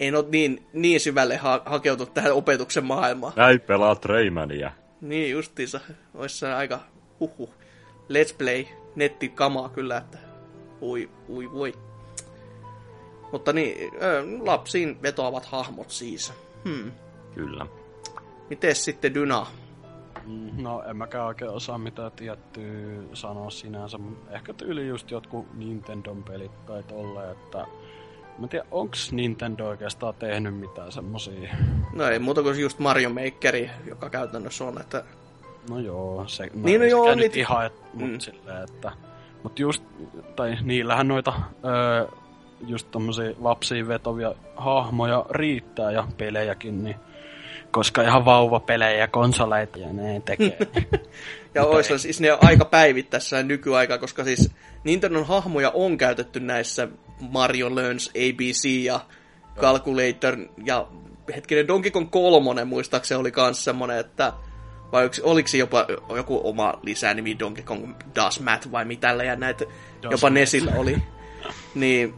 en ole niin, niin syvälle ha- hakeutunut tähän opetuksen maailmaan. Näin pelaa Raymania. Niin justiinsa. Ois se aika huhu. Let's play nettikamaa kyllä, että ui, ui, voi. Mutta niin, lapsiin vetoavat hahmot siis. Hmm. Kyllä. Miten sitten Dyna? No, en mäkään oikein osaa mitään tiettyä sanoa sinänsä. Ehkä tyyli just jotkut Nintendon pelit tai tolle, että... Mä en tiedä, onks Nintendo oikeastaan tehnyt mitään semmosia... No ei muuta kuin just Mario Makeri, joka käytännössä on, että... No joo, se... Niin no joo, niitä... ihan, et, mut mm. silleen, että... Mut just, tai niillähän noita öö, just tommosia lapsiin vetovia hahmoja riittää ja pelejäkin, niin koska ihan vauvapelejä ja konsoleita ja ne tekee. ja olisi siis ne aika päivittäessä nykyaika, koska siis Nintendon hahmoja on käytetty näissä Mario Learns ABC ja Calculator ja hetkinen Donkey Kong 3 muistaakseni oli kans semmonen, että vai oliko se jopa joku oma lisänimi Donkey Kong Does Math vai mitä ja näitä Does jopa Nesillä oli. niin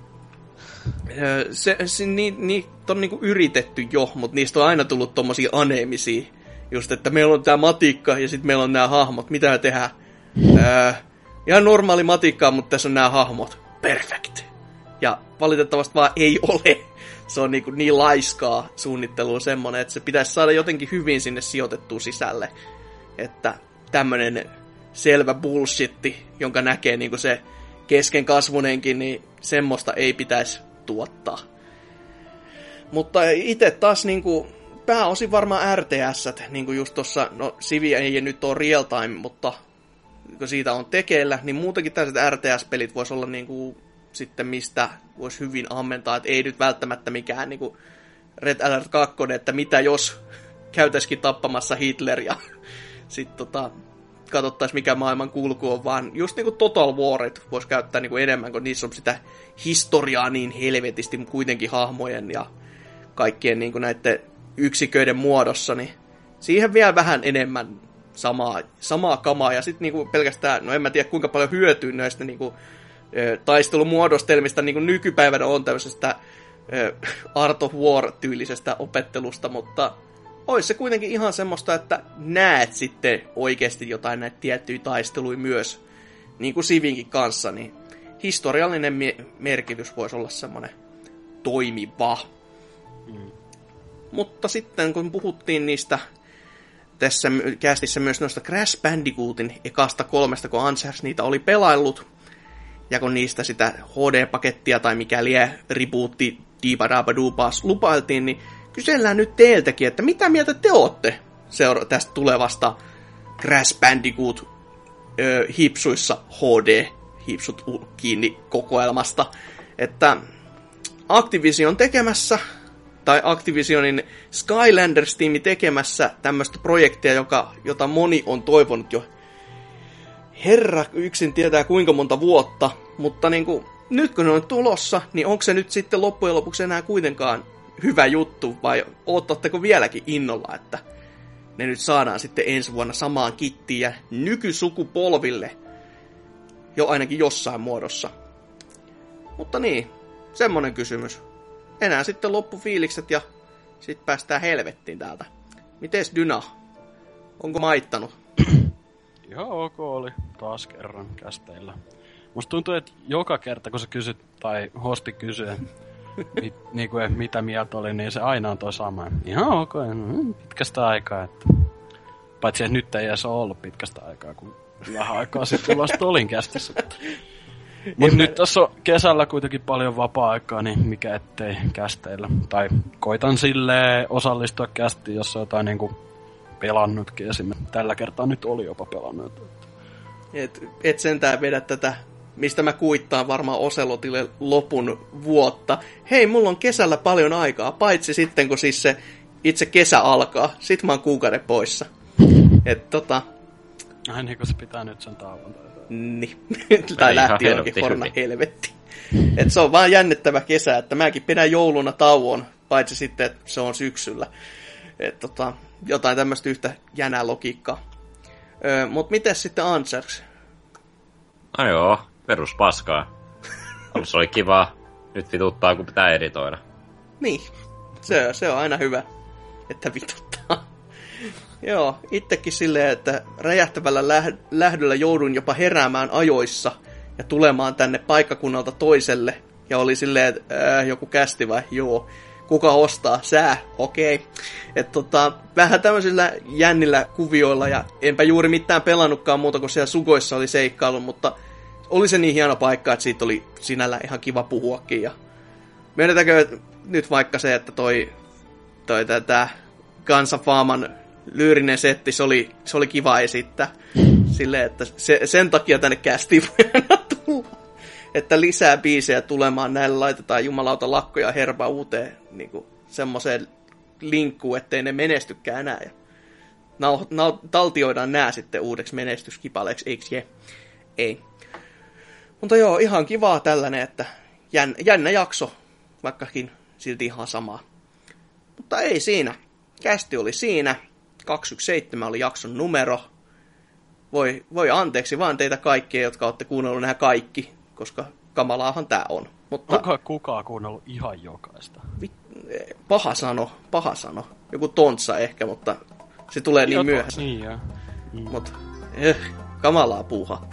se, se niin, niin, on niinku yritetty jo, mutta niistä on aina tullut tommosia aneemisia. Just, että meillä on tää matikka ja sitten meillä on nämä hahmot. Mitä me tehdään? Öö, ihan normaali matikkaa, mutta tässä on nämä hahmot. Perfect. Ja valitettavasti vaan ei ole. Se on niinku niin laiskaa suunnittelua semmonen, että se pitäisi saada jotenkin hyvin sinne sijoitettua sisälle. Että tämmönen selvä bullshitti, jonka näkee niinku se kesken kasvunenkin, niin semmoista ei pitäisi tuottaa. Mutta itse taas niinku, pääosin varmaan RTS, niin kuin just tuossa, no Sivi ei nyt ole real time, mutta kun siitä on tekeillä, niin muutenkin tällaiset RTS-pelit voisi olla niinku sitten mistä voisi hyvin ammentaa, että ei nyt välttämättä mikään niinku Red Alert 2, että mitä jos käytäisikin tappamassa Hitler ja sitten tota, katsottaisiin mikä maailman kulku on, vaan just niinku Total Warit voisi käyttää niinku enemmän, kun niissä on sitä historiaa niin helvetisti kuitenkin hahmojen ja kaikkien niinku näiden yksiköiden muodossa, niin siihen vielä vähän enemmän samaa, samaa kamaa, ja sitten niinku pelkästään, no en mä tiedä kuinka paljon hyötyy näistä niinku, taistelumuodostelmista niinku nykypäivänä on tämmöisestä Art of War-tyylisestä opettelusta, mutta olisi se kuitenkin ihan semmoista, että näet sitten oikeasti jotain näitä tiettyjä taisteluja myös, niin kuin Sivinkin kanssa, niin historiallinen me- merkitys voisi olla semmoinen toimiva. Mm. Mutta sitten kun puhuttiin niistä tässä kästissä myös noista Crash Bandicootin ekasta kolmesta, kun Ansers niitä oli pelaillut, ja kun niistä sitä HD-pakettia tai mikä lie rebootti Diibadabadubaas lupailtiin, niin kysellään nyt teiltäkin, että mitä mieltä te olette seura- tästä tulevasta Crash Bandicoot ö, hipsuissa HD hipsut kiinni kokoelmasta. Että Activision tekemässä, tai Activisionin Skylanders-tiimi tekemässä tämmöistä projektia, joka, jota moni on toivonut jo herra yksin tietää kuinka monta vuotta, mutta niin kuin, nyt kun ne on tulossa, niin onko se nyt sitten loppujen lopuksi enää kuitenkaan hyvä juttu, vai oottatteko vieläkin innolla, että ne nyt saadaan sitten ensi vuonna samaan kittiin ja nykysukupolville jo ainakin jossain muodossa. Mutta niin, semmonen kysymys. Enää sitten loppufiilikset ja sitten päästään helvettiin täältä. Mites Dyna? Onko maittanut? Ihan ok oli taas kerran kästeillä. Musta tuntuu, että joka kerta kun sä kysyt, tai hosti kysyy, mit, niin kuin, mitä mieltä oli, niin se aina on toi sama. Ihan ok, no, pitkästä aikaa. Että... Paitsi, että nyt ei edes ole ollut pitkästä aikaa, kun vähän aikaa sitten vasta olin kästissä. Mutta nyt tässä on kesällä kuitenkin paljon vapaa-aikaa, niin mikä ettei kästeillä. Tai koitan sille osallistua kästiin, jos on jotain niinku pelannutkin esimerkiksi. Tällä kertaa nyt oli jopa pelannut. Et, et sentään vedä tätä mistä mä kuittaan varmaan Oselotille lopun vuotta. Hei, mulla on kesällä paljon aikaa, paitsi sitten kun siis se itse kesä alkaa. Sit mä oon kuukauden poissa. Et tota... Ai niin, kun se pitää nyt sen tauon. Niin. tai lähti jonkin horna helvetti. Et se on vaan jännittävä kesä, että mäkin pidän jouluna tauon, paitsi sitten, että se on syksyllä. Et tota, jotain tämmöistä yhtä jänää logiikkaa. Öö, Mutta miten sitten Answers? No joo, perus paskaa. Alussa oli kivaa, nyt vituttaa kun pitää editoida. Niin, se, se on aina hyvä, että vituttaa. Joo, itsekin silleen, että räjähtävällä läh- lähdöllä joudun jopa heräämään ajoissa ja tulemaan tänne paikkakunnalta toiselle. Ja oli silleen, että äh, joku kästi vai? Joo. Kuka ostaa? Sää. Okei. Okay. Tota, vähän tämmöisillä jännillä kuvioilla ja enpä juuri mitään pelannutkaan muuta kuin siellä sukoissa oli seikkailu, mutta oli se niin hieno paikka, että siitä oli sinällä ihan kiva puhuakin. Ja myönnetäänkö nyt vaikka se, että toi, toi tätä Kansafaaman lyyrinen setti, se oli, se oli kiva esittää. Sille, että se, sen takia tänne kästiin voi tulla. Että lisää biisejä tulemaan, näillä laitetaan jumalauta lakkoja herba uuteen niin kuin, semmoiseen linkkuun, ettei ne menestykään enää. Ja nau, nau, taltioidaan nää sitten uudeksi menestyskipaleeksi, eikö je? Ei. Mutta joo, ihan kivaa tällainen, että jän, jännä jakso, vaikkakin silti ihan samaa. Mutta ei siinä. Kästi oli siinä. 217 oli jakson numero. Voi, voi anteeksi vaan teitä kaikkia, jotka olette kuunnellut nämä kaikki, koska kamalaahan tää on. Mutta, Onko kukaan kuunnellut ihan jokaista? Paha sano, paha sano. Joku tontsa ehkä, mutta se tulee niin myöhässä. Niin, ja. Mm. Mutta eh, kamalaa puuha.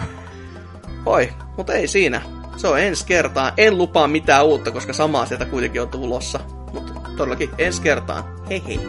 Oi, mutta ei siinä. Se on ensi kertaa. En lupaa mitään uutta, koska samaa sieltä kuitenkin on tulossa. Mutta todellakin ensi kertaan. Hei hei.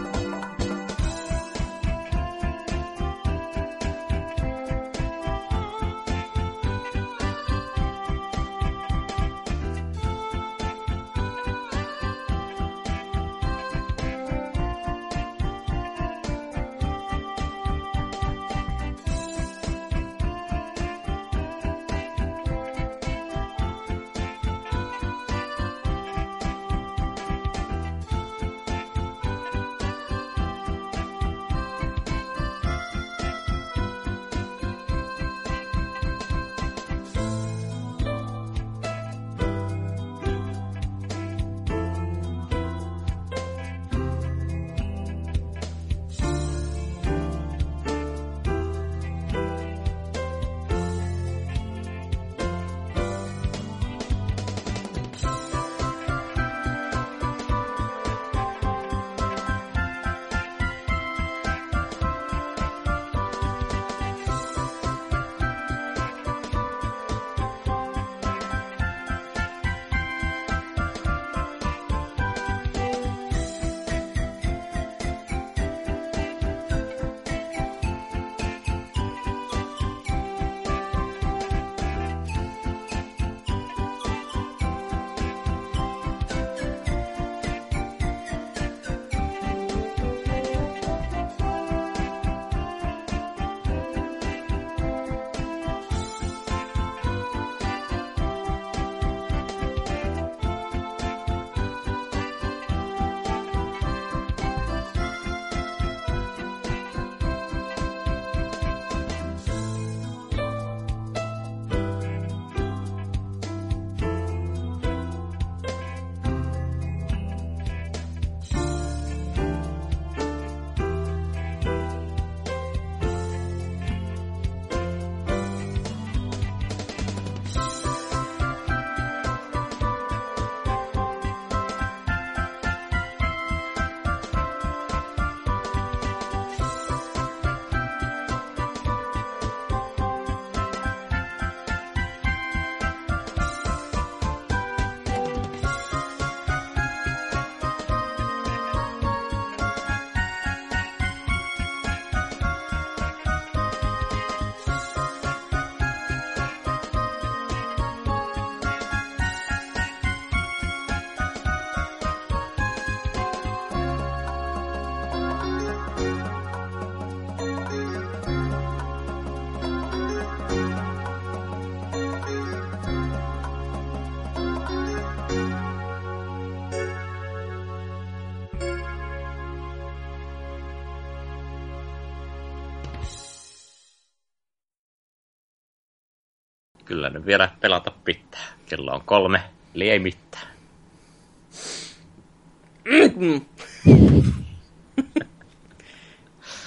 Kyllä nyt vielä pelata pitää. Kello on kolme, eli ei mitään.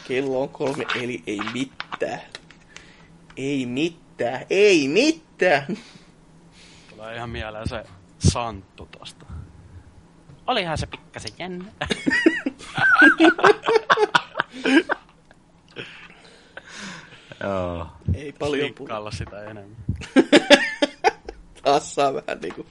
Kello on kolme, eli ei mitään. Ei mitään, ei mitään. Tulee ihan mieleen se Santtu tosta. Olihan se pikkasen jännä. Joo. Ei paljon puhu. Klikkailla sitä enemmän. Taas saa vähän niinku